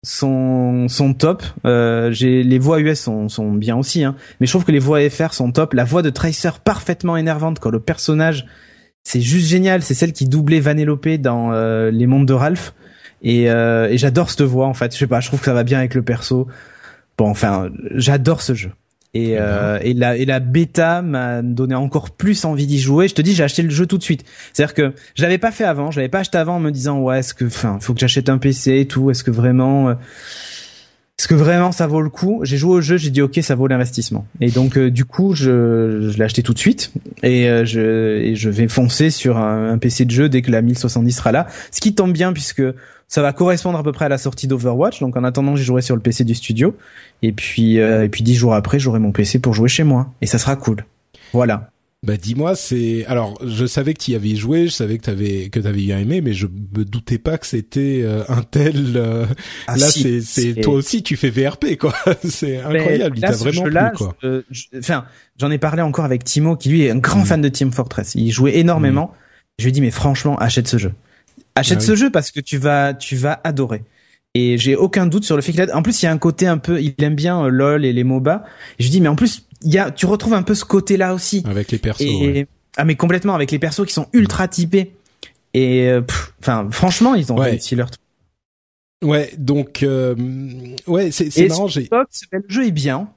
sont sont top. Euh, j'ai les voix US sont sont bien aussi, hein. Mais je trouve que les voix FR sont top. La voix de Tracer parfaitement énervante quand le personnage, c'est juste génial. C'est celle qui doublait Vanellope dans euh, Les Mondes de Ralph. Et, euh, et j'adore cette voix en fait. Je sais pas, je trouve que ça va bien avec le perso. Bon, enfin, j'adore ce jeu. Et, euh, et, la, et la bêta m'a donné encore plus envie d'y jouer. Je te dis, j'ai acheté le jeu tout de suite. C'est-à-dire que je l'avais pas fait avant. Je l'avais pas acheté avant en me disant ouais, est-ce que, enfin, faut que j'achète un PC et tout. Est-ce que vraiment, euh, est-ce que vraiment ça vaut le coup? J'ai joué au jeu, j'ai dit ok, ça vaut l'investissement. Et donc euh, du coup, je, je l'ai acheté tout de suite et euh, je, et je vais foncer sur un, un, PC de jeu dès que la 1070 sera là. Ce qui tombe bien puisque ça va correspondre à peu près à la sortie d'Overwatch. Donc en attendant, j'ai joué sur le PC du studio. Et puis euh, et puis dix jours après, j'aurai mon PC pour jouer chez moi. Et ça sera cool. Voilà. Bah dis-moi, c'est alors je savais que tu y avais joué, je savais que t'avais que t'avais bien aimé, mais je me doutais pas que c'était euh, un tel. Euh, ah, là, c'est c'est toi aussi, tu fais VRP quoi. (laughs) c'est incroyable, il t'a vraiment plu quoi. Enfin, j'en ai parlé encore avec Timo, qui lui est un grand mm. fan de Team Fortress. Il jouait énormément. Mm. Je lui ai dit mais franchement, achète ce jeu. Achète ah ce jeu parce que tu vas, tu vas adorer. Et j'ai aucun doute sur le fait qu'il a. En plus, il y a un côté un peu. Il aime bien euh, LOL et les MOBA. Et je dis, mais en plus, il y a. Tu retrouves un peu ce côté-là aussi. Avec les persos. Ah mais complètement avec les persos qui sont ultra typés. Et euh, enfin, franchement, ils ont réussi leur truc. Ouais, donc euh, ouais, c'est c'est marrant. Sur Xbox, le jeu est bien.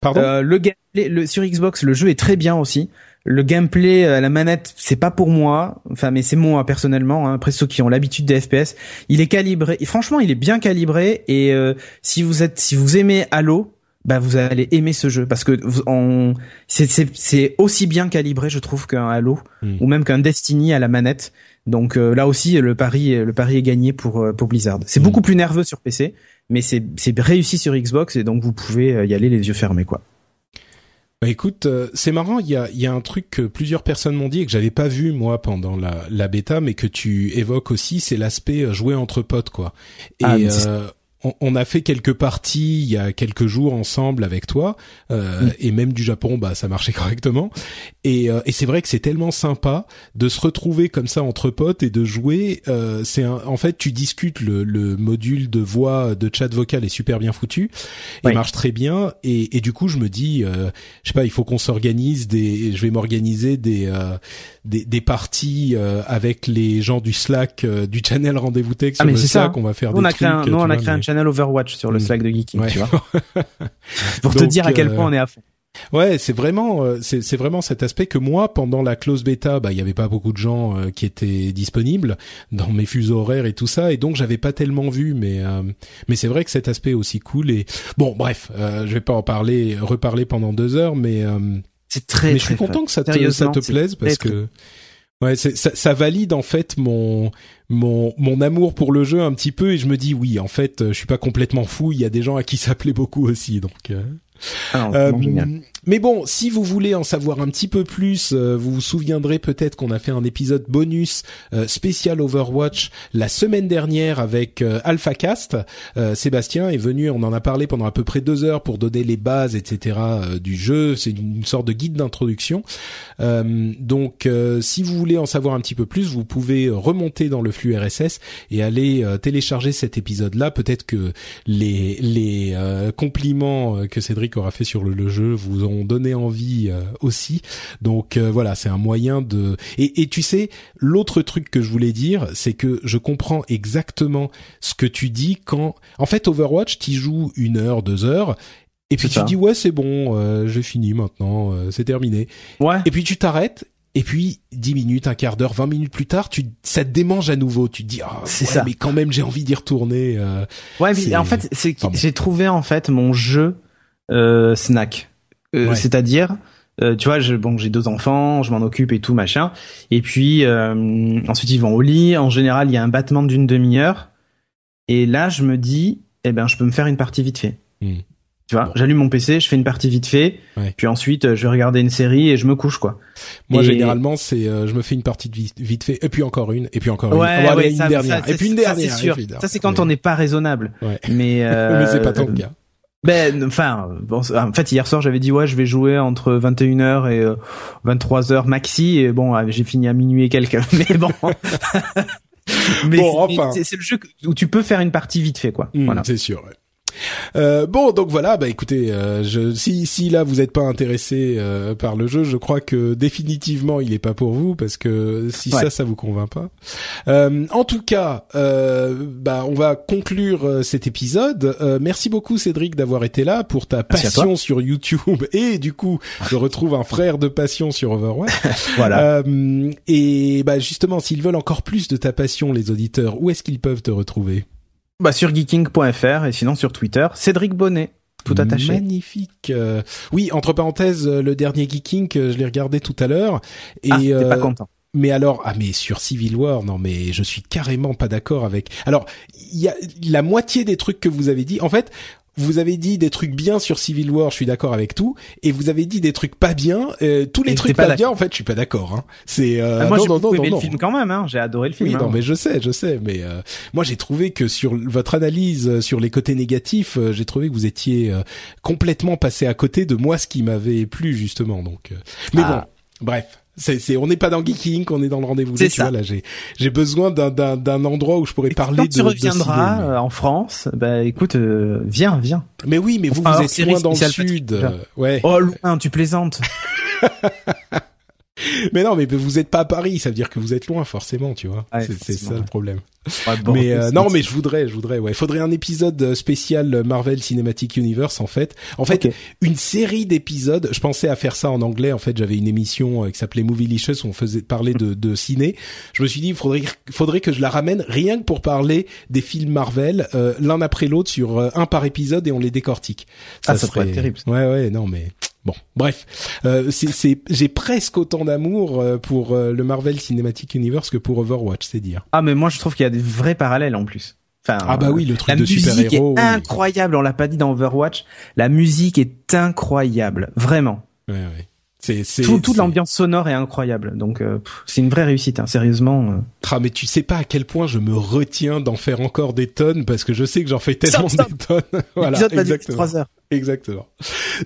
Pardon? Euh, le gameplay, le sur Xbox, le jeu est très bien aussi. Le gameplay, euh, la manette, c'est pas pour moi. Enfin, mais c'est moi personnellement. Hein, après ceux qui ont l'habitude des FPS, il est calibré. Et franchement, il est bien calibré. Et euh, si vous êtes, si vous aimez Halo, bah vous allez aimer ce jeu parce que on c'est c'est aussi bien calibré, je trouve, qu'un Halo hmm. ou même qu'un Destiny à la manette. Donc euh, là aussi, le pari le pari est gagné pour pour Blizzard. C'est hmm. beaucoup plus nerveux sur PC, mais c'est c'est réussi sur Xbox et donc vous pouvez y aller les yeux fermés, quoi. Bah écoute, euh, c'est marrant, il y a, y a un truc que plusieurs personnes m'ont dit et que j'avais pas vu moi pendant la, la bêta, mais que tu évoques aussi, c'est l'aspect euh, jouer entre potes quoi. Et ah, on, a fait quelques parties il y a quelques jours ensemble avec toi euh, et même du Japon bah ça marchait (laughs) correctement. Et, euh, et c'est vrai que c'est tellement sympa de se retrouver comme ça entre potes et de jouer euh, c'est en fait tu discutes le, le, module de voix de chat vocal est super bien foutu il marche très bien et, et, du coup je me dis euh, je sais pas il faut qu'on s'organise des je vais m'organiser des des, des parties euh, avec les gens du Slack euh, du channel Rendez-vous Tech ah, sur le Slack. On va faire nous, des on a créé un, nous, on a créé un channel Overwatch sur le mm. Slack de Geeking, tu vois. (laughs) Pour te dire à quel euh, point on est à fond. Ouais, c'est vraiment c'est vraiment cet aspect que moi pendant la close bêta, bah il y avait pas beaucoup de gens qui étaient disponibles dans mes fuseaux horaires et tout ça et donc j'avais pas tellement vu mais mais c'est vrai que cet aspect est aussi cool et bon bref, je vais pas en parler reparler pendant deux heures mais c'est très. Mais je suis content que ça te, ça te plaise parce que. Ouais, ça, ça, valide en fait mon mon mon amour pour le jeu un petit peu et je me dis oui en fait je suis pas complètement fou il y a des gens à qui ça plaît beaucoup aussi donc euh, ah, euh, mais bon, si vous voulez en savoir un petit peu plus, euh, vous vous souviendrez peut-être qu'on a fait un épisode bonus euh, spécial Overwatch la semaine dernière avec AlphaCast. Sébastien est venu, on en a parlé pendant à peu près deux heures pour donner les bases, etc. du jeu. C'est une sorte de guide d'introduction. donc, si vous voulez en savoir un petit peu plus, vous pouvez remonter dans le flux RSS et aller télécharger cet épisode-là. Peut-être que les les compliments que Cédric aura fait sur le, jeu vous ont donné envie euh, aussi. Donc euh, voilà, c'est un moyen de. Et, et tu sais, l'autre truc que je voulais dire, c'est que je comprends exactement ce que tu dis quand, en fait, Overwatch, tu joues une heure, deux heures, Et puis tu ça. dis ouais c'est bon, euh, j'ai fini maintenant, c'est terminé. Ouais. Et puis tu t'arrêtes. Et puis, 10 minutes, un quart d'heure, 20 minutes plus tard, tu, ça te démange à nouveau. Tu te dis, ah, ouais, ça. mais quand même, j'ai envie d'y retourner. euh. Ouais, mais en fait, c'est j'ai trouvé en fait mon jeu euh, snack. Euh, Ouais. C'est-à-dire, euh, tu vois, je, bon, j'ai deux enfants, je m'en occupe et tout machin. Et puis euh, ensuite ils vont au lit. En général, il y a un battement d'une demi-heure. Et là, je me dis, eh ben, je peux me faire une partie vite fait. Hmm. Tu vois, Bon. j'allume mon PC, je fais une partie vite fait. Ouais. Puis ensuite, euh, je vais regarder une série et je me couche quoi. Moi, Et- généralement, c'est, euh, je me fais une partie de vite, vite fait, et puis encore une, et puis encore une. Ouais, ouais, une ça- dernière, ça, et puis une dernière. c'est sûr. évidemment. Ça, c'est quand Mais- on n'est pas raisonnable. Mais, euh, (laughs) Mais c'est pas tant le cas. Ben, enfin, bon, en fait, hier soir, j'avais dit, ouais, je vais jouer entre 21h et euh, 23h maxi, et bon, euh, j'ai fini à minuit et quelques, (laughs) mais bon. (laughs) mais Bon, c'est- enfin. c'est le jeu où tu peux faire une partie vite fait, quoi. Hmm, Voilà. C'est sûr. ouais. Euh, bon, donc voilà, bah écoutez, euh, je, si si là vous n'êtes pas intéressé euh, par le jeu, je crois que définitivement il est pas pour vous parce que si Ouais. ça ça vous convainc pas. Euh, en tout cas, euh, bah on va conclure cet épisode. Euh, merci beaucoup Cédric d'avoir été là pour ta Merci passion sur YouTube (laughs) et du coup je retrouve un frère de passion sur Overwatch. (laughs) Voilà. Euh, et bah justement, s'ils veulent encore plus de ta passion, les auditeurs, où est-ce qu'ils peuvent te retrouver? Bah, sur geeking.fr et sinon sur Twitter, Cédric Bonnet, tout attaché. Magnifique. Euh, oui, entre parenthèses, euh, le dernier Geeking, que je l'ai regardé tout à l'heure. Et ah, t'es euh, pas content. mais alors, ah mais sur Civil War, non mais je suis carrément pas d'accord avec. Alors, il y a la moitié des trucs que vous avez dit. En fait, vous avez dit des trucs bien sur Civil War, je suis d'accord avec tout, et vous avez dit des trucs pas bien. euh, tous les Et trucs pas pas, bien, en fait, je suis pas d'accord. Hein. C'est euh, Ah, moi, non, j'ai non, non, aimé non, le non. film quand même, hein. J'ai adoré le film. Oui, hein. non, mais je sais, je sais, mais euh, moi j'ai trouvé que sur votre analyse euh, sur les côtés négatifs, euh, j'ai trouvé que vous étiez euh, complètement passé à côté de moi ce qui m'avait plu justement. Donc, euh, mais Ah. bon, bref. C'est, c'est, on n'est pas dans Geeking, on est dans le rendez-vous. C'est Tu ça. vois, là, j'ai, j'ai besoin d'un, d'un, d'un endroit où je pourrais Et parler quand de. tu de reviendras ciné. euh, en France, bah écoute, euh, viens, viens. Mais oui, mais vous, Enfin, vous êtes loin dans le sud. Patrick, euh, ouais. Oh loin, tu plaisantes. (laughs) Mais non, mais vous êtes pas à Paris, ça veut dire que vous êtes loin, forcément, tu vois. Ouais, c'est, ça le problème. Ouais, bon, mais euh, non, mais je voudrais, je voudrais. Ouais, faudrait un épisode euh, spécial Marvel Cinematic Universe en fait. En fait, une série d'épisodes. Je pensais à faire ça en anglais. En fait, j'avais une émission euh, qui s'appelait Movielicious où on faisait parler de, de ciné. Je me suis dit, il faudrait, faudrait que je la ramène rien que pour parler des films Marvel euh, l'un après l'autre sur euh, un par épisode et on les décortique. Ah, ça être terrible, ça. Ouais, ouais, non, mais bon, bref. Euh, c'est, c'est, j'ai presque autant d'amour euh, pour euh, le Marvel Cinematic Universe que pour Overwatch, c'est dire. Ah, mais moi, je trouve qu'il y a des vrais parallèles en plus. Enfin, Ah bah oui, le truc la de musique super-héros. est oui. incroyable. On l'a pas dit dans Overwatch. La musique est incroyable, vraiment. Ouais, ouais. C'est, c'est, Tout, toute l'ambiance sonore est incroyable. Donc, euh, c'est une vraie réussite. Hein, sérieusement. euh. Ah, mais tu sais pas à quel point je me retiens d'en faire encore des tonnes parce que je sais que j'en fais tellement Stop, stop. des tonnes. (laughs) voilà, exactement. trois heures. Exactement.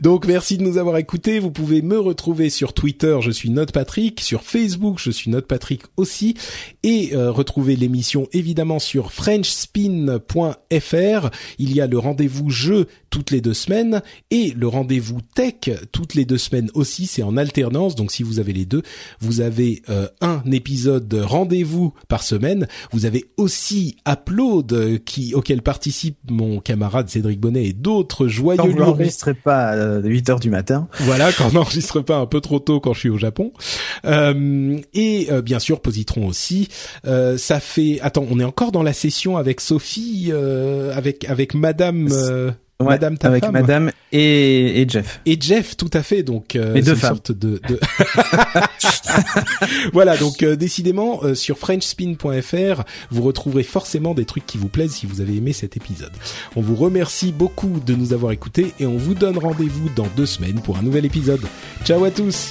Donc merci de nous avoir écoutés. Vous pouvez me retrouver sur Twitter, je suis Note Patrick, sur Facebook, je suis Note Patrick aussi, et euh, retrouver l'émission évidemment sur FrenchSpin.fr. Il y a le rendez-vous jeu toutes les deux semaines et le rendez-vous tech toutes les deux semaines aussi. C'est en alternance, donc si vous avez les deux, vous avez euh, un épisode rendez-vous par semaine. Vous avez aussi Upload euh, qui auquel participe mon camarade Cédric Bonnet et d'autres joyeux Lurons. l'enregistrez pas à 8 heures du matin. Voilà, quand on n'enregistre pas un peu trop tôt quand je suis au Japon. Euh, et euh, bien sûr, Positron aussi. Euh, ça fait. Attends, on est encore dans la session avec Sophie, euh, avec avec Madame. Ouais, Madame ta avec femme. Madame et, et Jeff. Et Jeff, tout à fait. Donc, euh, deux c'est une femmes. sorte de. de- (laughs) voilà. Donc, euh, décidément, euh, sur FrenchSpin.fr, vous retrouverez forcément des trucs qui vous plaisent si vous avez aimé cet épisode. On vous remercie beaucoup de nous avoir écoutés et on vous donne rendez-vous dans deux semaines pour un nouvel épisode. Ciao à tous.